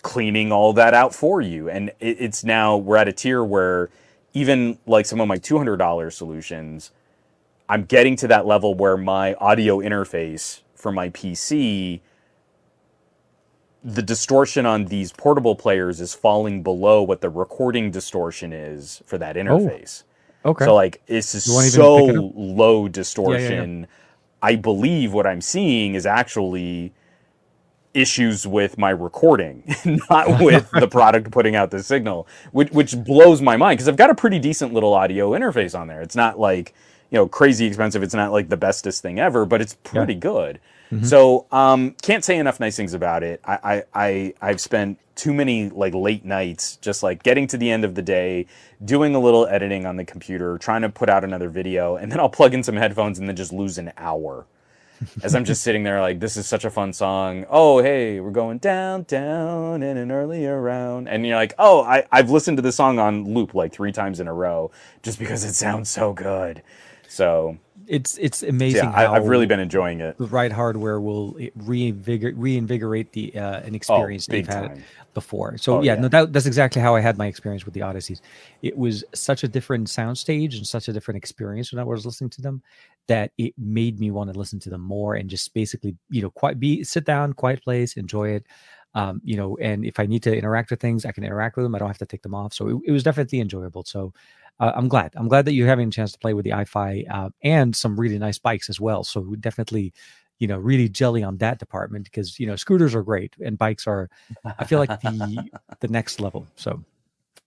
cleaning all that out for you. And it, it's now, we're at a tier where even like some of my $200 solutions, I'm getting to that level where my audio interface for my PC, the distortion on these portable players is falling below what the recording distortion is for that oh, interface. Oh, okay. So like it's just so low distortion. Yeah, yeah, yeah. I believe what I'm seeing is actually issues with my recording, not with the product putting out the signal, which, which blows my mind because I've got a pretty decent little audio interface on there. It's not like, you know, crazy expensive. It's not like the bestest thing ever, but it's pretty yeah. good. Mm-hmm. So, um, can't say enough nice things about it. I, I, I, I've spent too many like late nights just like getting to the end of the day, doing a little editing on the computer, trying to put out another video, and then I'll plug in some headphones and then just lose an hour as I'm just sitting there like this is such a fun song. Oh hey, we're going down, down in an earlier round, and you're like, oh, I I've listened to this song on loop like three times in a row just because it sounds so good. So it's it's amazing. Yeah, I, have really been enjoying it. The right hardware will reinvigorate reinvigorate the uh, an experience oh, they've had time. before. So oh, yeah, yeah, no, that, that's exactly how I had my experience with the Audezes. It was such a different soundstage and such a different experience when I was listening to them that it made me want to listen to them more and just basically you know quite be sit down, quiet place, enjoy it. Um, you know, and if I need to interact with things, I can interact with them. I don't have to take them off. So it, it was definitely enjoyable. So uh, I'm glad. I'm glad that you're having a chance to play with the iFi uh, and some really nice bikes as well. So definitely, you know, really jelly on that department because you know scooters are great and bikes are. I feel like the the next level. So.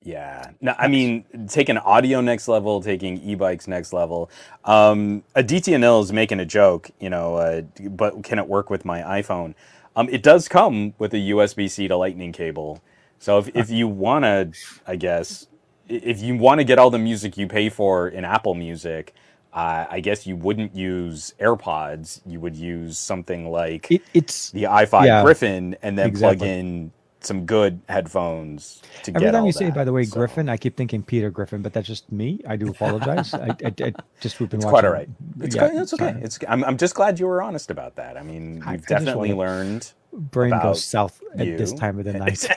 Yeah. No, I mean, taking audio next level, taking e-bikes next level. Um, DTNL is making a joke, you know, uh, but can it work with my iPhone? Um, it does come with a USB-C to Lightning cable. So if, if you want to, I guess, if you want to get all the music you pay for in Apple Music, uh, I guess you wouldn't use AirPods. You would use something like it, it's the iFi yeah, Gryphon, and then exactly. plug in some good headphones to Every time you that. say, by the way, so. Gryphon, I keep thinking Peter Griffin, but that's just me. I do apologize. I, I, I, just we've been it's watching. quite all right. It's, yeah, quite, it's okay. It's I'm, I'm just glad you were honest about that. I mean, we've definitely learned brain goes south at you. this time of the night.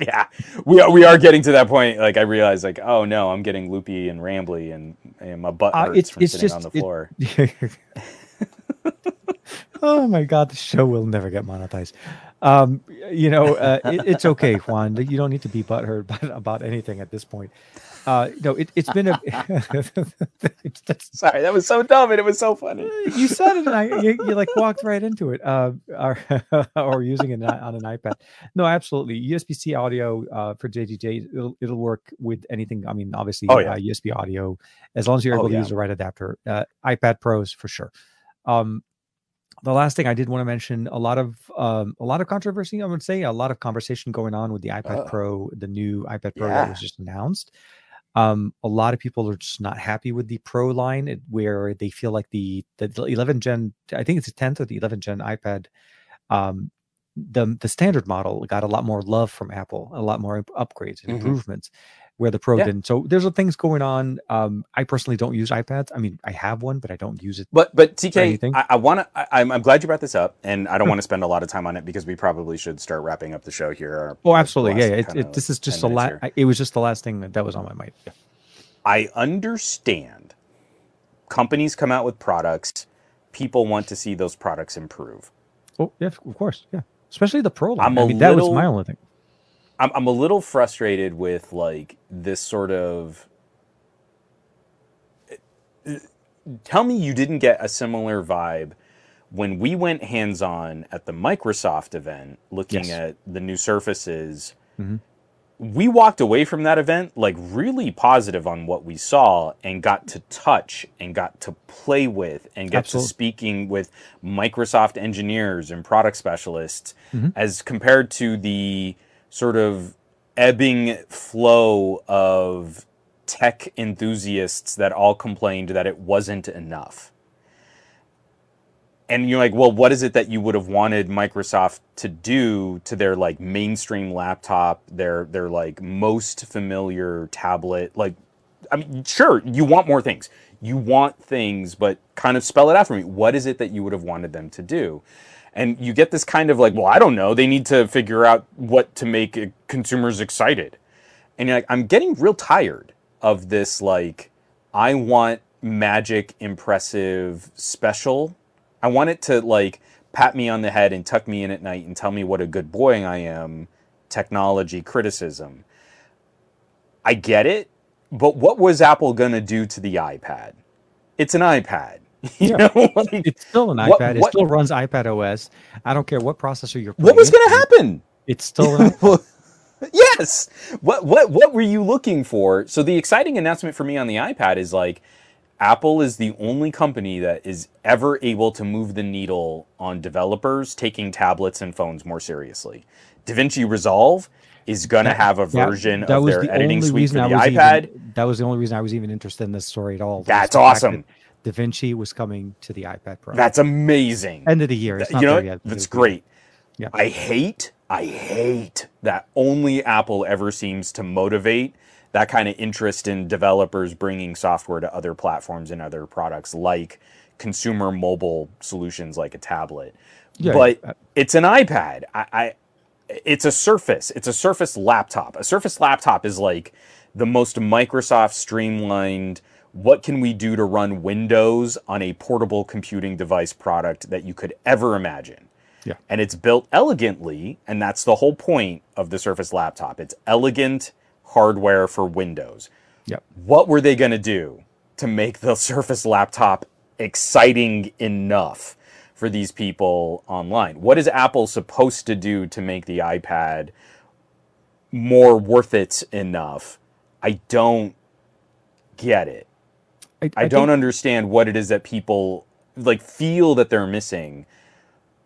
yeah, we are, we are getting to that point. Like I realize, like, oh no, I'm getting loopy and rambly, and, and my butt uh, hurts uh, it's, from it's sitting just, on the floor. It, oh my god, the show will never get monetized. Um, you know, uh, it, it's okay, Juan. You don't need to be butthurt about, about anything at this point. uh, no, it, has been a. Sorry, that was so dumb and it was so funny. You said it, and I you, you like walked right into it. Uh, or, or using it on an iPad. No, absolutely. USB C audio uh, for JGJ, it'll it'll work with anything. I mean, obviously, oh, yeah. uh, USB audio, as long as you're able oh, to yeah. use the right adapter. Uh, iPad Pros for sure. Um, the last thing I did want to mention a lot of um, a lot of controversy. I would say a lot of conversation going on with the iPad uh, Pro, the new iPad Pro yeah. that was just announced. Um, a lot of people are just not happy with the Pro line, where they feel like the the 11 Gen, I think it's the 10th or the 11 Gen iPad, um, the the standard model got a lot more love from Apple, a lot more upgrades and mm-hmm. improvements where the Pro yeah. didn't. So there's things going on. Um, I personally don't use iPads. I mean, I have one, but I don't use it. But but TK, I, I want to. I'm, I'm glad you brought this up, and I don't want to spend a lot of time on it because we probably should start wrapping up the show here. Oh, absolutely, yeah. It, it, this is just the last. It was just the last thing that, that was on my mind. Yeah. I understand. Companies come out with products. People want to see those products improve. Oh yeah, of course, yeah. Especially the Pro line. I'm I mean, little, that was my only thing. I'm, I'm a little frustrated with like this sort of tell me you didn't get a similar vibe when we went hands on at the Microsoft event looking yes. at the new surfaces. Mm-hmm. We walked away from that event like really positive on what we saw and got to touch and got to play with and get Absolutely. to speaking with Microsoft engineers and product specialists mm-hmm. as compared to the sort of ebbing flow of tech enthusiasts that all complained that it wasn't enough. And you're like, well, what is it that you would have wanted Microsoft to do to their like mainstream laptop, their their like most familiar tablet? Like, I mean, sure, you want more things. You want things, but kind of spell it out for me. What is it that you would have wanted them to do? And you get this kind of like, well, I don't know. They need to figure out what to make uh, consumers excited. And you're like, I'm getting real tired of this. Like, I want magic, impressive, special. I want it to like pat me on the head and tuck me in at night and tell me what a good boy I am. Technology criticism. I get it, but what was Apple going to do to the iPad? It's an iPad. You yeah. know, like, it's still an iPad. What, what, it still runs iPad OS. I don't care what processor you're. What was going to happen? It's still. yes. What what what were you looking for? So the exciting announcement for me on the iPad is like, Apple is the only company that is ever able to move the needle on developers taking tablets and phones more seriously. DaVinci Resolve is going to have a version that, that of their the editing suite for the iPad. Even, that was the only reason I was even interested in this story at all. That's awesome. DaVinci was coming to the iPad Pro. That's amazing. End of the year. It's you know, yet, that's great. Yeah. I hate, I hate that only Apple ever seems to motivate that kind of interest in developers bringing software to other platforms and other products like consumer mobile solutions like a tablet. Yeah, but yeah. it's an iPad. I, I it's a Surface. It's a Surface laptop. A Surface laptop is like the most Microsoft streamlined what can we do to run Windows on a portable computing device product that you could ever imagine? Yeah. And it's built elegantly, and that's the whole point of the Surface laptop. It's elegant hardware for Windows. Yep. What were they going to do to make the Surface laptop exciting enough for these people online? What is Apple supposed to do to make the iPad more worth it enough? I don't get it. I, I, I don't think... understand what it is that people like feel that they're missing.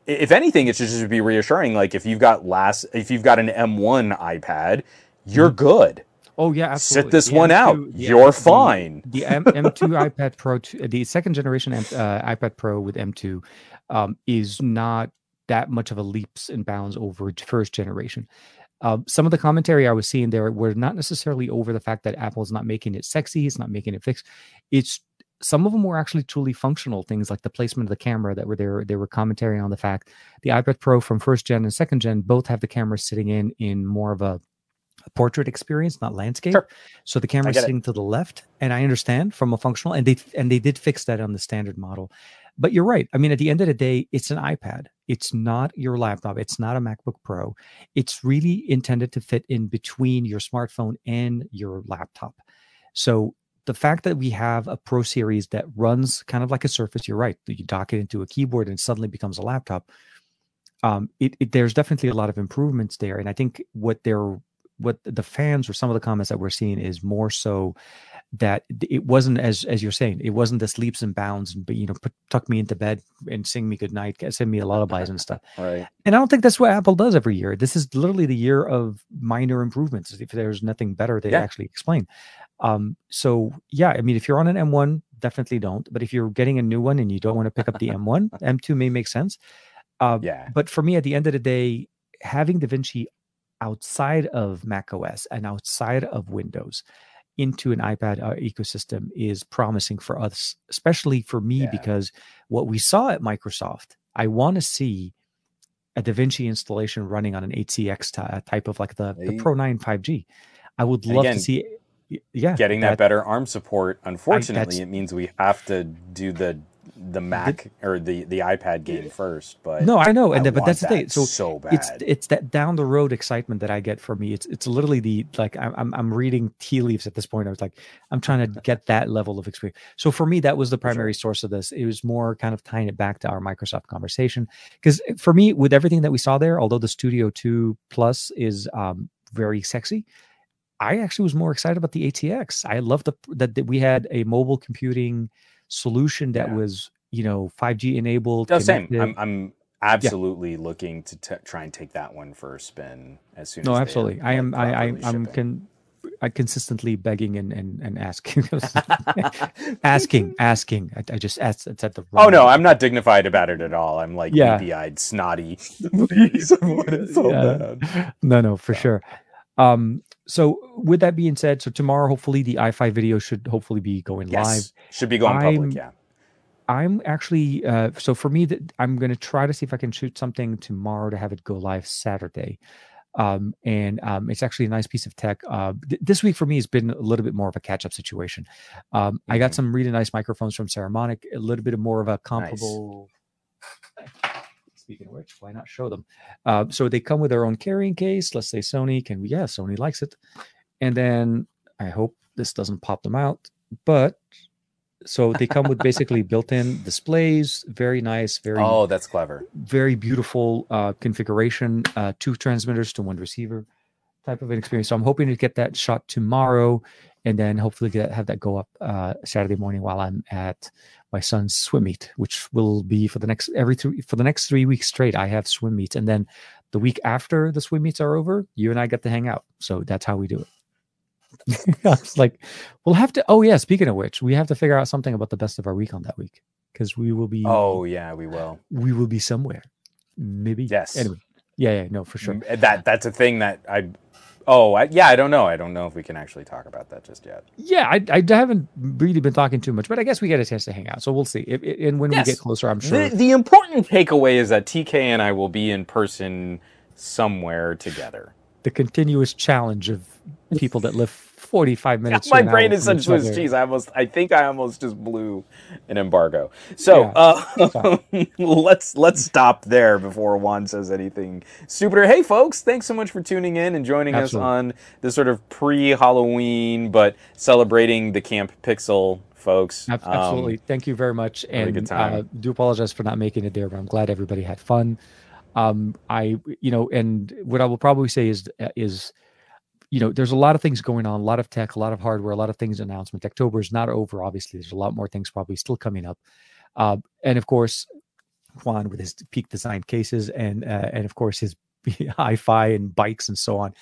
If anything, it should just be reassuring. Like if you've got last, if you've got an M1 iPad, you're mm. good. Oh yeah, absolutely. Sit this the one M2, out. You're fine. The M, M2 iPad Pro, the second generation M, uh, iPad Pro with M2, um, is not that much of a leaps and bounds over first generation. Uh, some of the commentary I was seeing there were not necessarily over the fact that Apple is not making it sexy, it's not making it fixed. It's some of them were actually truly functional things like the placement of the camera that were there. They were commentary on the fact the iPad Pro from first gen and second gen both have the camera sitting in in more of a, a portrait experience, not landscape. Sure. So the camera sitting it. to the left, and I understand from a functional, and they and they did fix that on the standard model. But you're right. I mean, at the end of the day, it's an iPad. It's not your laptop. It's not a MacBook Pro. It's really intended to fit in between your smartphone and your laptop. So the fact that we have a Pro Series that runs kind of like a Surface, you're right. You dock it into a keyboard and it suddenly becomes a laptop. Um, it, it, there's definitely a lot of improvements there, and I think what they're what the fans or some of the comments that we're seeing is more so that it wasn't as as you're saying it wasn't the leaps and bounds but you know put, tuck me into bed and sing me good night send me a lullabies and stuff. Right. And i don't think that's what apple does every year. This is literally the year of minor improvements if there's nothing better they yeah. actually explain. Um so yeah i mean if you're on an m1 definitely don't but if you're getting a new one and you don't want to pick up the m1 m2 may make sense. Uh, yeah. but for me at the end of the day having davinci outside of mac os and outside of windows into an iPad uh, ecosystem is promising for us, especially for me, yeah. because what we saw at Microsoft, I want to see a DaVinci installation running on an HCX type of like the, the Pro 9 5G. I would love again, to see, yeah, getting that, that, better ARM support. Unfortunately, I, it means we have to do the the Mac or the the iPad game first. But no, I know, and I but that's the thing. So, so bad. it's it's that down the road excitement that I get for me. It's it's literally the like I'm I'm reading tea leaves at this point. I was like I'm trying to get that level of experience. So for me, that was the primary sure. source of this. It was more kind of tying it back to our Microsoft conversation because for me, with everything that we saw there, although the Studio Two Plus is um, very sexy. I actually was more excited about the ATX. I love the that, that we had a mobile computing solution that yeah. was you know 5G enabled. No, same. I'm, I'm absolutely yeah. looking to t- try and take that one for a spin as soon. As no, as absolutely. I am. I, I I'm con- I consistently begging and and, and asking, asking, asking. I, I, just asked. It's at the. oh no, I'm not dignified about it at all. I'm like yeah. eyed, snotty. Please, so yeah. bad. No, no, for so. sure. Um, so with that being said, so tomorrow hopefully the iFi video should hopefully be going yes. live. Should be going I'm, public, yeah. I'm actually uh, so for me that I'm going to try to see if I can shoot something tomorrow to have it go live Saturday. Um, and um, it's actually a nice piece of tech. Uh, th- this week for me has been a little bit more of a catch up situation. Um, mm-hmm. I got mm-hmm. some really nice microphones from Saramonic, a little bit more of a comparable. Nice. Speaking of which, why not show them? Uh, so they come with their own carrying case. Let's say Sony can, we? yeah, Sony likes it. And then I hope this doesn't pop them out, but so they come with basically built-in displays very nice very oh that's clever very beautiful uh, configuration uh, two transmitters to one receiver type of an experience so i'm hoping to get that shot tomorrow and then hopefully get have that go up uh, Saturday morning while I'm at my son's swim meet, which will be for the next every three for the next three weeks straight. I have swim meets, and then the week after the swim meets are over, you and I get to hang out. So that's how we do it. I was like, we'll have to. Oh yeah, speaking of which, we have to figure out something about the best of our week on that week because we will be. Oh yeah, we will. We will be somewhere. Maybe. Yes. Anyway. Yeah, yeah, no, for sure. That that's a thing that I Oh, I, yeah, I don't know. I don't know if we can actually talk about that just yet. Yeah, I, I haven't really been talking too much, but I guess we get a chance to hang out. So we'll see. If, and when yes. we get closer, I'm sure. The, the important takeaway is that TK and I will be in person somewhere together. The continuous challenge of people that live 45 minutes. my brain is such Swiss cheese. I almost, I think I almost just blew an embargo. So yeah, uh, let's let's stop there before Juan says anything stupider. Hey, folks, thanks so much for tuning in and joining Absolutely. us on this sort of pre-Halloween but celebrating the Camp Pixel folks. Absolutely. Um, Thank you very much. And uh, do apologize for not making it there, but I'm glad everybody had fun. Um, I, you know, and what I will probably say is, is you know, there's a lot of things going on, a lot of tech, a lot of hardware, a lot of things announcement. October is not over, obviously. There's a lot more things probably still coming up. Uh, and of course, Juan with his peak design cases and uh, and of course his hi-fi and bikes and so on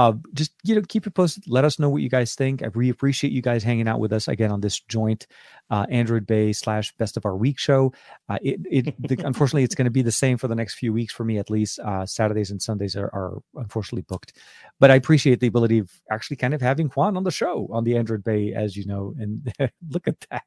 uh, just you know keep it posted. Let us know what you guys think. I really appreciate you guys hanging out with us again on this joint uh, android bay slash best of our week show. Uh, it, it the, unfortunately it's going to be the same for the next few weeks for me at least. Uh, saturdays and sundays are, are, unfortunately booked. But i appreciate the ability of actually kind of having juan on the show on the android bay as you know and look at that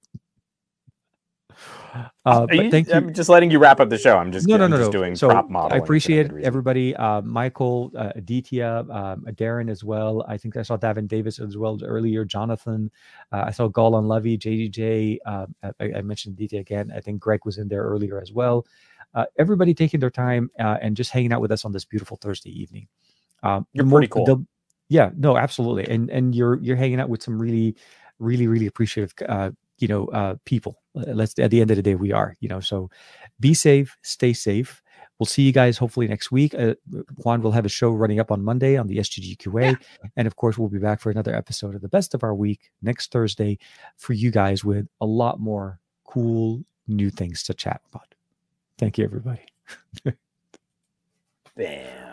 uh, you, thank you. I'm just letting you wrap up the show. I'm just no, no, no, no. doing so prop model. I appreciate everybody. Uh, Michael, uh, Aditya, um, Darren as well. I think I saw Davin Davis as well earlier. Jonathan, uh, I saw Golan Levy, JDJ. Uh, I, I, mentioned Aditya again. I think Greg was in there earlier as well. Uh, everybody taking their time uh, and just hanging out with us on this beautiful Thursday evening. Um, You're pretty cool. The, Yeah, no, absolutely. And and you're you're hanging out with some really, really, really appreciative uh, you know, uh people. Let's at the end of the day, we are, you know, so be safe, stay safe. We'll see you guys hopefully next week. Uh, Juan will have a show running up on Monday on the SGGQA. Yeah. And of course, we'll be back for another episode of the best of our week next Thursday for you guys with a lot more cool new things to chat about. Thank you, everybody. Bam.